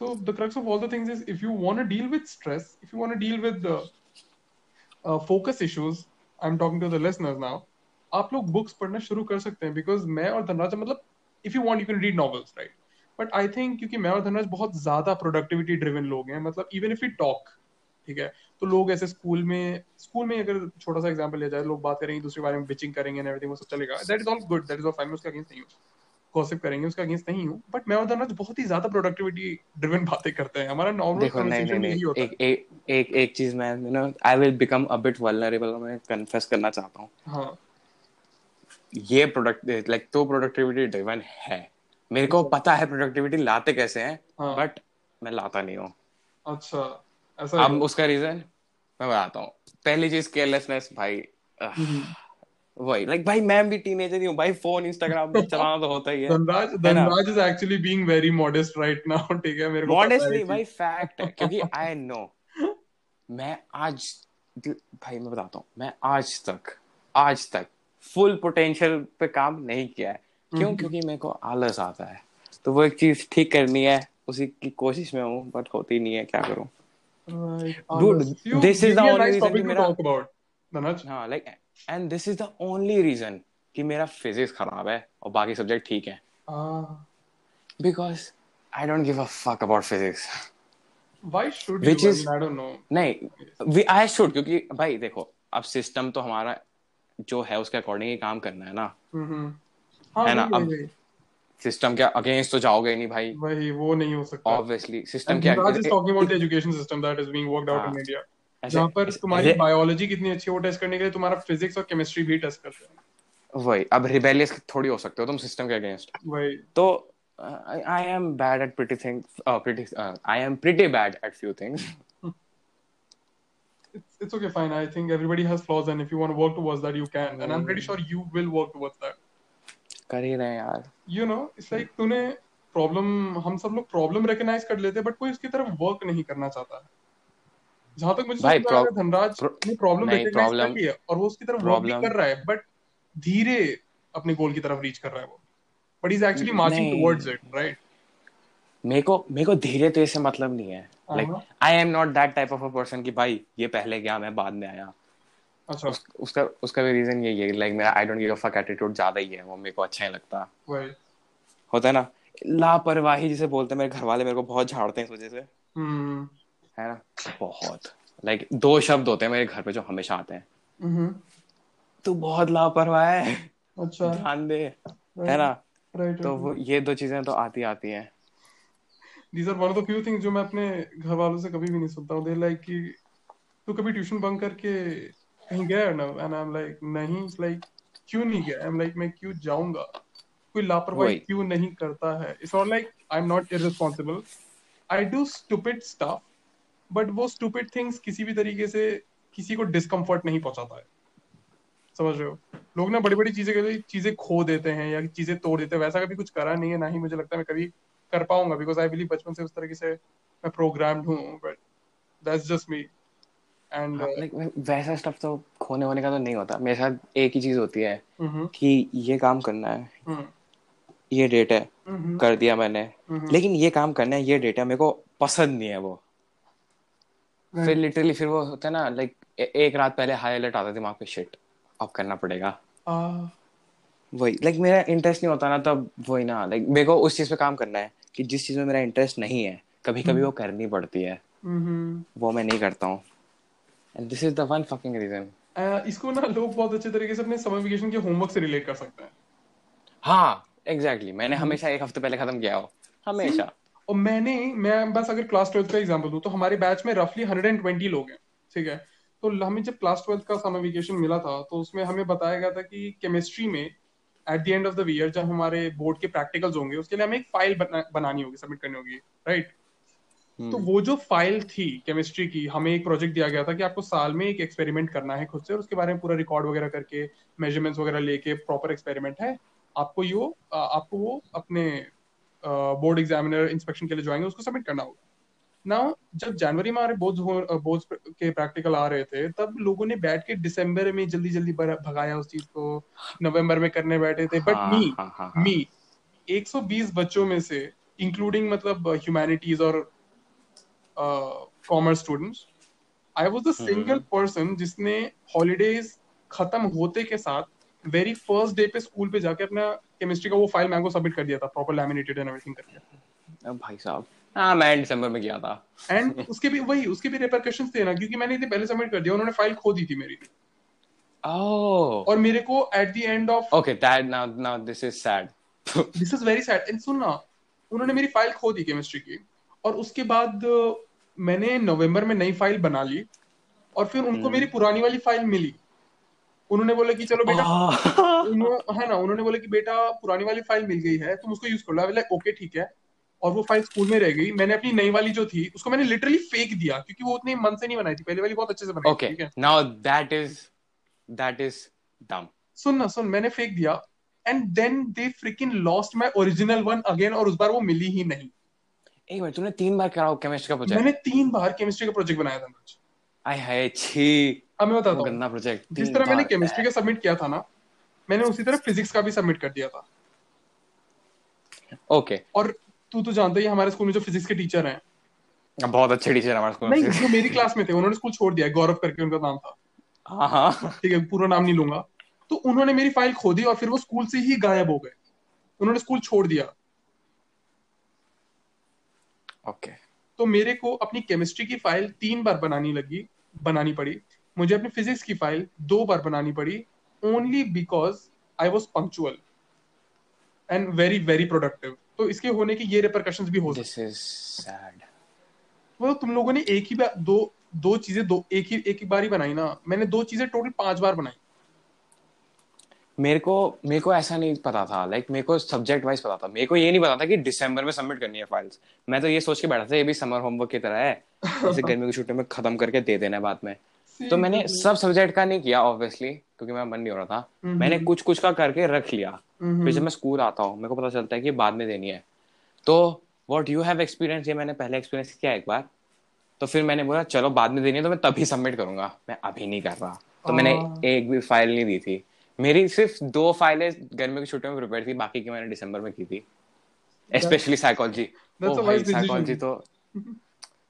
So the crux of all the things is if you want to deal with stress, if you want to deal with the uh, focus issues, I'm talking to the listeners now. आप लोग बुक्स पढ़ना शुरू कर सकते हैं बिकॉज़ मैं और धनराज मतलब if you want you can read novels right but I think क्योंकि मैं और धनराज बहुत ज़्यादा प्रोडक्टिविटी ड्रिवन लोग हैं मतलब इवन इफ़ यू टॉक ठीक है? तो लोग ऐसे स्कूल में स्कूल में अगर छोटा सा एग्जांपल लिया जाए लोग बात करेंगे दूसरे बारे में बिचिंग करेंगे एंड एवरीथिंग वो सब चलेगा। That is all good that is all fine उसका अगेंस्ट नहीं हूँ। गॉसिप करेंगे उसका अगेंस्ट नहीं हूँ। बट मैं और धनराज बहुत ही ज़्यादा प्रोडक्टिविटी ड्रिवन बातें करते हैं। हमारा नॉर्मल कन्वर्सेशन यही होता है। एक एक एक चीज़ मैं you know I will become a bit vulnerable मैं कन्फेस करना चाहता हूँ। हाँ। ये प्रोडक्ट लाइक तो प्रोडक्टिविटी ड्रिवन है। मेरे को। पता है प्रोडक्टिविटी लाते कैसे हैं हाँ. बट मैं लाता नहीं हूँ। अच्छा ऐसा अब उसका रीजन मैं बताता हूँ। पहली चीज़ केयरलेसनेस भाई हम्म। वही लाइक भाई मैं भी टीनेजर ही हूँ भाई फ़ोन इंस्टाग्राम पे चलाना तो होता ही है। Dhanraj Dhanraj is actually being very modest right now ठीक है मेरे को मॉडेस्ट नहीं भाई फैक्ट है [laughs] क्योंकि आई नो मैं आज भाई मैं बताता हूँ मैं आज तक आज तक फुल पोटेंशियल पे काम नहीं किया है। क्यों? हम्म। क्योंकि मेरे को आलस आता है। तो वो एक चीज़ ठीक करनी है उसी की कोशिश में हूँ बट होती नहीं है क्या करूँ? This is the only reason कि मेरा हाँ like and this is the only reason कि मेरा फिजिक्स खराब है और बाकी सब्जेक्ट ठीक है। Because I don't give a fuck about physics why should which you? is I don't know. नहीं we I should क्योंकि भाई देखो अब सिस्टम तो हमारा जो है उसके अकॉर्डिंग ही काम करना है ना। mm-hmm. हाँ, है ना अब सिस्टम के अगेंस्ट तो जाओगे नहीं भाई। वही वो नहीं हो सकता। ऑब्वियसली सिस्टम है is talking about education system that is being worked out in India जहाँ पर तुम्हारी बायोलॉजी कितनी अच्छी है वो टेस्ट करने के लिए तुम्हारा फिजिक्स और केमिस्ट्री भी टेस्ट करते हैं। वही अब रिबेलियस थोड़ी हो सकते हो तुम सिस्टम के अगेंस्ट वही। तो I am bad at pretty things pretty I am pretty bad at few things it's it's okay fine i think everybody has flaws and if you want to work towards that you can and i'm pretty sure you will work towards that कर ही रहे हैं यार। यू नो इट्स लाइक तूने प्रॉब्लम हम सब लोग प्रॉब्लम रिकॉग्नाइज कर लेते हैं बट कोई उसकी तरफ़ वर्क नहीं करना चाहता। जहाँ तक मुझे भाई प्रॉ, धनराज ने प्रॉब्लम रिकॉग्नाइज कर लिया और वो उसकी तरफ़ वर्क भी कर रहा है बट धीरे अपने गोल की तरफ़ रीच कर रहा है वो। But is actually marching towards it right मेरे को मेरे को धीरे तेज से मतलब नहीं है। Like I am not that type of a person कि भाई ये पहले गया मैं बाद में आया। अच्छा। उस, उसका उसका भी रीजन यही है लाइक मेरा I don't give a fuck attitude ज़्यादा ही है वो मेरे को अच्छा नहीं लगता। होता है ना? लापरवाही जिसे बोलते हैं मेरे घर वाले मेरे को बहुत झाड़ते हैं इस वजह से। हम्म। है ना? बहुत। लाइक like, दो शब्द होते हैं मेरे घर पे जो हमेशा आते हैं। हम्म। तू बहुत लापरवाह है। अच्छा। ध्यान दे। है ना? तो वो ये दो चीज़ें तो आती आती हैं। These are one of the few things जो मैं अपने घर वालों से कभी भी नहीं सुनता हूँ। दे लाइक कि तू कभी ट्यूशन बंक करके कहीं गया ना एंड आई एम लाइक नहीं लाइक क्यों नहीं गया आई एम लाइक मैं क्यों जाऊँगा? कोई लापरवाही क्यों नहीं करता है? It's not like I am not irresponsible I do stupid stuff but वो स्टूपिड थिंग्स किसी भी तरीके से किसी को डिस्कम्फर्ट नहीं पहुंचाता है। समझ रहे हो? लोग ना बड़ी बड़ी चीज़ें के लिए चीज़ें खो देते हैं या चीज़ें तोड़ देते हैं। वैसा कभी कुछ करा नहीं है ना ही मुझे लगता है मैं कभी कर पाऊँगा बिकॉज़ आई बिलीव बचपन से उस तरीके से मैं प्रोग्राम्ड हूँ but that's just me and like हाँ, वैसा स्टफ़ तो खोने होने का तो नहीं होता। मेरे साथ एक ही चीज़ होती है कि ये काम करना है। हम्म। ये डेट है। कर दिया मैंने। लेकिन ये काम करना है ये डेट है मेरे को पसंद नहीं है वो। फिर लिटरली फिर वो होता है ना लाइक एक रात पहले हाई अलर्ट आता दिमाग पे शिट अब करना पड़ेगा। वही लाइक मेरा इंटरेस्ट नहीं होता ना तब वही ना लाइक मेरे को उस चीज़ पे काम करना है कि जिस चीज़ में मेरा इंटरेस्ट नहीं है कभी कभी हम्म। वो करनी पड़ती है। वो मैं नहीं करता हूँ। And this is the one fucking reason इसको ना लोग बहुत अच्छे तरीके से अपने समर वेकेशन के होमवर्क से रिलेट कर सकते हैं। हाँ। Exactly exactly. मैंने. हमेशा एक हफ़्ते पहले खत्म किया हो। हमेशा। और मैंने मैं बस अगर क्लास ट्वेल्थ का एग्ज़ाम्पल दूँ तो हमारे बैच में रफली हंड्रेड एंड ट्वेंटी लोग हैं ठीक है? तो हमें जब क्लास ट्वेल्थ का समर वेकेशन मिला था तो उसमें हमें बताया गया था कि केमिस्ट्री में at the end of the year जब हमारे बोर्ड के प्रैक्टिकल्स होंगे उसके लिए हमें एक फ़ाइल बना, बनानी होगी सबमिट करनी होगी राइट तो हम्म। वो जो फ़ाइल थी केमिस्ट्री की हमें एक प्रोजेक्ट दिया गया था कि आपको साल में एक एक्सपेरिमेंट करना है खुद से और उसके बारे में पूरा रिकॉर्ड वगैरह करके मेजरमेंट्स वगैरह लेके प्रॉपर एक्सपेरिमेंट है आपको यो आपको वो अपने बोर्ड एग्जामिनर इंस्पेक्शन के लिए जो आएँगे उसको सबमिट करना होगा नाउ जब जनवरी में हमारे बोर्ड्स बोर्ड्स के प्रैक्टिकल आ रहे थे तब लोगों ने बैठ के दिसंबर में जल्दी जल्दी भगाया उस चीज़ को नवंबर में करने बैठे थे बट मी. मी 120 बच्चों में से इंक्लूडिंग मतलब ह्यूमैनिटीज और commerce students I was the single person जिसने हॉलीडेज खत्म होते के साथ वेरी फ़र्स्ट डे पे स्कूल पे जाके अपना केमिस्ट्री का वो फ़ाइल मैंगो सबमिट कर दिया था प्रॉपर लैमिनेटेड एंड एवरीथिंग करके। भाई साहब। हाँ मैं दिसंबर में गया था। एंड उसके भी वही उसके भी रिपरकशंस थे ना क्योंकि मैंने इतने पहले सबमिट कर दिया उन्होंने फ़ाइल खो दी थी मेरी। ओह। और मेरे को at the end of okay that now now this is sad this is very sad and सुन ना उन्होंने मेरी फ़ाइल खो दी केमिस्ट्री की। और उसके बाद मैंने नवंबर में नई फ़ाइल बना ली और फिर उनको हम्म। मेरी पुरानी वाली फ़ाइल मिली। उन्होंने बोला कि चलो बेटा उन्होंने है ना उन्होंने बोला कि बेटा पुरानी वाली फ़ाइल मिल गई है तुम उसको यूज़ कर लो। लाइक ओके ठीक है। और वो फ़ाइल स्कूल में रह गई। मैंने अपनी नई वाली जो थी उसको मैंने लिटरली फेक दिया क्योंकि वो उतने मन से नहीं बनाई थी। पहले वाली बहुत अच्छे से बनाई थी okay now that is that is dumb सुन ना सुन मैंने फेक दिया। And then they freaking lost my original one again और उस बार वो मिली ही नहीं। एक मिनट तूने तीन बार कराओ केमिस्ट्री का प्रोजेक्ट मैंने तीन बार केमिस्ट्री का प्रोजेक्ट बनाया था अनुज आई हाय छी। अब मैं बताता हूँ। गंदा प्रोजेक्ट जिस तरह मैंने केमिस्ट्री का सबमिट किया था ना मैंने उसी तरह फिजिक्स का भी सबमिट कर दिया था। ओके और तू तो जानता ही हमारे स्कूल में जो फिजिक्स के टीचर हैं। बहुत अच्छे टीचर हमारे स्कूल नहीं में जो मेरी क्लास में थे उन्होंने स्कूल छोड़ दिया गौरव करके उनका नाम था। हाँ हाँ। ठीक है पूरा नाम नहीं लूँगा। तो उन्होंने मेरी फ़ाइल खो दी और फिर वो स्कूल से ही गायब हो गए। उन्होंने स्कूल छोड़ दिया। ओके तो मेरे को अपनी केमिस्ट्री की फ़ाइल तीन बार बनानी लगी बनानी पड़ी। मुझे अपनी फिजिक्स की फ़ाइल दो बार बनानी पड़ी only because I was punctual and very very productive तो इसके होने की ये रिपरकशन भी हो सकते दिस इज़ सैड वो तुम लोगों ने एक ही दो दो चीज़ें दो एक ही एक ही बार ही बनाई ना। मैंने दो चीज़ें टोटल पाँच बार बनाई। मेरे को मेरे को ऐसा नहीं पता था लाइक like, मेरे को सब्जेक्ट वाइज पता था। मेरे को ये नहीं पता था कि दिसंबर में सबमिट करनी है फाइल्स मैं तो ये सोच के बैठा था ये भी समर होमवर्क की तरह है। जैसे [laughs] गर्मी की छुट्टी में खत्म करके दे देना है बाद में। तो मैंने सब सब्जेक्ट का नहीं किया ऑब्वियसली क्योंकि मेरा मन नहीं हो रहा था। मैंने कुछ कुछ का करके रख लिया। फिर जब मैं स्कूल आता हूँ मेरे को पता चलता है कि बाद में देनी है। तो वॉट यू हैव एक्सपीरियंस ये मैंने पहले एक्सपीरियंस किया एक बार। तो फिर मैंने बोला चलो बाद में देनी है तो मैं तभी सबमिट करूँगा। मैं अभी नहीं कर रहा। तो मैंने हाँ। एक भी फ़ाइल नहीं दी थी। मेरी सिर्फ़ दो फाइलें गर्मी की छुट्टियों में प्रिपेयर थी बाकी की मैंने दिसंबर में की थी। Specially psychology. साइकोलॉजी तो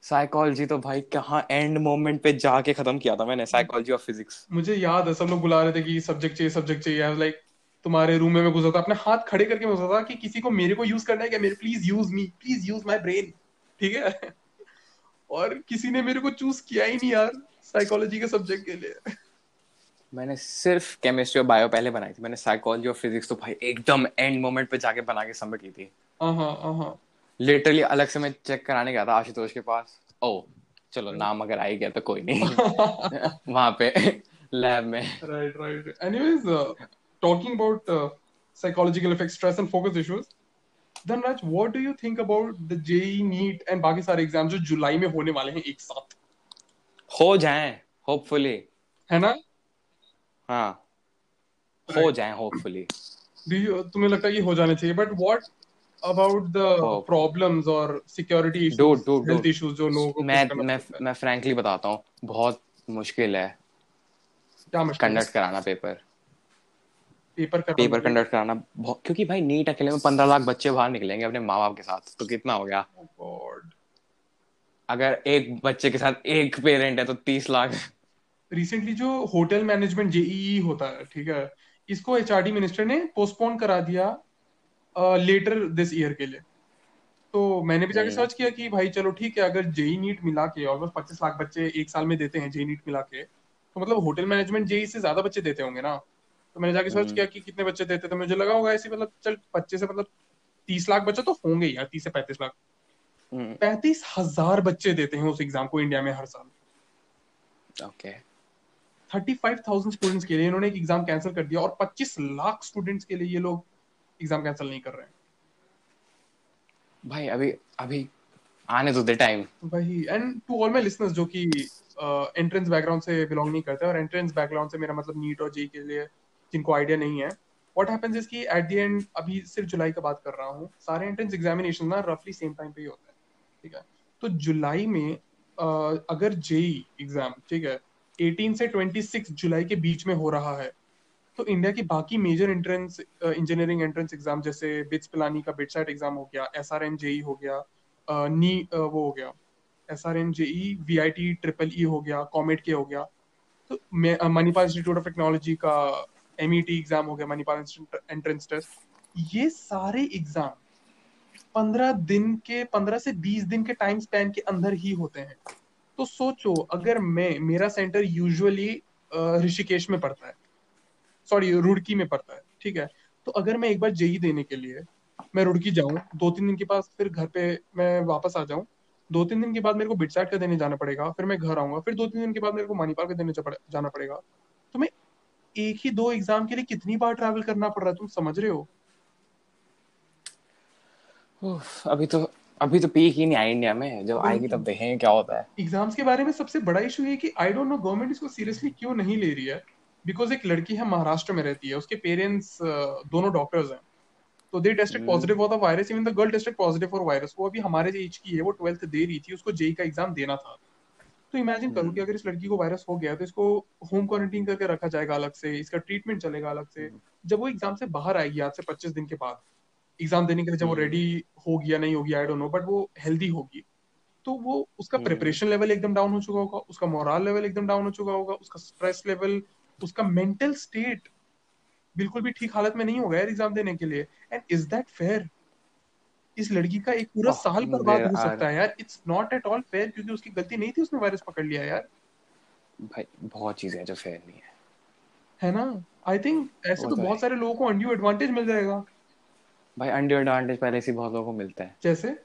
साइकोलॉजी तो भाई कहाँ एंड मोमेंट पे जाके खत्म किया था मैंने साइकोलॉजी और फिजिक्स मुझे याद है सब लोग बुला रहे थे कि सब्जेक्ट चाहिए सब्जेक्ट चाहिए। आई लाइक तुम्हारे रूम में मैं घुसा था अपने हाथ खड़े करके मैं घुसा था कि किसी को मेरे को यूज़ करना है क्या? मेरे please use me please use my brain ठीक है? [laughs] और किसी ने मेरे को चूज़ किया ही नहीं यार साइकोलॉजी के सब्जेक्ट के लिए। मैंने सिर्फ़ केमिस्ट्री और बायो पहले बनाई थी। मैंने साइकोलॉजी और फिजिक्स तो भाई एकदम एंड मोमेंट पे जाके बना के सबमिट की थी। हाँ हाँ हाँ लिटरली अलग से मैं चेक कराने गया था आशुतोष के पास। ओ चलो नाम अगर आ ही गया तो कोई नहीं। [laughs] वहाँ पे लैब में। Anyways uh, talking about uh, psychological effects stress and focus issues then Raj what do you think about the JEE NEET and बाकी सारे एग्ज़ाम्स जो जुलाई में होने वाले हैं एक साथ? हो जाए होपफुली है ना? हाँ। हो जाए होपफुली तुम्हें लगता है कि हो जाने चाहिए? Oh. problems or security issues? Dude, dude, health dude. issues जो लोगों मैं मैं मैं फ्रैंकली बताता हूँ बहुत मुश्किल है कंडक्ट कराना पेपर पेपर करना पेपर कंडक्ट कराना बहुत क्योंकि भाई नीट अकेले में पंद्रह लाख बच्चे बाहर निकलेंगे अपने माँ बाप के साथ तो कितना हो गया? Oh अगर एक बच्चे के साथ एक पेरेंट है तो तीस लाख रिसेंटली जो होटल मैनेजमेंट जेईई होता है ठीक है इसको एचआरडी मिनिस्टर ने पोस्टपोन करा दिया लेटर दिस ईयर के लिए। तो मैंने भी जाके हम्म। सर्च किया कि भाई चलो ठीक है अगर जेई नीट मिला के ऑलमोस्ट पच्चीस लाख बच्चे एक साल में देते हैं जेई नीट मिला के तो मतलब होटल मैनेजमेंट जेई से ज़्यादा बच्चे देते होंगे ना। तो मैंने जाके सर्च हम्म। किया कि कितने बच्चे देते तो मुझे लगा होगा ऐसे मतलब चल बच्चे से मतलब तीस लाख बच्चे तो होंगे यार तीस से पैंतीस लाख। हम्म। पैंतीस हज़ार बच्चे देते हैं उस एग्ज़ाम को इंडिया में हर साल। Okay okay. 35,000 स्टूडेंट्स के लिए इन्होंने एक एग्ज़ाम कैंसिल कर दिया और 25 लाख स्टूडेंट्स के लिए ये लोग एग्ज़ाम कैंसिल नहीं कर रहे हैं। भाई अभी अभी आने दो दे टाइम भाई and to all my listeners जो कि एंट्रेंस uh, बैकग्राउंड से बिलोंग नहीं करते और एंट्रेंस बैकग्राउंड से मेरा मतलब नीट और जेई के लिए जिनको आइडिया नहीं है। व्हाट हैपेंस इज़ कि एट द एंड अभी सिर्फ़ जुलाई का बात कर रहा हूँ। सारे एंट्रेंस एग्जामिनेशन ना रफली सेम टाइम पे ही होते हैं। ठीक है? तो जुलाई में uh, अगर जेई एग्ज़ाम ठीक है? 18 से 26 जुलाई के बीच में हो रहा है। तो इंडिया की बाकी major entrance engineering entrance exam जैसे बिट्स पिलानी का बिट बिटसेट एग्ज़ाम हो गया एस आर एन जेई हो गया नी वो हो गया। S R N J E V I T triple E हो गया कॉमेट के हो गया। तो मणिपाल इंस्टीट्यूट ऑफ़ टेक्नोलॉजी का एमईटी एग्ज़ाम हो गया मणिपाल एंट्रेंस टेस्ट ये सारे एग्ज़ाम पंद्रह दिन के, पंद्रह से बीस दिन के टाइम स्पैन के अंदर ही होते हैं। तो सोचो, अगर मैं, मेरा सेंटर यूजुअली ऋषिकेश में पड़ता है। सॉरी रुड़की में पड़ता है, ठीक है? तो अगर मैं एक बार जेई देने के लिए, मैं रुड़की जाऊँ दो तीन दिन के बाद फिर घर पे मैं वापस आ जाऊँ दो तीन दिन के बाद मेरे को बिटसैट का देने जाना पड़ेगा, फिर मैं घर आऊँगा, फिर दो तीन दिन के बाद मेरे को मणिपाल का देने जाना पड़ेगा। तो मैं एक ही दो एग्ज़ाम के लिए कितनी बार ट्रैवल करना पड़ रहा है, तुम समझ रहे हो? अभी तो अभी तो पीक ही नहीं आई इंडिया में। जब आएगी तब देखेंगे क्या होता है। एग्ज़ाम्स के बारे में सबसे बड़ा इशू ये कि आई डोंट नो गवर्नमेंट इसको सीरियसली क्यों नहीं ले रही है। बिकॉज़ एक लड़की है महाराष्ट्र में रहती है। उसके पेरेंट्स दोनों डॉक्टर्स हैं। तो they tested hmm. Positive for the virus even the girl tested positive for virus वो अभी हमारे एज की है वो ट्वेल्थ दे रही थी। उसको जेई का एग्ज़ाम देना था। तो इमेजिन करो कि अगर इस लड़की को वायरस हो गया तो इसको होम क्वारंटीन करके रखा जाएगा अलग से। इसका ट्रीटमेंट चलेगा अलग से। जब वो एग्ज़ाम से बाहर आएगी आज से पच्चीस दिन के बाद एग्ज़ाम देने के लिए जब वो हम्म। रेडी होगी या नहीं होगी आई डोंट नो बट वो हेल्दी होगी। तो वो उसका हम्म। प्रिपरेशन लेवल एकदम डाउन हो चुका होगा उसका मोरल लेवल एकदम डाउन हो चुका होगा उसका स्ट्रेस लेवल उसका मेंटल स्टेट बिल्कुल भी ठीक हालत में नहीं होगा यार एग्ज़ाम देने के लिए। एंड इज़ दैट फेयर इस लड़की का एक पूरा साल बर्बाद हो सकता है यार। It's not at all fair क्योंकि उसकी गलती नहीं थी उसने वायरस पकड़ लिया यार। भाई बहुत चीज़ें हैं जो फेयर नहीं है। है ना? आई थिंक ऐसे तो तो बहुत सारे लोगों को अनड्यू एडवांटेज मिल जाएगा। भाई अंडर एडवांटेज पहले से बहुत लोगों को मिलता है। जैसे?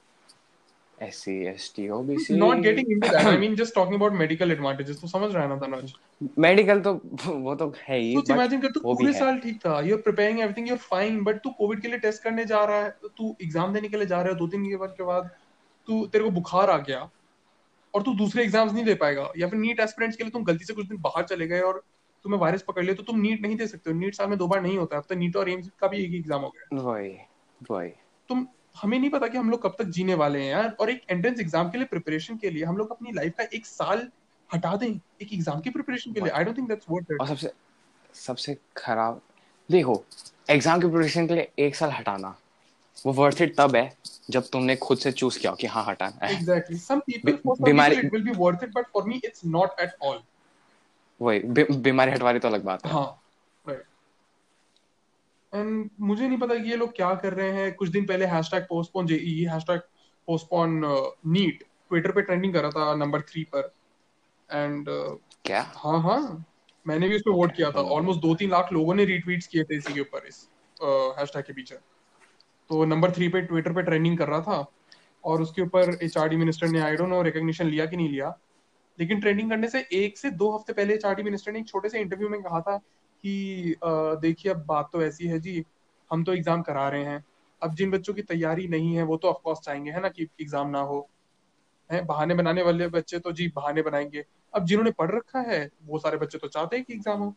S C S T OBC not getting into that I mean just talking about medical advantages तो समझ रहा है ना तनुज मेडिकल तो वो तो है ही सोच इमेजिन कर तू पूरे साल ठीक था। You are preparing everything you are fine but तू कोविड के लिए टेस्ट करने जा रहा है। तो तू एग्ज़ाम देने के लिए जा रहा है दो तीन के बाद के बाद। तू तेरे को बुखार आ गया और तू दूसरे एग्ज़ाम्स नहीं दे पाएगा। या फिर नीट एस्पिरेंट्स के लिए तुम गलती से कुछ दिन बाहर चले गए और तुम्हें वायरस पकड़ लिया तो तुम नीट नहीं दे सकते हो। नीट साल में दो बार नहीं होता है। अब तो नीट और एम्स का भी एक ही एग्ज़ाम हो गया। वही। वही तुम हमें नहीं पता कि हम लोग कब तक जीने वाले हैं यार। और एक एंट्रेंस एग्ज़ाम के लिए प्रिपरेशन के लिए हम लोग अपनी लाइफ का एक साल हटा दें एक एग्ज़ाम की प्रिपरेशन के लिए। I don't think that's worth it और सबसे सबसे खराब देखो एग्ज़ाम की प्रिपरेशन के लिए एक साल हटाना वो वर्थ इट तब है जब तुमने खुद से चूज़ किया कि हाँ हटाना है। People, बी- for some बीमारी- it will be worth it, but for me, it's not at all. वही बीमारी हटवारी तो अलग बात है। हाँ. And मुझे नहीं पता कि ये लोग क्या कर रहे हैं। कुछ दिन पहले hashtag postpone JEE hashtag postpone NEET Twitter पे ट्रेंडिंग कर रहा था नंबर थ्री पर। एंड क्या? हाँ हाँ। मैंने भी उस पर वोट किया था। ऑलमोस्ट दो तीन लाख लोगों ने रीट्वीट्स किए थे इसी के ऊपर इस हैशटैग के पीछे। तो नंबर थ्री पे ट्विटर पे ट्रेंडिंग कर रहा था। और उसके ऊपर एच मिनिस्टर ने आई डोंट नो रिकग्निशन लिया कि नहीं लिया। लेकिन ट्रेंडिंग करने से एक से दो हफ़्ते पहले एच मिनिस्टर ने एक छोटे से इंटरव्यू में कहा था कि देखिए अब बात तो ऐसी है जी हम तो एग्ज़ाम करा रहे हैं। अब जिन बच्चों की तैयारी नहीं है वो तो ऑफकोर्स चाहेंगे है ना कि एग्ज़ाम ना हो। है बहाने बनाने वाले बच्चे तो जी बहाने बनाएँगे। अब जिन्होंने पढ़ रखा है वो सारे बच्चे तो चाहते हैं कि एग्ज़ाम हो।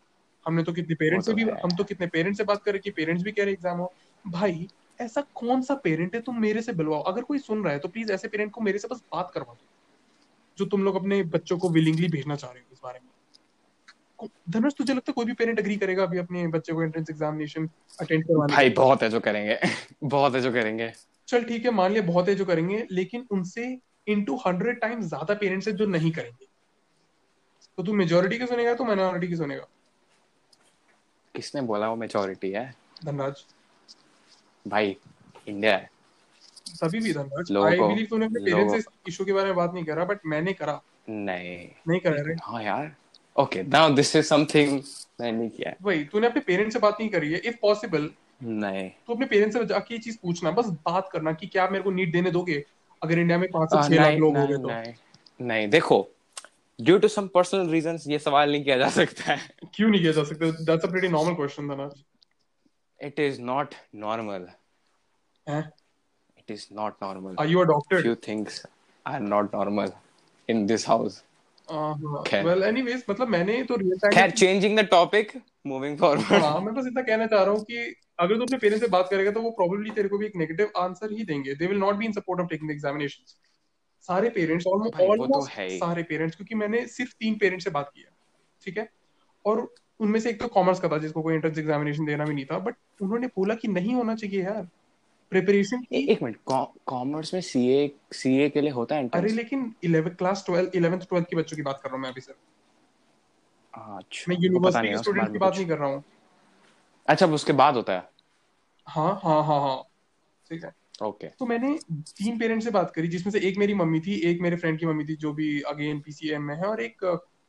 हमने तो कितने पेरेंट्स से तो भी हम तो कितने पेरेंट्स से बात करें कि पेरेंट्स भी कह रहे एग्ज़ाम हो। भाई ऐसा कौन सा पेरेंट है तुम मेरे से बुलवाओ? अगर कोई सुन रहा है तो प्लीज़ ऐसे पेरेंट को मेरे से बस बात करवा दो जो तुम लोग अपने बच्चों को विलिंगली भेजना चाह रहे हो इस बारे में। धनुष तुझे लगता है कोई भी पेरेंट एग्री करेगा अभी अपने बच्चे को एंट्रेंस एग्जामिनेशन अटेंड करवाने भाई बहुत है जो करेंगे। बहुत है जो करेंगे। चल ठीक है मान लिया बहुत है जो करेंगे लेकिन उनसे इनटू हंड्रेड टाइम्स ज़्यादा पेरेंट्स है जो नहीं करेंगे। तो तू मेजोरिटी की सुनेगा तो माइनॉरिटी की सुनेगा? किसने बोला वो मेजोरिटी है? धनराज। भाई इंडिया है। तभी भी धनराज। आई बिलीव तूने अपने पेरेंट्स से इशू के बारे में बात नहीं करा बट मैंने करा। नहीं। नहीं करा रे हाँ यार। Okay now this is something मैंने नहीं किया वही तूने अपने पेरेंट्स से बात नहीं करी है इफ़ पॉसिबल नहीं। तो अपने पेरेंट्स से जाके ये चीज़ पूछना बस बात करना कि क्या मेरे को नीट देने दोगे? अगर इंडिया में पाँच से आ, छह लाख लोग हो गए तो। नहीं नहीं देखो due to some personal reasons ये सवाल नहीं किया जा सकता है। क्यों नहीं किया जा सकता? That's a pretty normal question था ना इट इज़ नॉट नॉर्मल हैं it is not normal are you adopted few things are not normal in this house खैर। वेल एनीवेज मतलब मैंने तो रियल टाइम खैर changing the topic moving forward हाँ मैं बस इतना कहना चाह रहा हूँ कि अगर तू अपने पेरेंट्स से बात करेगा तो वो प्रोबेबली तेरे को भी एक नेगेटिव आंसर ही देंगे। They will not be in support of taking the examinations सारे पेरेंट्स ऑलमोस्ट भाई, वो तो ऑलमोस्ट सारे पेरेंट्स क्योंकि मैंने सिर्फ़ तीन पेरेंट्स से बात किया ठीक है? और उनमें से एक तो कॉमर्स का था जिसको कोई एंट्रेंस एग्जामिनेशन देना भी नहीं था बट उन्होंने बोला कि नहीं होना चाहिए यार। प्रिपरेशन एक मिनट कॉमर्स में सीए सीए के लिए होता है अरे लेकिन 11th क्लास 12 11th 12th की बच्चों की बात कर रहा हूँ मैं अभी सर। अच्छा मैं यूनिवर्सिटी के स्टूडेंट की बात नहीं कर रहा हूँ। अच्छा उसके बाद होता है। हाँ हाँ हाँ हाँ। ठीक है ओके okay. तो मैंने तीन पेरेंट्स से बात करी जिसमें से एक मेरी मम्मी थी एक मेरे फ्रेंड की मम्मी थी जो भी अगेन पीसीएम में है और एक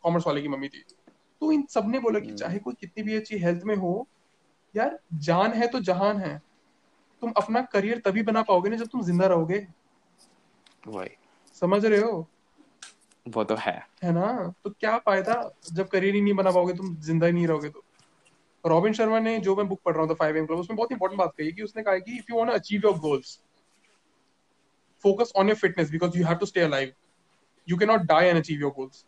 कॉमर्स वाले की मम्मी थी। तो इन सबने बोला कि हम्म। चाहे कोई कितनी भी अच्छी हेल्थ में हो यार जान है तो जहान है। तुम अपना करियर तभी बना पाओगे ना जब तुम ज़िंदा रहोगे। वही। समझ रहे हो? वो तो है। है ना? तो क्या फ़ायदा जब करियर ही नहीं बना पाओगे तुम ज़िंदा ही नहीं रहोगे तो। रॉबिन शर्मा ने जो मैं बुक पढ़ रहा हूँ फाइव एम क्लब उसमें बहुत इंपॉर्टेंट बात कही कि उसने कहा कि if you want achieve your goals focus on your fitness because you have to stay alive you can not die and achieve your goals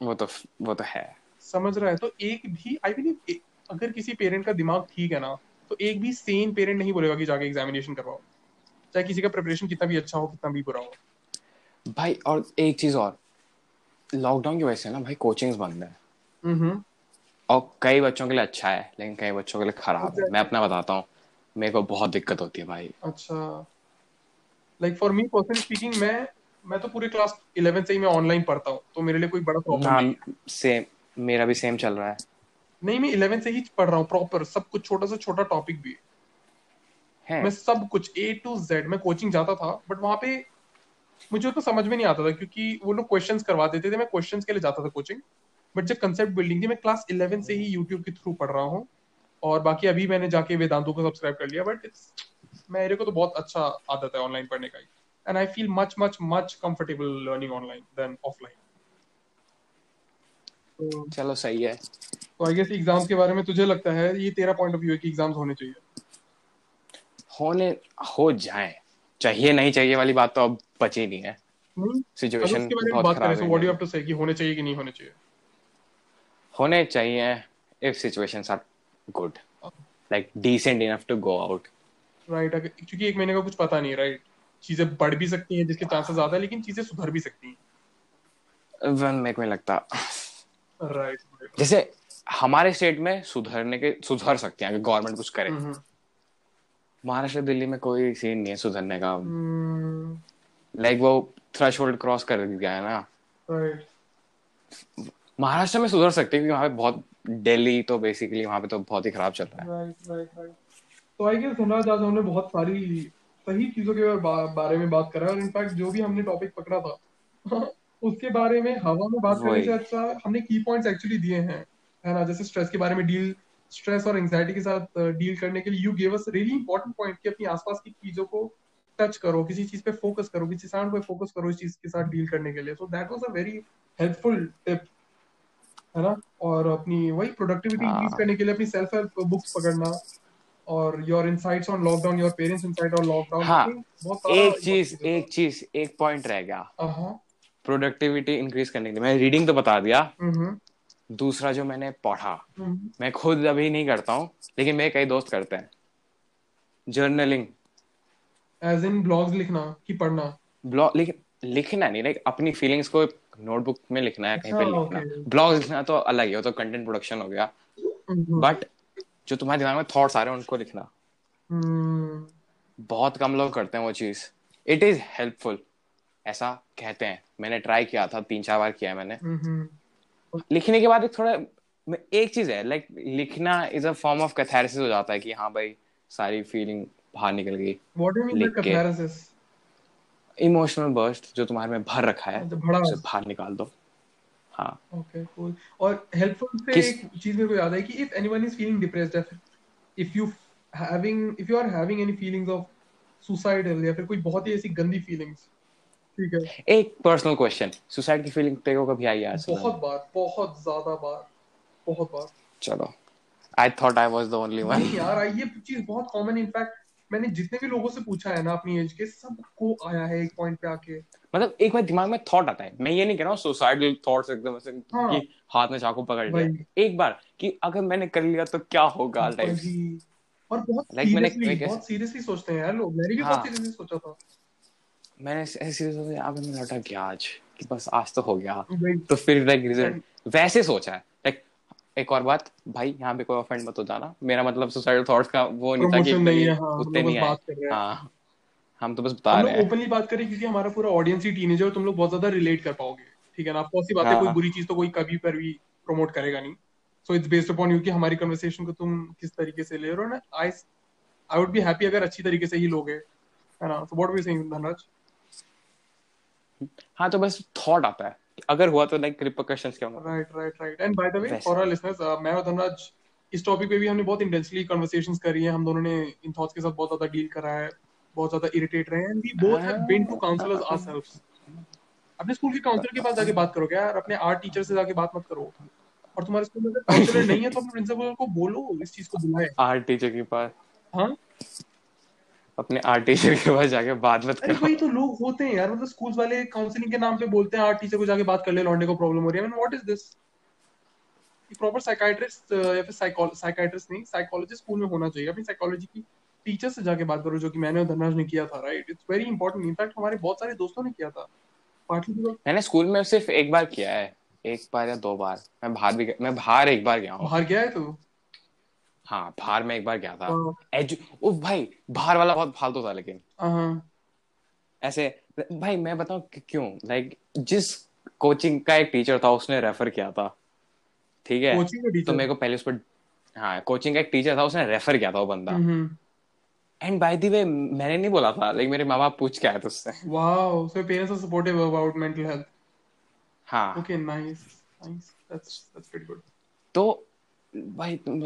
वो तो वो तो है। समझ रहा है? तो एक भी आई बिलीव अगर किसी पेरेंट का दिमाग ठीक है ना तो एक भी सेम पेरेंट नहीं बोलेगा कि जाके एग्जामिनेशन करवाओ। चाहे किसी का प्रिपरेशन कितना भी अच्छा हो कितना भी बुरा हो। भाई और एक चीज़ और। लॉकडाउन की वजह से ना भाई कोचिंग्स बंद है। हम्म और कई बच्चों के लिए अच्छा है लेकिन कई बच्चों के लिए खराब है। मैं अपना बताता हूँ। मेरे को बहुत दिक्कत होती है भाई। अच्छा। Like for me personally speaking मैं मैं तो पूरे क्लास 11 से ही मैं ऑनलाइन पढ़ता हूँ तो मेरे लिए कोई बड़ा प्रॉब्लम हाँ नहीं सेम मेरा भी सेम चल रहा है। नहीं मैं 11 से ही पढ़ रहा हूँ प्रॉपर सब कुछ छोटा से छोटा टॉपिक भी है। मैं सब कुछ ए टू जेड मैं कोचिंग जाता था बट वहाँ पे मुझे तो समझ में नहीं आता था क्योंकि वो लोग क्वेश्चन करवा देते थे मैं क्वेश्चंस के लिए जाता था कोचिंग बट जब कंसेप्ट बिल्डिंग थी मैं क्लास 11 से ही यूट्यूब के थ्रू पढ़ रहा हूँ और बाकी अभी मैंने जाके वेदांतों को सब्सक्राइब कर लिया बट इट्स मेरे को तो बहुत अच्छा आदत है ऑनलाइन पढ़ने का and I feel much much much comfortable learning online than offline चलो सही है। तो आई गेस एग्ज़ाम्स के बारे में तुझे लगता है ये तेरा पॉइंट ऑफ़ व्यू है कि एग्ज़ाम्स होने चाहिए? होने हो जाए। चाहिए नहीं चाहिए वाली बात तो अब बची नहीं है। हम्म? सिचुएशन में बहुत खराब so what you have to say कि होने चाहिए कि नहीं होने चाहिए? होने चाहिए if situations are good like decent enough to go out right क्योंकि एक महीने का कुछ पता नहीं राइट चीज़ें बढ़ भी सकती हैं जिसके चांसेस ज़्यादा है लेकिन चीज़ें सुधर भी सकती हैं। वन मेरे को नहीं लगता। राइट जैसे हमारे स्टेट में सुधरने के सुधर सकते हैं अगर गवर्नमेंट कुछ करे। हम्म, महाराष्ट्र दिल्ली में कोई सीन नहीं है सुधरने का। हम्म, लाइक वो थ्रेशोल्ड क्रॉस कर गया है ना। महाराष्ट्र में सुधर सकते हैं क्योंकि वहाँ पे बहुत दिल्ली तो बेसिकली वहाँ पे तो बहुत ही खराब चल रहा है। तो आई गेस धनराज आज हमने बहुत सारी सही चीज़ों के बा, बारे में बात करा और इनफैक्ट जो भी हमने टॉपिक पकड़ा था। [laughs] उसके बारे में हवा में बात करने से अच्छा हमने की पॉइंट्स एक्चुअली दिए हैं है ना? जैसे स्ट्रेस के बारे में डील स्ट्रेस और एंजाइटी के साथ डील करने के लिए you give us really important point कि अपनी आसपास की चीज़ों को टच करो किसी चीज़ पे फोकस करो किसी साउंड पे फोकस करो इस चीज़ के साथ डील करने के लिए। So that was a very helpful tip है ना? और अपनी वही प्रोडक्टिविटी हाँ। इंक्रीज करने के लिए अपनी सेल्फ हेल्प बुक्स पकड़ना और your insights on lockdown your parents insight on lockdown हाँ, एक चीज़ एक चीज़ एक पॉइंट रह गया। हाँ प्रोडक्टिविटी इंक्रीज करने के लिए। मैं रीडिंग तो बता दिया। दूसरा जो मैंने पढ़ा मैं खुद अभी नहीं करता हूँ लेकिन मेरे कई दोस्त करते हैं। जर्नलिंग एज इन ब्लॉग्स लिखना कि पढ़ना? ब्लॉग लिख लिखना नहीं लाइक अपनी फीलिंग्स को नोटबुक में लिखना है कहीं पे अच्छा, लिखना। ब्लॉग लिखना तो अलग ही हो तो कंटेंट प्रोडक्शन हो गया। बट जो तुम्हारे दिमाग में थॉट्स आ रहे हैं उनको लिखना। हम्म, बहुत कम लोग करते हैं वो चीज़। इट इज़ हेल्पफुल ऐसा कहते हैं। मैंने ट्राई किया था तीन चार बार किया है मैंने। हम्म, लिखने के बाद एक थोड़ा एक चीज़ है लाइक लिखना is a form of catharsis हो जाता है कि हाँ भाई सारी फीलिंग बाहर निकल गई। इमोशनल बर्स्ट जो तुम्हारे में भर रखा है अच्छा, उसे बाहर निकाल दो। हाँ। Okay, cool. और हेल्पफुल से एक चीज़ मेरे को याद है कि if anyone is feeling depressed if you having if you are having any feelings of suicidal या फिर कोई बहुत ही ऐसी गंदी feelings ठीक है। एक पर्सनल क्वेश्चन सुसाइड की फीलिंग तेरे को कभी आई यार बहुत बार बहुत ज़्यादा बार बहुत बार। चलो। I thought I was the only one यार ये चीज़ बहुत कॉमन इनफैक्ट मैंने जितने भी लोगों से पूछा है ना अपनी एज के सबको आया है एक पॉइंट पे आके। मतलब एक बार दिमाग में थॉट आता है। मैं ये नहीं कह रहा हूँ सुसाइडल थॉट्स एकदम ऐसे हाँ। कि हाथ में चाकू पकड़ लिया। एक बार कि अगर मैंने कर लिया तो क्या होगा लाइफ और बहुत like सीरियसली बहुत सीरियसली सोचते हैं यार लोग। मैंने भी बहुत सीरियसली हाँ। सोचा था। मैंने ऐसे सोचा अगर मैं लौटा गया आज कि बस आज तो हो गया। तो फिर लाइक रिज़ल्ट वैसे सोचा है। लाइक एक और बात भाई यहाँ पे कोई ऑफेंड मत हो जाना। मेरा मतलब सुसाइडल थॉट्स का वो नहीं था कि नहीं है, हाँ, उतने नहीं आए। हाँ। हम तो बस बता रहे हैं। ओपनली बात करें क्योंकि हमारा पूरा ऑडियंस ही टीनेजर और तुम लोग बहुत ज़्यादा रिलेट कर पाओगे। ठीक है ना? आपको ऐसी बात है कोई हाँ। बुरी चीज़ तो कोई कभी पर भी प्रमोट करेगा नहीं। So it's based upon you कि हमारी कन्वर्सेशन को तुम किस तरीके से ले रहे हो। ना I I would be happy अगर अच्छी तरीके से ही लोगे। है ना? So what we saying Dhanraj हाँ तो बस थॉट आता है अगर हुआ तो लाइक रिपरकशंस क्या होंगे? Right right right and by the way for our listeners मैं और धनराज इस टॉपिक पे भी हमने बहुत इंटेंसली कन्वर्सेशंस करी है। हम दोनों ने इन थॉट्स के साथ बहुत ज़्यादा डील करा है बहुत ज़्यादा इरिटेट रहे हैं। And we both have been to counsellors ourselves अपने स्कूल के काउंसलर के पास जाके बात करो क्या यार? अपने आर्ट टीचर से जाके बात मत करो। और तुम्हारे स्कूल में काउंसलर नहीं है तो अपने प्रिंसिपल को बोलो इस चीज़ को बुलाए। आर्ट टीचर के पास। हाँ? अपने आर्ट टीचर के पास जाके बात मत करो। वही तो लोग होते हैं यार मतलब स्कूल्स वाले काउंसलिंग के नाम पे बोलते हैं आर्ट टीचर को जाके बात कर ले लौंडे को प्रॉब्लम हो रही है। I mean what is this proper psychiatrist या फिर साइकाइट्रिस्ट नहीं साइकोलॉजिस्ट स्कूल में होना चाहिए। अपनी साइकोलॉजी की टीचर से जाके बात करो जो कि मैंने और धनराज ने किया था right it's very important in fact हमारे बहुत सारे दोस्तों ने किया था। मैंने स्कूल में सिर्फ़ एक बार किया है। एक बार या दो बार। मैं बाहर भी मैं बाहर एक बार गया हूँ। बाहर गया है तू? हाँ बाहर में एक बार गया था। एजु ओ भाई बाहर वाला बहुत फालतू था लेकिन। हाँ। ऐसे भाई मैं बताऊँ क्यों? लाइक जिस कोचिंग का एक टीचर था उसने रेफर किया था। ठीक है? तो मेरे को पहले उस पर हाँ कोचिंग का एक टीचर था उसने रेफर किया था वो बंदा। एंड बाय द वे मैंने नहीं बोला था लाइक मेरे माँ बाप पूछ के आए थे उससे। Wow so parents are supportive about mental health हाँ। Okay nice nice that's that's pretty good तो भाई तुम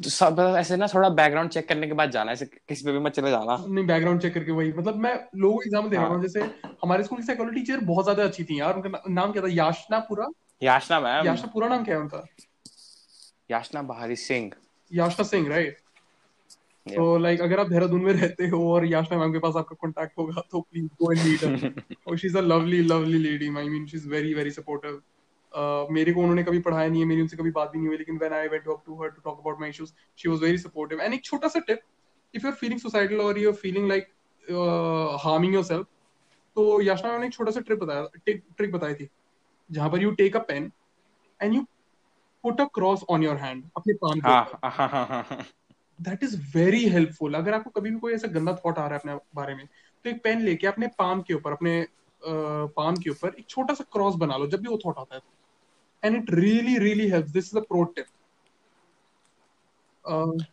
सब ऐसे ना थोड़ा बैकग्राउंड चेक करने के बाद जाना ऐसे किसी पे भी मत चले जाना। नहीं बैकग्राउंड चेक करके वही मतलब मैं लोगों को एग्ज़ाम्पल दे रहा हूँ। हाँ। जैसे हमारे स्कूल की साइकोलॉजी टीचर बहुत ज़्यादा अच्छी थी यार उनका नाम क्या था? याशना पूरा याशना मैम। याशना पूरा नाम क्या है उनका? याशना बहारी सिंह। याशना सिंह राइट तो लाइक अगर आप देहरादून में रहते हो और याशना मैम के पास आपका कांटेक्ट होगा तो please go and meet her she is a lovely lovely lady I mean she is very very supportive मेरे को उन्होंने कभी पढ़ाया नहीं है मेरी उनसे कभी बात भी नहीं हुई लेकिन when I went up to her to talk about my issues she was very supportive and एक छोटा सा tip if you are feeling suicidal और you are feeling like harming yourself तो याशना ने एक छोटा सा ट्रिक बताया ट्रिक बताई थी जहाँ पर you take a pen and you put a cross on your hand अपने पाम पे दैट इज़ वेरी हेल्पफुल अगर आपको कभी भी कोई ऐसा गंदा थॉट आ रहा है अपने बारे में तो एक पेन लेके अपने पाम के ऊपर अपने पाम के ऊपर एक छोटा सा क्रॉस बना लो जब भी वो थॉट आता है and it really really helps this is a pro tip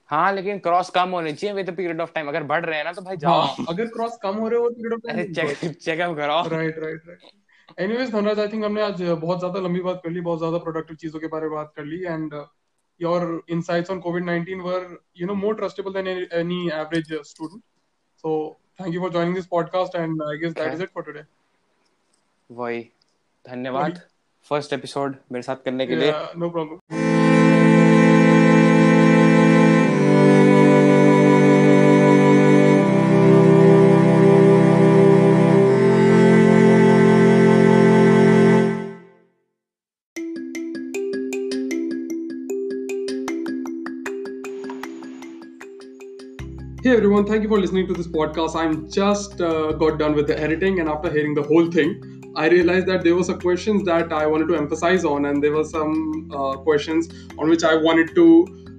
हाँ लेकिन क्रॉस कम होने चाहिए विद पीरियड ऑफ़ टाइम अगर बढ़ रहे हैं ना तो भाई जाओ। हाँ, अगर क्रॉस कम हो रहे हो period of time check checkup करो right right right anyways Dhanraj I think हमने आज बहुत ज़्यादा लंबी बात कर ली बहुत ज़्यादा प्रोडक्टिव चीज़ों के बारे में बात कर ली and your insights on COVID-19 were, you know, more trustable than any, any average student. So thank you for joining this podcast, and I guess that okay. is it for today. वही। धन्यवाद। फ़र्स्ट एपिसोड मेरे साथ करने के लिए no problem Hey everyone, thank you for listening to this podcast. I'm just uh, got done with the editing, and after hearing the whole thing, I realized that there were some questions that I wanted to emphasize on, and there were some uh, questions on which I wanted to,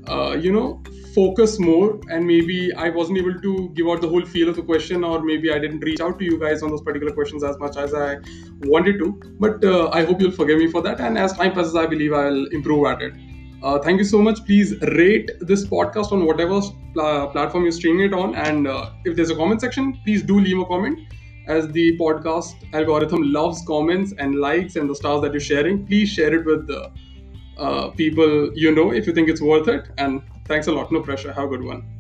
uh, you know, focus more. And maybe I wasn't able to give out the whole feel of the question, or maybe I didn't reach out to you guys on those particular questions as much as I wanted to. But uh, I hope you'll forgive me for that. And as time passes, I believe I'll improve at it. Uh, thank you so much. Please rate this podcast on whatever pl- platform you're streaming it on. And uh, if there's a comment section, please do leave a comment. As the podcast algorithm loves comments and likes and the stars that you're sharing, please share it with the uh, people you know if you think it's worth it. And thanks a lot. No pressure. Have a good one.